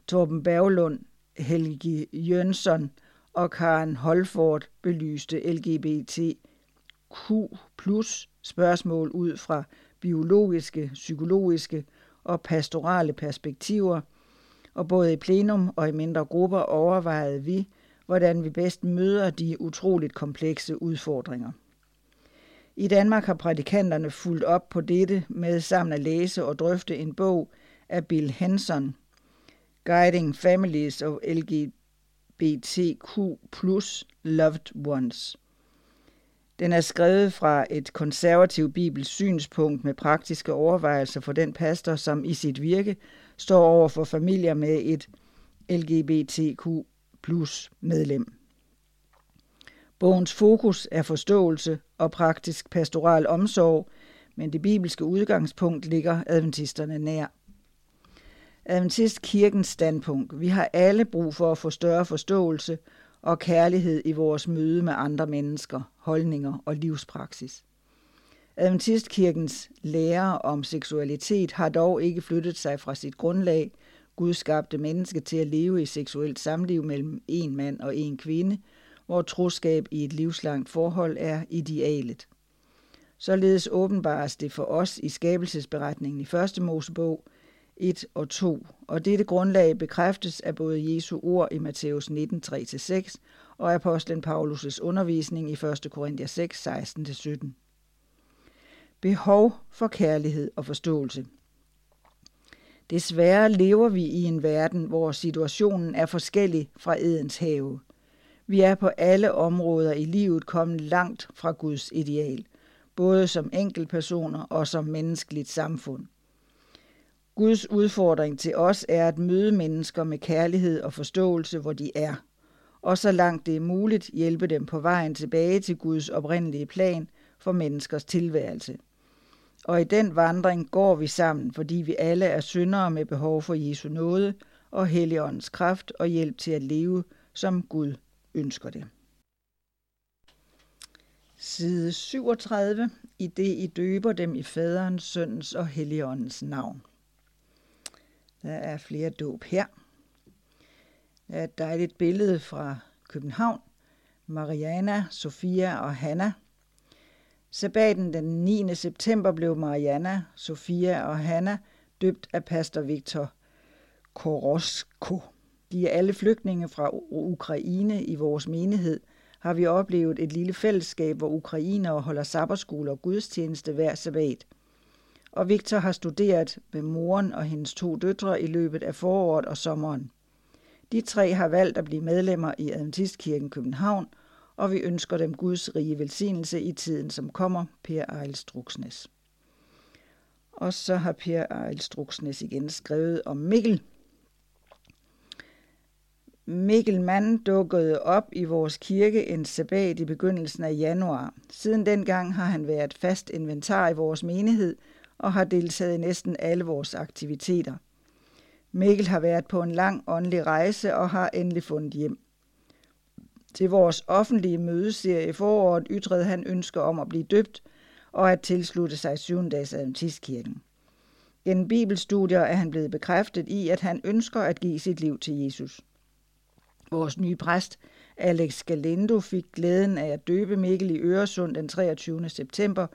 Torben Berglund, Helge Jønsson og Karen Holford belyste LGBTQ plus spørgsmål ud fra biologiske, psykologiske og pastorale perspektiver, og både i plenum og i mindre grupper overvejede vi, hvordan vi bedst møder de utroligt komplekse udfordringer. I Danmark har prædikanterne fulgt op på dette med sammen at læse og drøfte en bog af Bill Henson, Guiding Families of LGBTQ plus Loved Ones. Den er skrevet fra et konservativt bibels synspunkt med praktiske overvejelser for den pastor, som i sit virke står over for familier med et LGBTQ plus medlem. Bogens fokus er forståelse og praktisk pastoral omsorg, men det bibelske udgangspunkt ligger adventisterne nær. Adventistkirkens standpunkt. Vi har alle brug for at få større forståelse og kærlighed i vores møde med andre mennesker, holdninger og livspraksis. Adventistkirkens lære om seksualitet har dog ikke flyttet sig fra sit grundlag, Gud skabte menneske til at leve i seksuelt samliv mellem en mand og en kvinde – hvor troskab i et livslangt forhold er idealet. Således åbenbares det for os i skabelsesberetningen i første Mosebog 1 og 2, og dette grundlag bekræftes af både Jesu ord i Matthæus 19, 3-6 og apostlen Paulus' undervisning i 1. Korinther 6, 16-17. Behov for kærlighed og forståelse. Desværre lever vi i en verden, hvor situationen er forskellig fra Edens have – vi er på alle områder i livet kommet langt fra Guds ideal, både som enkeltpersoner og som menneskeligt samfund. Guds udfordring til os er at møde mennesker med kærlighed og forståelse, hvor de er, og så langt det er muligt hjælpe dem på vejen tilbage til Guds oprindelige plan for menneskers tilværelse. Og i den vandring går vi sammen, fordi vi alle er syndere med behov for Jesu nåde og Helligåndens kraft og hjælp til at leve, som Gud ønsker det. Side 37. I det I døber dem i faderens, søndens og helligåndens navn. Der er flere dåb her. Der er et dejligt billede fra København. Mariana, Sofia og Hanna. Sabbaten den 9. september blev Mariana, Sofia og Hanna døbt af pastor Viktor Korosko. De er alle flygtninge fra Ukraine i vores menighed, har vi oplevet et lille fællesskab, hvor ukrainere holder sabberskole og gudstjeneste hver sabbat. Og Victor har studeret med moren og hendes to døtre i løbet af foråret og sommeren. De tre har valgt at blive medlemmer i Adventistkirken København, og vi ønsker dem Guds rige velsignelse i tiden, som kommer, Per Ejl Struksnes. Og så har Per Ejl Struksnes igen skrevet om Mikkel, Mikkel Mann dukkede op i vores kirke en sabbat i begyndelsen af januar. Siden dengang har han været fast inventar i vores menighed og har deltaget i næsten alle vores aktiviteter. Mikkel har været på en lang åndelig rejse og har endelig fundet hjem. Til vores offentlige mødeserie i foråret ytrede han ønsker om at blive døbt og at tilslutte sig syvendags Adventistkirken. Gennem bibelstudier er han blevet bekræftet i, at han ønsker at give sit liv til Jesus. Vores nye præst, Alex Galindo, fik glæden af at døbe Mikkel i Øresund den 23. september.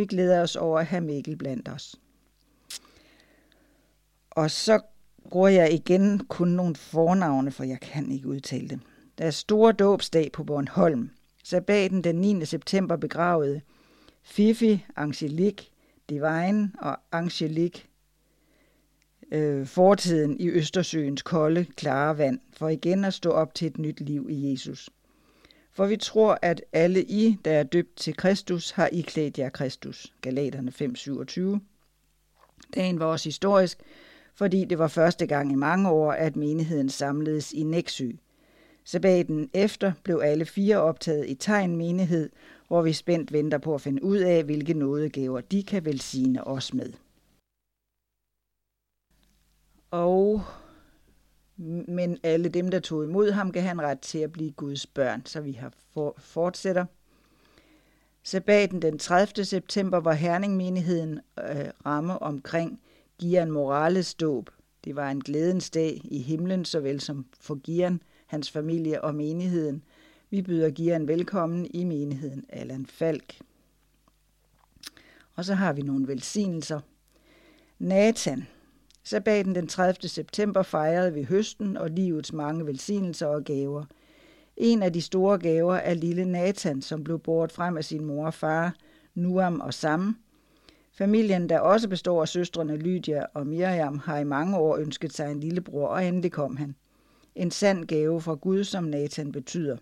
Vi glæder os over at have Mikkel blandt os. Og så bruger jeg igen kun nogle fornavne, for jeg kan ikke udtale dem. Der er store dåbsdag på Bornholm. Sabbaten den 9. september begravede Fifi, Angelique, Divine og Angelique øh, fortiden i Østersøens kolde, klare vand, for igen at stå op til et nyt liv i Jesus. For vi tror, at alle I, der er døbt til Kristus, har iklædt jer Kristus. Galaterne 5:27. Dagen var også historisk, fordi det var første gang i mange år, at menigheden samledes i Næksø. Sabbaten efter blev alle fire optaget i tegn menighed, hvor vi spændt venter på at finde ud af, hvilke nådegaver de kan velsigne os med. Og men alle dem, der tog imod ham, gav han ret til at blive Guds børn, så vi har for, fortsætter. Sabbaten den 30. september var Herning-menigheden øh, ramme omkring Gian Morales dåb. Det var en glædens dag i himlen, såvel som for Gian, hans familie og menigheden. Vi byder Gian velkommen i menigheden Allan Falk. Og så har vi nogle velsignelser. Nathan, Sabbaten den 30. september fejrede vi høsten og livets mange velsignelser og gaver. En af de store gaver er lille Nathan, som blev båret frem af sin mor og far, Nuam og Sam. Familien, der også består af søstrene Lydia og Miriam, har i mange år ønsket sig en lillebror, og endelig kom han. En sand gave fra Gud, som Nathan betyder.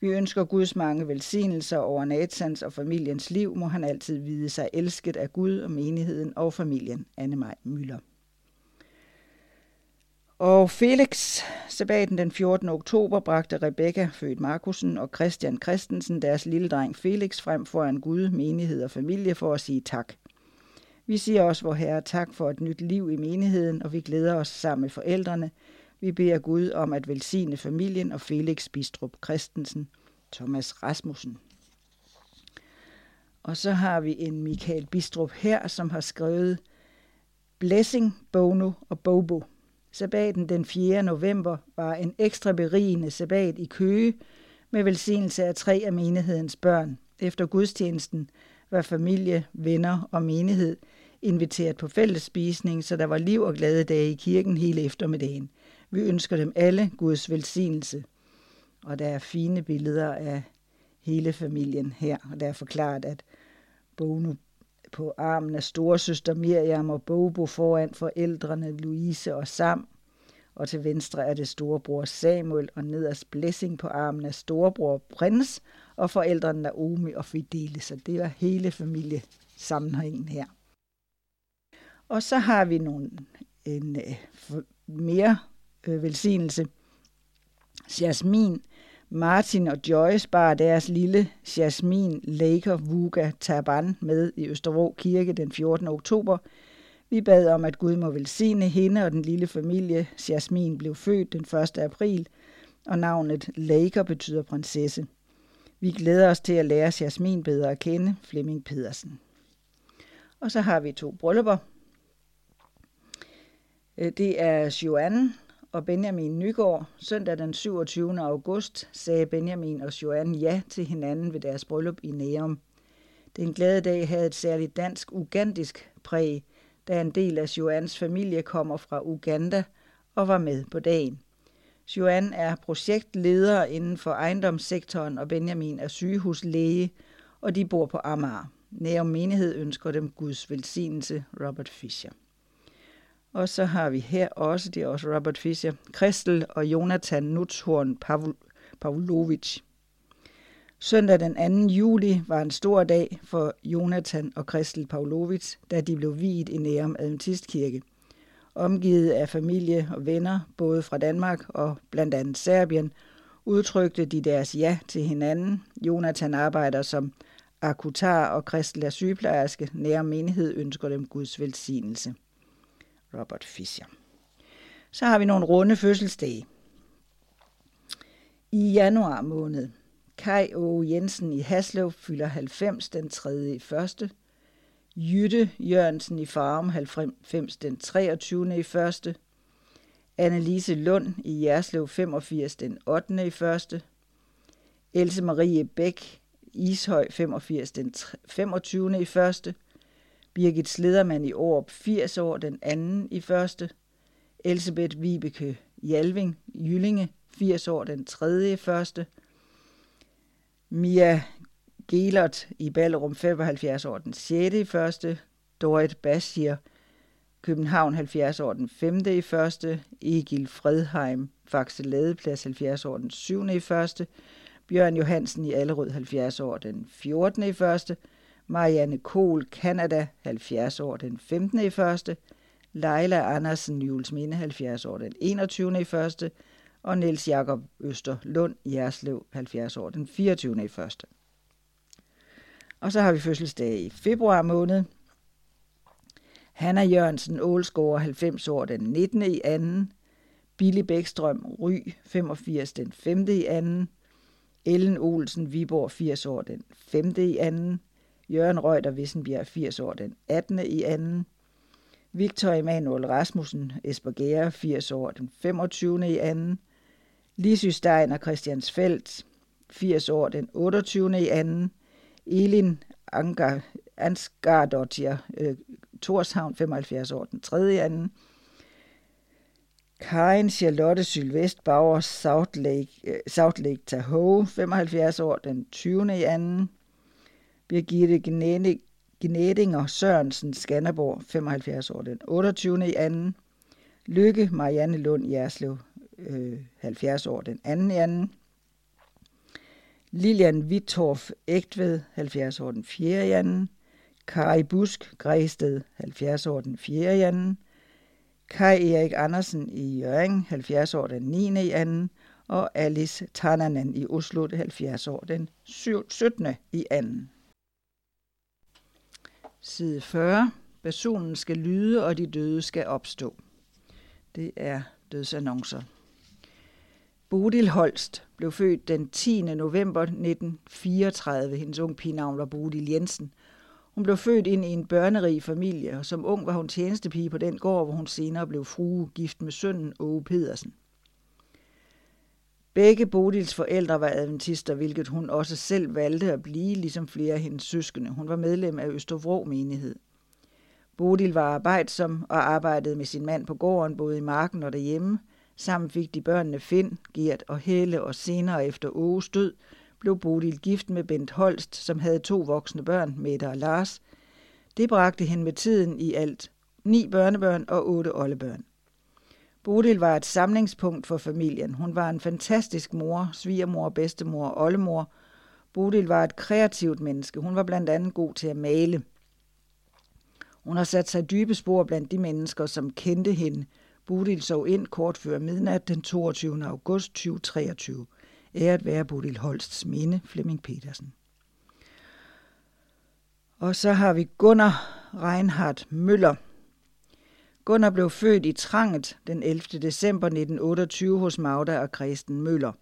Vi ønsker Guds mange velsignelser over Nathans og familiens liv, må han altid vide sig elsket af Gud og menigheden og familien. Anne Maj Møller. Og Felix, sabbaten den 14. oktober, bragte Rebekka, født Markusen, og Christian Christensen, deres lille dreng Felix, frem foran Gud, menighed og familie for at sige tak. Vi siger også, vor Herre, tak for et nyt liv i menigheden, og vi glæder os sammen med forældrene. Vi beder Gud om at velsigne familien og Felix Bistrup Christensen, Thomas Rasmussen. Og så har vi en Michael Bistrup her, som har skrevet Blessing, Bono og Bobo – Sabbaten den 4. november var en ekstra berigende sabbat i Køge med velsignelse af tre af menighedens børn. Efter gudstjenesten var familie, venner og menighed inviteret på fællesspisning, så der var liv og glade dage i kirken hele eftermiddagen. Vi ønsker dem alle Guds velsignelse. Og der er fine billeder af hele familien her, og der er forklaret, at Bono på armen af storesøster Miriam og Bobo foran forældrene Louise og Sam. Og til venstre er det storebror Samuel og nederst Blessing på armen af storebror Prins og forældrene Naomi og Fidele. Så det var hele familiesammenhængen her. Og så har vi nogle, en uh, mere øh, velsignelse. Jasmin Martin og Joyce bar deres lille Jasmin Laker Vuga Taban med i Østerbro Kirke den 14. oktober. Vi bad om, at Gud må velsigne hende og den lille familie. Jasmin blev født den 1. april, og navnet Laker betyder prinsesse. Vi glæder os til at lære Jasmin bedre at kende, Flemming Pedersen. Og så har vi to bryllupper. Øh, det er Joanne og Benjamin Nygaard. Søndag den 27. august sagde Benjamin og Joanne ja til hinanden ved deres bryllup i Nærum. Den glade dag havde et særligt dansk-ugandisk præg, da en del af Joannes familie kommer fra Uganda og var med på dagen. Joanne er projektleder inden for ejendomssektoren, og Benjamin er sygehuslæge, og de bor på Amager. Nærum menighed ønsker dem Guds velsignelse, Robert Fischer. Og så har vi her også, det er også Robert Fischer, Kristel og Jonathan Nutshorn Pavlovic. Søndag den 2. juli var en stor dag for Jonathan og Kristel Pavlovic, da de blev viet i Nærum Adventistkirke. Omgivet af familie og venner, både fra Danmark og blandt andet Serbien, udtrykte de deres ja til hinanden. Jonathan arbejder som Akutar og Kristel er sygeplejerske. Nære menighed ønsker dem Guds velsignelse. Robert Fischer. Så har vi nogle runde fødselsdage. I januar måned. Kai O. Jensen i Haslev fylder 90 den 3. i første. Jytte Jørgensen i Farum 90 den 23. i første. Annelise Lund i Jerslev 85 den 8. i første. Else Marie Bæk Ishøj 85 den 25. i første. Birgit Sledermann i Aarup 80 år den anden i første. Elisabeth Vibeke Jalving Jyllinge 80 år den tredje i første. Mia Gelert i Ballerum 75 år den 6. i første. Dorit Bashir København 70 år den 5. i første. Egil Fredheim Faxe Ladeplads 70 år den 7. i første. Bjørn Johansen i Allerød 70 år den 14. i første. Marianne Kohl, Canada 70 år den 15. i første. Leila Andersen, Julesminde 70 år den 21. i første. Og Niels Jakob Øster Lund, Jerslev 70 år den 24. i første. Og så har vi fødselsdag i februar måned. Hanna Jørgensen Ålsgaard 90 år den 19. i anden. Billy Bækstrøm Ry 85 den 5. i anden. Ellen Olsen Viborg 80 år den 5. i anden. Jørgen Røgter Vissenbjerg 80 år den 18. i anden. Victor Emanuel Rasmussen Esbergære 80 år den 25. i anden. Lisy Stein og Christiansfeldt 80 år den 28. i anden. Elin Anker, Ansgardottir øh, Torshavn 75 år den 3. i anden. Karin Charlotte Sylvest Bauer South Lake, øh, South Lake Tahoe 75 år den 20. i anden. Birgitte Gnedinger Sørensen Skanderborg 75 år den 28. i anden. Lykke Marianne Lund Jerslev øh, 70 år den 2. i anden. Lilian Vittorf Ægtved 70 år den 4. i anden. Kari Busk Græsted 70 år den 4. i anden. Kai Erik Andersen i Jørgen, 70 år den 9. i anden, og Alice Tananen i Oslo, 70 år den 17. i anden. Side 40. Personen skal lyde, og de døde skal opstå. Det er dødsannoncer. Bodil Holst blev født den 10. november 1934. Hendes unge pigenavn var Bodil Jensen – hun blev født ind i en børnerig familie, og som ung var hun tjenestepige på den gård, hvor hun senere blev frue, gift med sønnen Åge Pedersen. Begge Bodils forældre var adventister, hvilket hun også selv valgte at blive, ligesom flere af hendes søskende. Hun var medlem af Østervrå menighed. Bodil var arbejdsom og arbejdede med sin mand på gården, både i marken og derhjemme. Sammen fik de børnene Finn, Gert og Helle, og senere efter Åges død blev Bodil gift med Bent Holst, som havde to voksne børn, Mette og Lars. Det bragte hende med tiden i alt ni børnebørn og otte oldebørn. Bodil var et samlingspunkt for familien. Hun var en fantastisk mor, svigermor, bedstemor og oldemor. Bodil var et kreativt menneske. Hun var blandt andet god til at male. Hun har sat sig dybe spor blandt de mennesker, som kendte hende. Bodil sov ind kort før midnat den 22. august 2023. Æret være Bodil Holsts minde, Flemming Petersen. Og så har vi Gunnar Reinhardt Møller. Gunnar blev født i Tranget den 11. december 1928 hos Magda og Kristen Møller.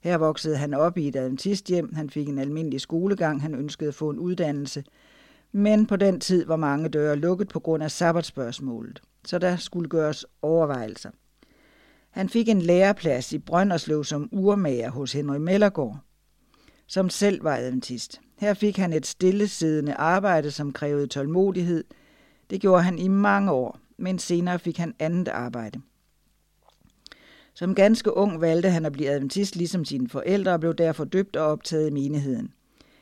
Her voksede han op i et adventisthjem. Han fik en almindelig skolegang. Han ønskede at få en uddannelse. Men på den tid var mange døre lukket på grund af sabbatspørgsmålet. Så der skulle gøres overvejelser. Han fik en læreplads i Brønderslev som urmager hos Henry Mellergaard, som selv var adventist. Her fik han et stillesiddende arbejde, som krævede tålmodighed. Det gjorde han i mange år, men senere fik han andet arbejde. Som ganske ung valgte han at blive adventist ligesom sine forældre og blev derfor døbt og optaget i menigheden.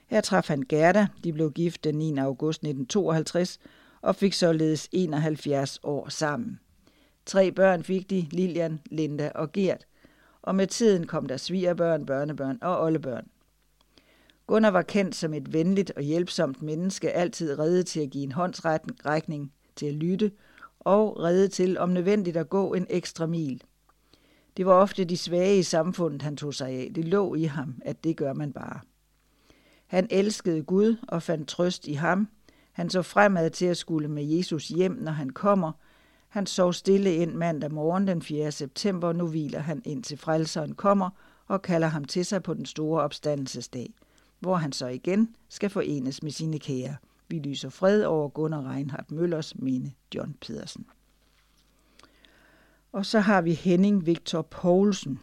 Her traf han Gerda, de blev gift den 9. august 1952 og fik således 71 år sammen. Tre børn fik de, Lilian, Linda og Gert, og med tiden kom der svigerbørn, børnebørn og oldebørn. Gunnar var kendt som et venligt og hjælpsomt menneske, altid reddet til at give en håndsrækning til at lytte, og redde til om nødvendigt at gå en ekstra mil. Det var ofte de svage i samfundet, han tog sig af. Det lå i ham, at det gør man bare. Han elskede Gud og fandt trøst i ham. Han så fremad til at skulle med Jesus hjem, når han kommer. Han sov stille ind mandag morgen den 4. september, nu hviler han ind til frelseren kommer og kalder ham til sig på den store opstandelsesdag, hvor han så igen skal forenes med sine kære. Vi lyser fred over Gunnar Reinhardt Møllers minde John Pedersen. Og så har vi Henning Victor Poulsen.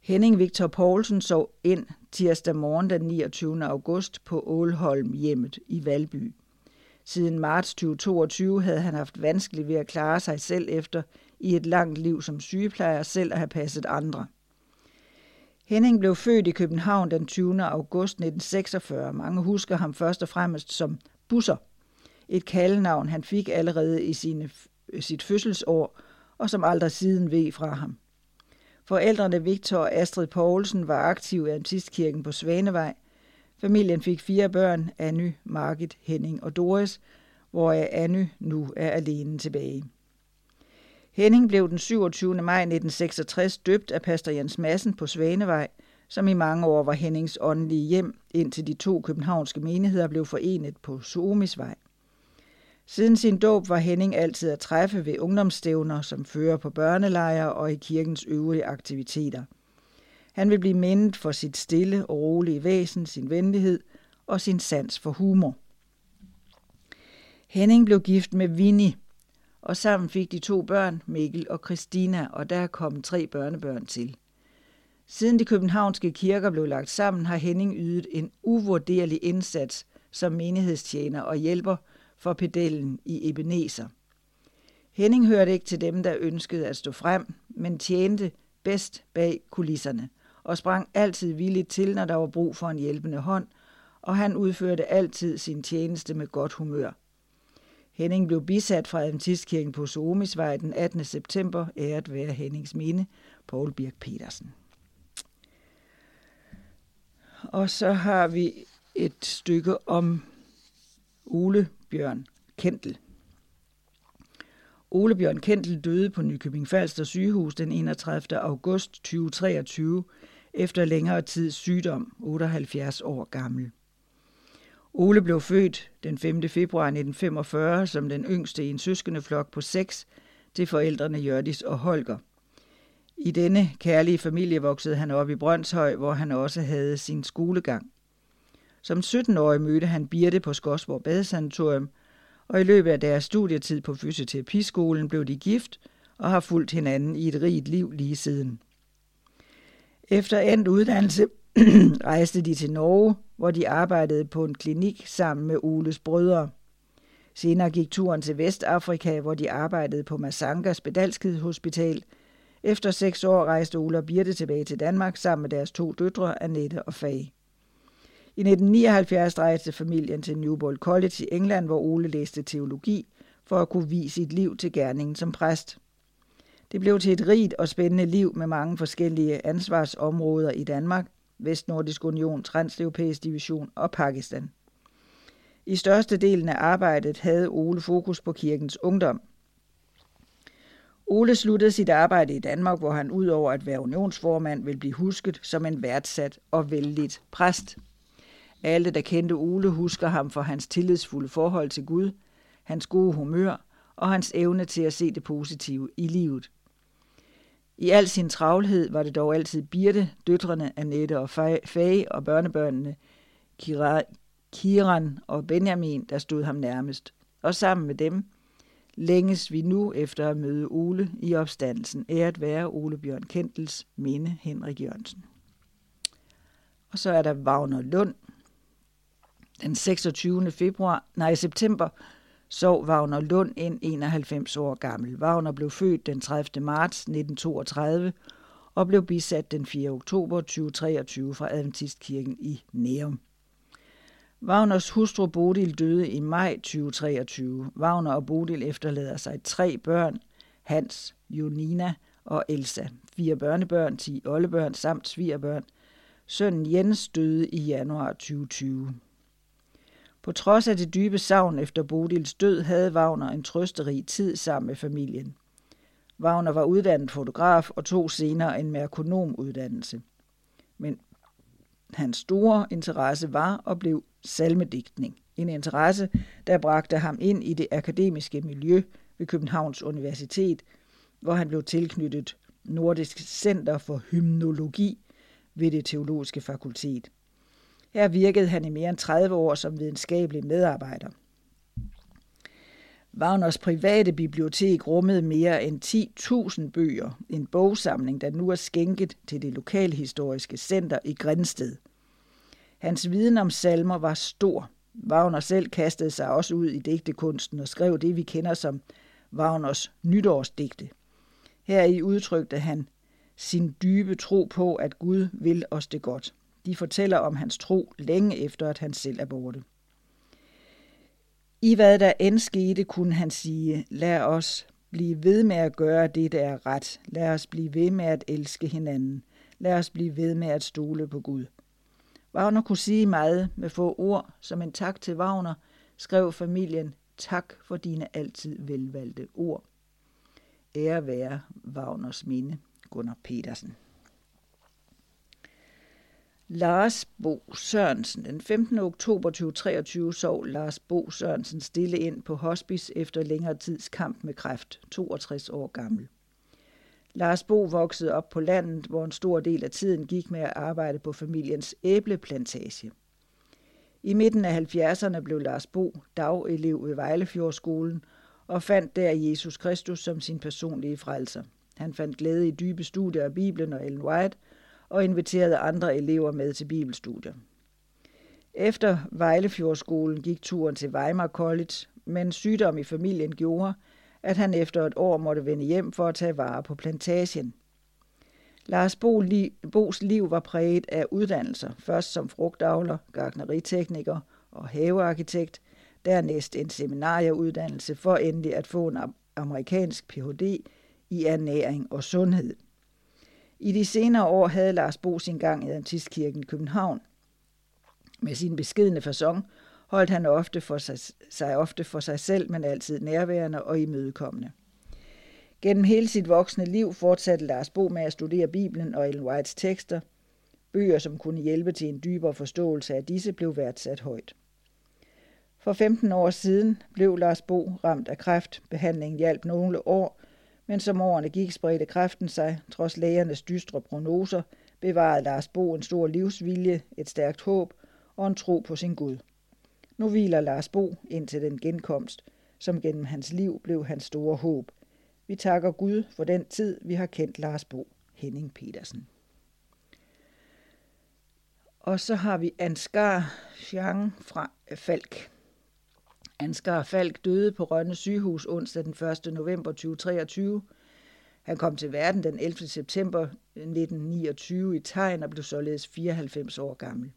Henning Victor Poulsen sov ind tirsdag morgen den 29. august på Ålholm hjemmet i Valby. Siden marts 2022 havde han haft vanskeligt ved at klare sig selv efter i et langt liv som sygeplejer selv at have passet andre. Henning blev født i København den 20. august 1946. Mange husker ham først og fremmest som Busser, et kaldenavn han fik allerede i sine, sit fødselsår, og som aldrig siden ved fra ham. Forældrene Victor og Astrid Poulsen var aktive i Adventistkirken på Svanevej. Familien fik fire børn, Anny, Margit, Henning og Doris, hvor Anny nu er alene tilbage. Henning blev den 27. maj 1966 døbt af pastor Jens Madsen på Svanevej, som i mange år var Hennings åndelige hjem, indtil de to københavnske menigheder blev forenet på Suomisvej. Siden sin dåb var Henning altid at træffe ved ungdomsstævner, som fører på børnelejre og i kirkens øvrige aktiviteter. Han vil blive mindet for sit stille og rolige væsen, sin venlighed og sin sans for humor. Henning blev gift med Vinnie, og sammen fik de to børn, Mikkel og Christina, og der kom tre børnebørn til. Siden de københavnske kirker blev lagt sammen, har Henning ydet en uvurderlig indsats som menighedstjener og hjælper for pedellen i Ebenezer. Henning hørte ikke til dem, der ønskede at stå frem, men tjente bedst bag kulisserne og sprang altid villigt til, når der var brug for en hjælpende hånd, og han udførte altid sin tjeneste med godt humør. Henning blev bisat fra Adventistkirken på Soomisvej den 18. september, æret være Hennings minde, Paul Birk Petersen. Og så har vi et stykke om Ole Bjørn Kentel. Ole Bjørn Kentel døde på Nykøbing Falster sygehus den 31. august 2023 efter længere tids sygdom, 78 år gammel. Ole blev født den 5. februar 1945 som den yngste i en søskendeflok på seks til forældrene Jørdis og Holger. I denne kærlige familie voksede han op i Brøndshøj, hvor han også havde sin skolegang. Som 17-årig mødte han Birte på Skodsborg Badesanatorium, og i løbet af deres studietid på fysioterapiskolen blev de gift og har fulgt hinanden i et rigt liv lige siden. Efter endt uddannelse rejste de til Norge, hvor de arbejdede på en klinik sammen med Oles brødre. Senere gik turen til Vestafrika, hvor de arbejdede på Masanga Spedalskhedshospital. Efter seks år rejste Ole og Birte tilbage til Danmark sammen med deres to døtre, Annette og Faye. I 1979 rejste familien til Newbold College i England, hvor Ole læste teologi for at kunne vise sit liv til gerningen som præst. Det blev til et rigt og spændende liv med mange forskellige ansvarsområder i Danmark, Vestnordisk Union, Transeuropæisk Division og Pakistan. I største delen af arbejdet havde Ole fokus på kirkens ungdom. Ole sluttede sit arbejde i Danmark, hvor han udover at være unionsformand vil blive husket som en værdsat og vældigt præst. Alle, der kendte Ole, husker ham for hans tillidsfulde forhold til Gud, hans gode humør og hans evne til at se det positive i livet. I al sin travlhed var det dog altid Birte, døtrene Annette og Faye og børnebørnene Kiran og Benjamin, der stod ham nærmest. Og sammen med dem længes vi nu efter at møde Ole i opstandelsen. Æret være Ole Bjørn Kentels minde Henrik Jørgensen. Og så er der Wagner Lund, den 26. februar, nej, september sov Wagner Lund ind 91 år gammel. Wagner blev født den 30. marts 1932 og blev bisat den 4. oktober 2023 fra Adventistkirken i Nærum. Wagners hustru Bodil døde i maj 2023. Wagner og Bodil efterlader sig tre børn, Hans, Jonina og Elsa. Fire børnebørn, ti oldebørn samt svigerbørn. Sønnen Jens døde i januar 2020. På trods af det dybe savn efter Bodils død, havde Wagner en trøsterig tid sammen med familien. Wagner var uddannet fotograf og tog senere en merkonomuddannelse. Men hans store interesse var og blev salmedigtning. En interesse, der bragte ham ind i det akademiske miljø ved Københavns Universitet, hvor han blev tilknyttet Nordisk Center for Hymnologi ved det teologiske fakultet. Her virkede han i mere end 30 år som videnskabelig medarbejder. Wagners private bibliotek rummede mere end 10.000 bøger, en bogsamling, der nu er skænket til det lokalhistoriske center i Grænsted. Hans viden om salmer var stor. Wagner selv kastede sig også ud i digtekunsten og skrev det, vi kender som Wagners nytårsdigte. Her i udtrykte han sin dybe tro på, at Gud vil os det godt. De fortæller om hans tro længe efter, at han selv er borte. I hvad der end skete, kunne han sige, lad os blive ved med at gøre det, der er ret. Lad os blive ved med at elske hinanden. Lad os blive ved med at stole på Gud. Wagner kunne sige meget med få ord. Som en tak til Wagner skrev familien tak for dine altid velvalgte ord. Ære være Wagners minde, Gunnar Petersen. Lars Bo Sørensen. Den 15. oktober 2023 sov Lars Bo Sørensen stille ind på hospice efter længere tids kamp med kræft, 62 år gammel. Lars Bo voksede op på landet, hvor en stor del af tiden gik med at arbejde på familiens æbleplantage. I midten af 70'erne blev Lars Bo dagelev ved Vejlefjordskolen og fandt der Jesus Kristus som sin personlige frelser. Han fandt glæde i dybe studier af Bibelen og Ellen White – og inviterede andre elever med til bibelstudier. Efter Vejlefjordskolen gik turen til Weimar College, men sygdom i familien gjorde, at han efter et år måtte vende hjem for at tage vare på plantagen. Lars Bo's liv var præget af uddannelser, først som frugtavler, gartneritekniker og havearkitekt, dernæst en seminarieuddannelse for endelig at få en amerikansk Ph.D. i ernæring og sundhed. I de senere år havde Lars Bo sin gang i Antistkirken i København. Med sin beskedende façon holdt han ofte for sig, sig ofte for sig selv, men altid nærværende og imødekommende. Gennem hele sit voksne liv fortsatte Lars Bo med at studere Bibelen og Ellen Whites tekster. Bøger, som kunne hjælpe til en dybere forståelse af disse, blev værdsat højt. For 15 år siden blev Lars Bo ramt af kræft. Behandlingen hjalp nogle år, men som årene gik, spredte kræften sig. Trods lægernes dystre prognoser bevarede Lars Bo en stor livsvilje, et stærkt håb og en tro på sin Gud. Nu hviler Lars Bo indtil den genkomst, som gennem hans liv blev hans store håb. Vi takker Gud for den tid, vi har kendt Lars Bo. Henning Petersen. Og så har vi Ansgar Jean fra Falk. Ansgar Falk døde på Rønne sygehus onsdag den 1. november 2023. Han kom til verden den 11. september 1929 i Tegn og blev således 94 år gammel.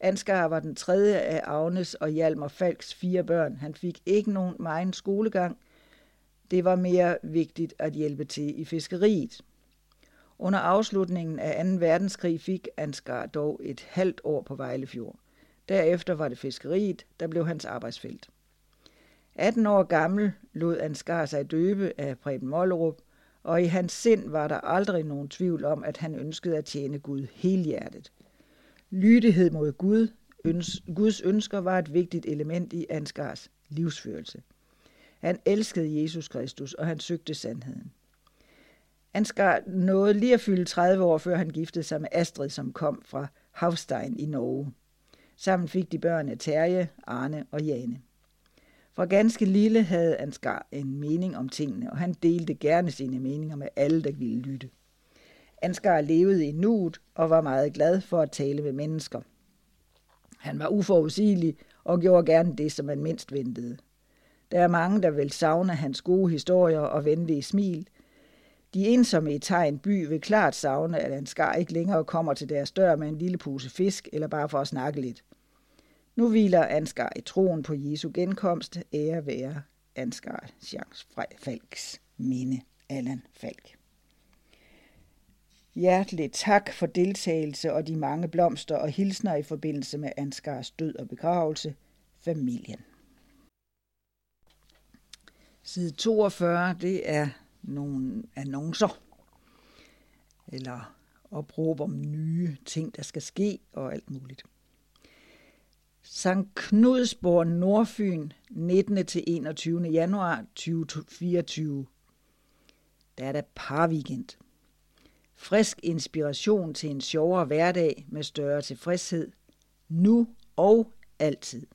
Ansgar var den tredje af Agnes og Hjalmar Falks fire børn. Han fik ikke nogen megen skolegang. Det var mere vigtigt at hjælpe til i fiskeriet. Under afslutningen af 2. verdenskrig fik Ansgar dog et halvt år på Vejlefjord. Derefter var det fiskeriet, der blev hans arbejdsfelt. 18 år gammel lod Ansgar sig døbe af Preben Mollerup, og i hans sind var der aldrig nogen tvivl om, at han ønskede at tjene Gud helhjertet. Lydighed mod Gud, øns, Guds ønsker var et vigtigt element i Ansgars livsførelse. Han elskede Jesus Kristus, og han søgte sandheden. Ansgar nåede lige at fylde 30 år, før han giftede sig med Astrid, som kom fra Havstein i Norge. Sammen fik de børnene Terje, Arne og Jane. Fra ganske lille havde Ansgar en mening om tingene, og han delte gerne sine meninger med alle, der ville lytte. Ansgar levede i nuet og var meget glad for at tale med mennesker. Han var uforudsigelig og gjorde gerne det, som man mindst ventede. Der er mange, der vil savne hans gode historier og venlige smil. De ensomme i Tegn by vil klart savne, at Ansgar ikke længere kommer til deres dør med en lille pose fisk eller bare for at snakke lidt. Nu hviler Ansgar i troen på Jesu genkomst. Ære være Ansgar Jeans Falks minde. Allan Falk. Hjerteligt tak for deltagelse og de mange blomster og hilsner i forbindelse med Ansgars død og begravelse. Familien. Side 42, det er nogle annoncer eller opråb om nye ting, der skal ske og alt muligt. Sankt Knudsborg Nordfyn 19. til 21. januar 2024. Der er der par weekend. Frisk inspiration til en sjovere hverdag med større tilfredshed. Nu og altid.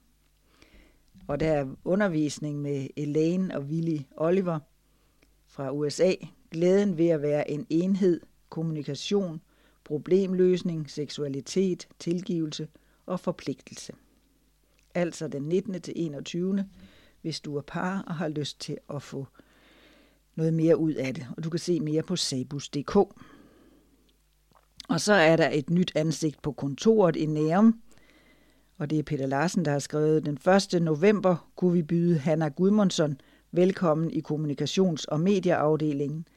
Og der er undervisning med Elaine og Willy Oliver fra USA. Glæden ved at være en enhed, kommunikation, problemløsning, seksualitet, tilgivelse og forpligtelse. Altså den 19. til 21. hvis du er par og har lyst til at få noget mere ud af det. Og du kan se mere på sabus.dk. Og så er der et nyt ansigt på kontoret i Nærum, og det er Peter Larsen, der har skrevet, den 1. november kunne vi byde Hanna Gudmundsson velkommen i kommunikations- og medieafdelingen.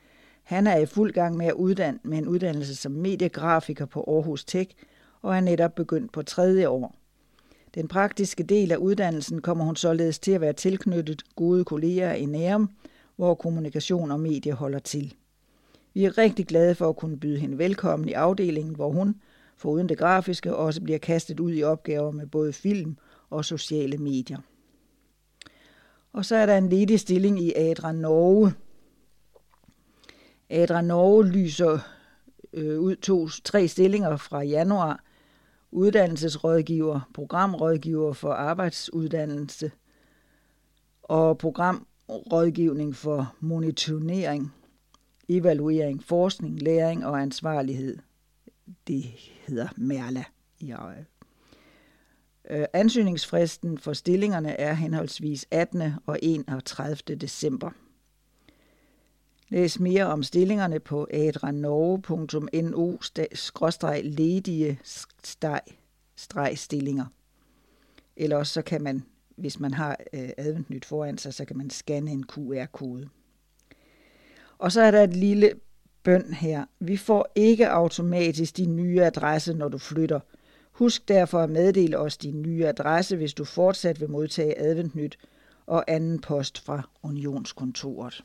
Han er i fuld gang med at uddanne med en uddannelse som mediegrafiker på Aarhus Tech, og er netop begyndt på tredje år. Den praktiske del af uddannelsen kommer hun således til at være tilknyttet gode kolleger i Nærum, hvor kommunikation og medie holder til. Vi er rigtig glade for at kunne byde hende velkommen i afdelingen, hvor hun, foruden det grafiske, også bliver kastet ud i opgaver med både film og sociale medier. Og så er der en ledig stilling i Adra Norge. Adra Norge lyser øh, ud to, tre stillinger fra januar. Uddannelsesrådgiver, programrådgiver for arbejdsuddannelse og programrådgivning for monitorering, evaluering, forskning, læring og ansvarlighed. Det hedder Merla i Øh, ansøgningsfristen for stillingerne er henholdsvis 18. og 31. december. Læs mere om stillingerne på adranorge.no-ledige stillinger. Eller også så kan man, hvis man har øh, adventnyt foran sig, så kan man scanne en QR-kode. Og så er der et lille bøn her. Vi får ikke automatisk din nye adresse, når du flytter – Husk derfor at meddele os din nye adresse, hvis du fortsat vil modtage adventnyt og anden post fra Unionskontoret.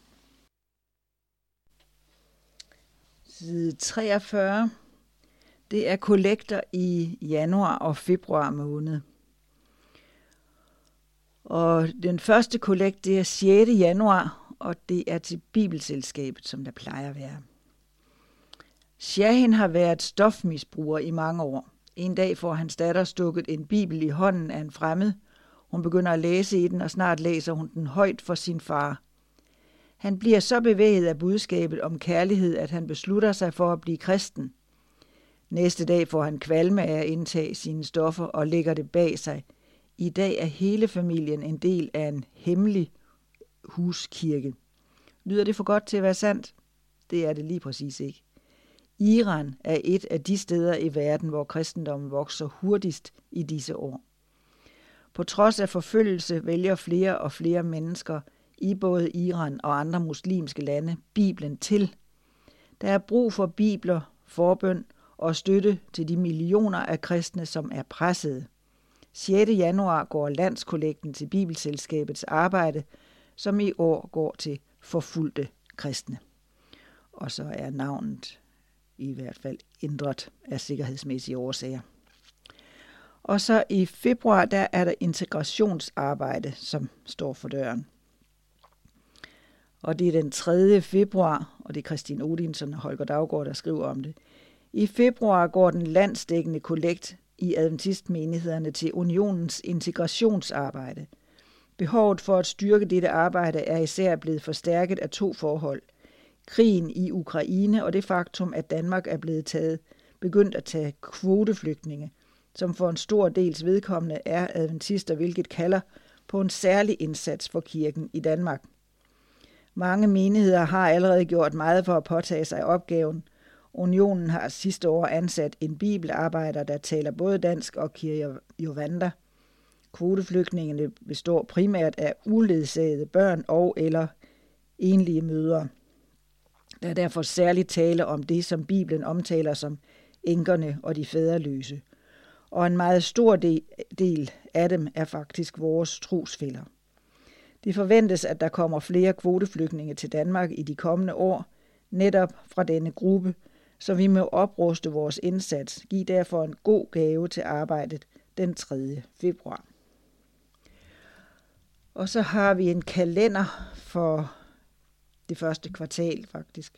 Side 43. Det er kollekter i januar og februar måned. Og den første kollekt, det er 6. januar, og det er til Bibelselskabet, som der plejer at være. Shahin har været stofmisbruger i mange år. En dag får hans datter stukket en bibel i hånden af en fremmed. Hun begynder at læse i den, og snart læser hun den højt for sin far. Han bliver så bevæget af budskabet om kærlighed, at han beslutter sig for at blive kristen. Næste dag får han kvalme af at indtage sine stoffer og lægger det bag sig. I dag er hele familien en del af en hemmelig huskirke. Lyder det for godt til at være sandt? Det er det lige præcis ikke. Iran er et af de steder i verden, hvor kristendommen vokser hurtigst i disse år. På trods af forfølgelse vælger flere og flere mennesker i både Iran og andre muslimske lande Bibelen til. Der er brug for bibler, forbøn og støtte til de millioner af kristne, som er pressede. 6. januar går landskollekten til Bibelselskabets arbejde, som i år går til forfulgte kristne. Og så er navnet i hvert fald ændret af sikkerhedsmæssige årsager. Og så i februar, der er der integrationsarbejde, som står for døren. Og det er den 3. februar, og det er Christine Odinsen og Holger Daggaard, der skriver om det. I februar går den landsdækkende kollekt i adventistmenighederne til unionens integrationsarbejde. Behovet for at styrke dette arbejde er især blevet forstærket af to forhold – krigen i Ukraine og det faktum, at Danmark er blevet taget, begyndt at tage kvoteflygtninge, som for en stor dels vedkommende er adventister, hvilket kalder på en særlig indsats for kirken i Danmark. Mange menigheder har allerede gjort meget for at påtage sig opgaven. Unionen har sidste år ansat en bibelarbejder, der taler både dansk og kirjovanda. Kvoteflygtningene består primært af uledsagede børn og eller enlige mødre. Der er derfor særligt tale om det, som Bibelen omtaler som enkerne og de fædreløse. Og en meget stor del af dem er faktisk vores trosfælder. Det forventes, at der kommer flere kvoteflygtninge til Danmark i de kommende år, netop fra denne gruppe, så vi må opruste vores indsats. Giv derfor en god gave til arbejdet den 3. februar. Og så har vi en kalender for det første kvartal faktisk.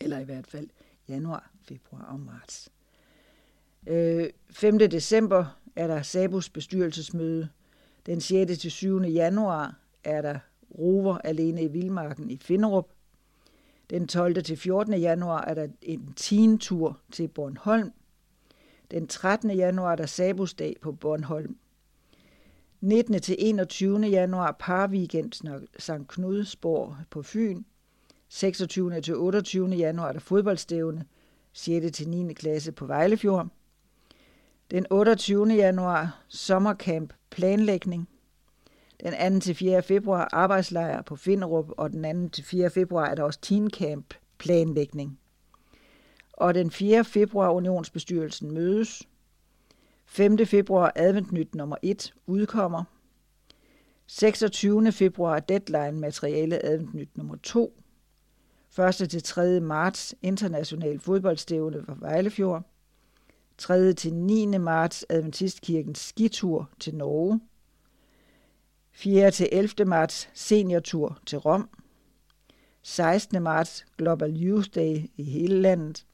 Eller i hvert fald januar, februar og marts. Øh, 5. December er der Sabus bestyrelsesmøde. Den 6. til 7. januar er der rover alene i Vildmarken i Finderup. Den 12. til 14. januar er der en teen-tur til Bornholm. Den 13. januar er der Sabusdag på Bornholm. 19. til 21. januar parweekend St. Knudsborg på Fyn. 26. til 28. januar er der fodboldstævne 6. til 9. klasse på Vejlefjord. Den 28. januar sommercamp planlægning. Den 2. til 4. februar arbejdslejr på Finderup, og den 2. til 4. februar er der også teencamp planlægning. Og den 4. februar unionsbestyrelsen mødes. 5. februar adventnyt nummer 1 udkommer. 26. februar deadline materiale adventnyt nummer 2. 1. til 3. marts international fodboldstævne for Vejlefjord. 3. til 9. marts Adventistkirkens skitur til Norge. 4. til 11. marts seniortur til Rom. 16. marts Global Youth Day i hele landet.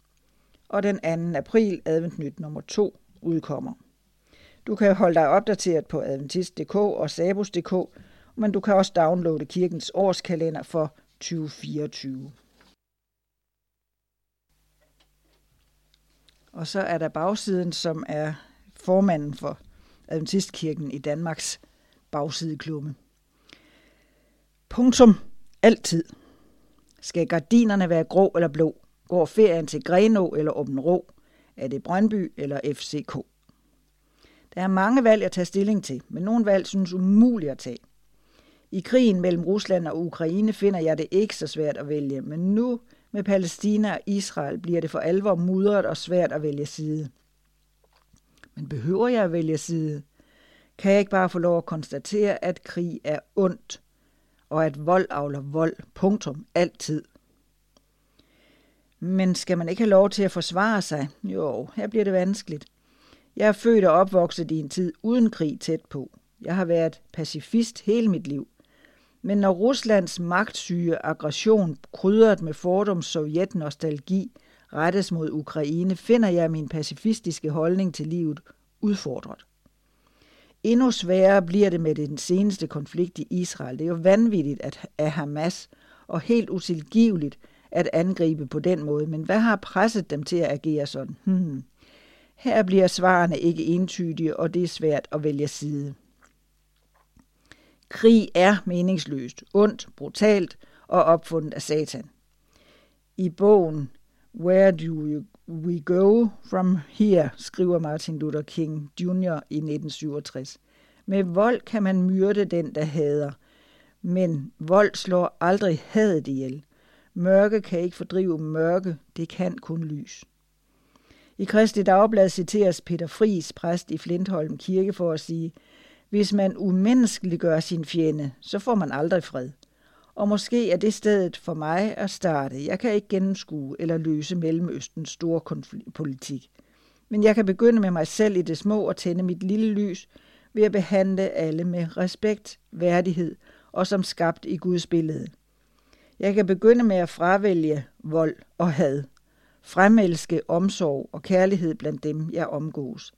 Og den 2. april Adventnyt nummer 2 udkommer. Du kan holde dig opdateret på adventist.dk og sabus.dk, men du kan også downloade kirkens årskalender for 2024. Og så er der bagsiden, som er formanden for Adventistkirken i Danmarks bagsideklumme. Punktum. Altid. Skal gardinerne være grå eller blå? Går ferien til Grenå eller Åben Rå? Er det Brøndby eller FCK? Der er mange valg at tage stilling til, men nogle valg synes umuligt at tage. I krigen mellem Rusland og Ukraine finder jeg det ikke så svært at vælge, men nu med Palæstina og Israel bliver det for alvor mudret og svært at vælge side. Men behøver jeg at vælge side? Kan jeg ikke bare få lov at konstatere, at krig er ondt, og at vold avler vold, punktum, altid. Men skal man ikke have lov til at forsvare sig? Jo, her bliver det vanskeligt. Jeg er født og opvokset i en tid uden krig tæt på. Jeg har været pacifist hele mit liv. Men når Ruslands magtsyge aggression, krydret med fordoms sovjet-nostalgi, rettes mod Ukraine, finder jeg min pacifistiske holdning til livet udfordret. Endnu sværere bliver det med den seneste konflikt i Israel. Det er jo vanvittigt at at Hamas, og helt utilgiveligt at angribe på den måde. Men hvad har presset dem til at agere sådan? Hmm. Her bliver svarene ikke entydige, og det er svært at vælge side. Krig er meningsløst, ondt, brutalt og opfundet af Satan. I bogen Where Do We Go From Here, skriver Martin Luther King Jr. i 1967. Med vold kan man myrde den, der hader, men vold slår aldrig hadet ihjel. Mørke kan ikke fordrive mørke, det kan kun lys. I Kristi Dagblad citeres Peter Fris, præst i Flintholm Kirke, for at sige, hvis man umenneskeliggør sin fjende, så får man aldrig fred. Og måske er det stedet for mig at starte. Jeg kan ikke gennemskue eller løse Mellemøstens store politik. Men jeg kan begynde med mig selv i det små og tænde mit lille lys ved at behandle alle med respekt, værdighed og som skabt i Guds billede. Jeg kan begynde med at fravælge vold og had, fremelske omsorg og kærlighed blandt dem, jeg omgås –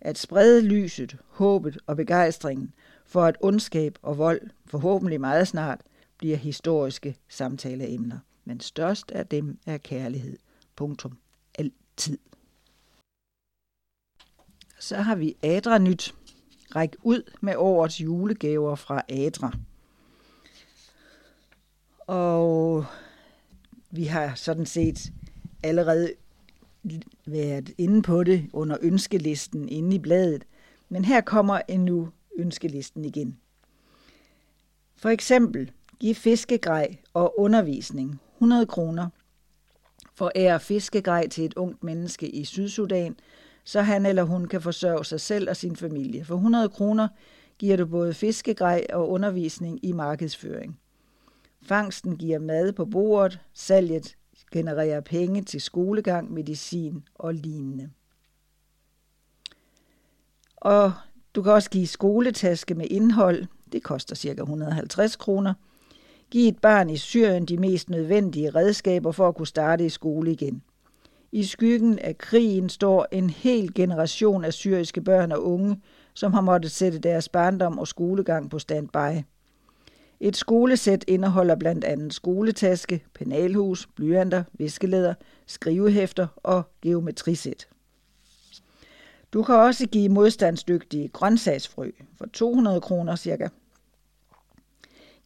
at sprede lyset, håbet og begejstringen for at ondskab og vold forhåbentlig meget snart bliver historiske samtaleemner. Men størst af dem er kærlighed. Punktum. Altid. Så har vi Adra Nyt. Ræk ud med årets julegaver fra Adra. Og vi har sådan set allerede været inde på det under ønskelisten inde i bladet, men her kommer endnu ønskelisten igen. For eksempel, giv fiskegrej og undervisning 100 kroner. Forære fiskegrej til et ungt menneske i Sydsudan, så han eller hun kan forsørge sig selv og sin familie. For 100 kroner giver du både fiskegrej og undervisning i markedsføring. Fangsten giver mad på bordet, salget genererer penge til skolegang, medicin og lignende. Og du kan også give skoletaske med indhold. Det koster ca. 150 kroner. Giv et barn i Syrien de mest nødvendige redskaber for at kunne starte i skole igen. I skyggen af krigen står en hel generation af syriske børn og unge, som har måttet sætte deres barndom og skolegang på standby. Et skolesæt indeholder blandt andet skoletaske, penalhus, blyanter, viskelæder, skrivehæfter og geometrisæt. Du kan også give modstandsdygtige grøntsagsfrø for 200 kroner cirka.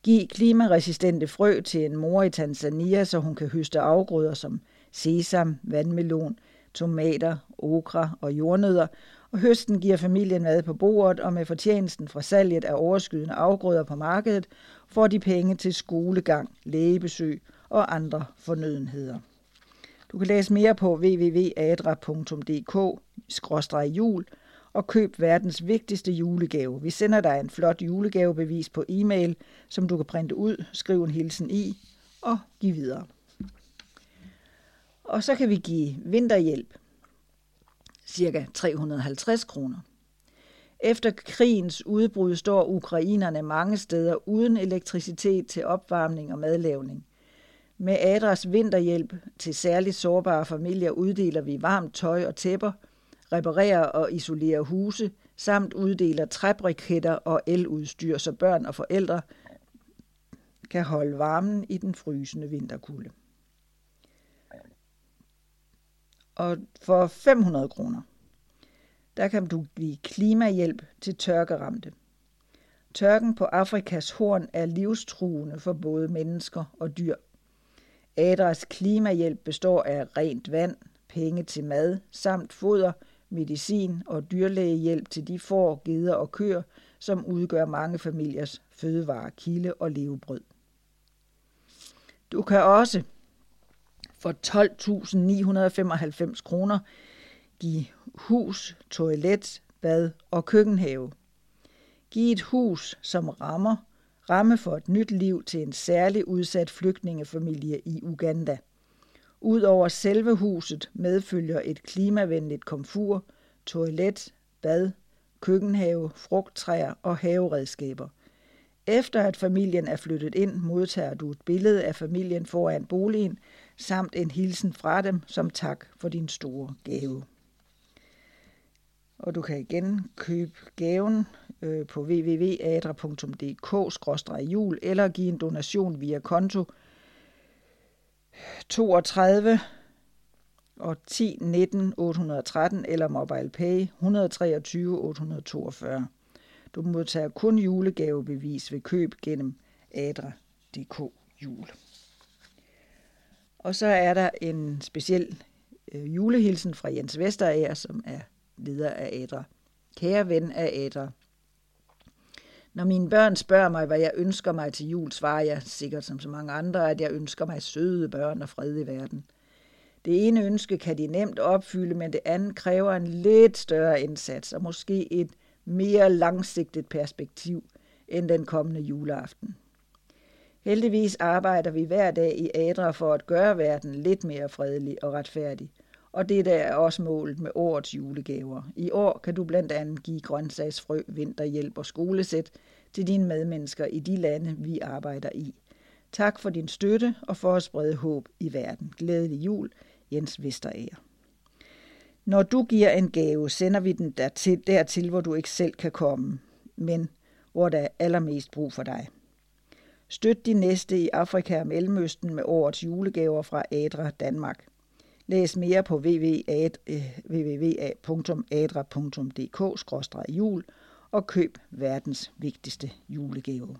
Giv klimaresistente frø til en mor i Tanzania, så hun kan høste afgrøder som sesam, vandmelon, tomater, okra og jordnødder, og høsten giver familien mad på bordet, og med fortjenesten fra salget af overskydende afgrøder på markedet, får de penge til skolegang, lægebesøg og andre fornødenheder. Du kan læse mere på www.adra.dk-jul og køb verdens vigtigste julegave. Vi sender dig en flot julegavebevis på e-mail, som du kan printe ud, skrive en hilsen i og give videre. Og så kan vi give vinterhjælp, cirka 350 kroner. Efter krigens udbrud står ukrainerne mange steder uden elektricitet til opvarmning og madlavning. Med Adras vinterhjælp til særligt sårbare familier uddeler vi varmt tøj og tæpper, reparerer og isolerer huse, samt uddeler træbriketter og eludstyr, så børn og forældre kan holde varmen i den frysende vinterkulde. Og for 500 kroner, der kan du give klimahjælp til tørkeramte. Tørken på Afrikas horn er livstruende for både mennesker og dyr. Adras klimahjælp består af rent vand, penge til mad, samt foder, medicin og dyrlægehjælp til de får, geder og køer, som udgør mange familiers fødevarekilde og levebrød. Du kan også for 12.995 kroner give hus, toilet, bad og køkkenhave. Giv et hus som rammer, ramme for et nyt liv til en særlig udsat flygtningefamilie i Uganda. Udover selve huset medfølger et klimavenligt komfur, toilet, bad, køkkenhave, frugttræer og haveredskaber. Efter at familien er flyttet ind, modtager du et billede af familien foran boligen, samt en hilsen fra dem som tak for din store gave. Og du kan igen købe gaven øh, på www.adra.dk-jul eller give en donation via konto 32 og 10 19 813 eller MobilePay 123 842. Du modtager kun julegavebevis ved køb gennem adra.dk jul. Og så er der en speciel øh, julehilsen fra Jens Vesterager, som er leder af ædre. Kære ven af ædre. Når mine børn spørger mig, hvad jeg ønsker mig til jul, svarer jeg sikkert som så mange andre, at jeg ønsker mig søde børn og fred i verden. Det ene ønske kan de nemt opfylde, men det andet kræver en lidt større indsats og måske et mere langsigtet perspektiv end den kommende juleaften. Heldigvis arbejder vi hver dag i Adra for at gøre verden lidt mere fredelig og retfærdig. Og det der er også målet med årets julegaver. I år kan du blandt andet give grøntsagsfrø, vinterhjælp og skolesæt til dine medmennesker i de lande, vi arbejder i. Tak for din støtte og for at sprede håb i verden. Glædelig jul, Jens Vesterager. Når du giver en gave, sender vi den dertil, dertil, hvor du ikke selv kan komme, men hvor der er allermest brug for dig. Støt de næste i Afrika og Mellemøsten med årets julegaver fra Adra Danmark. Læs mere på www.adra.dk-jul og køb verdens vigtigste julegave.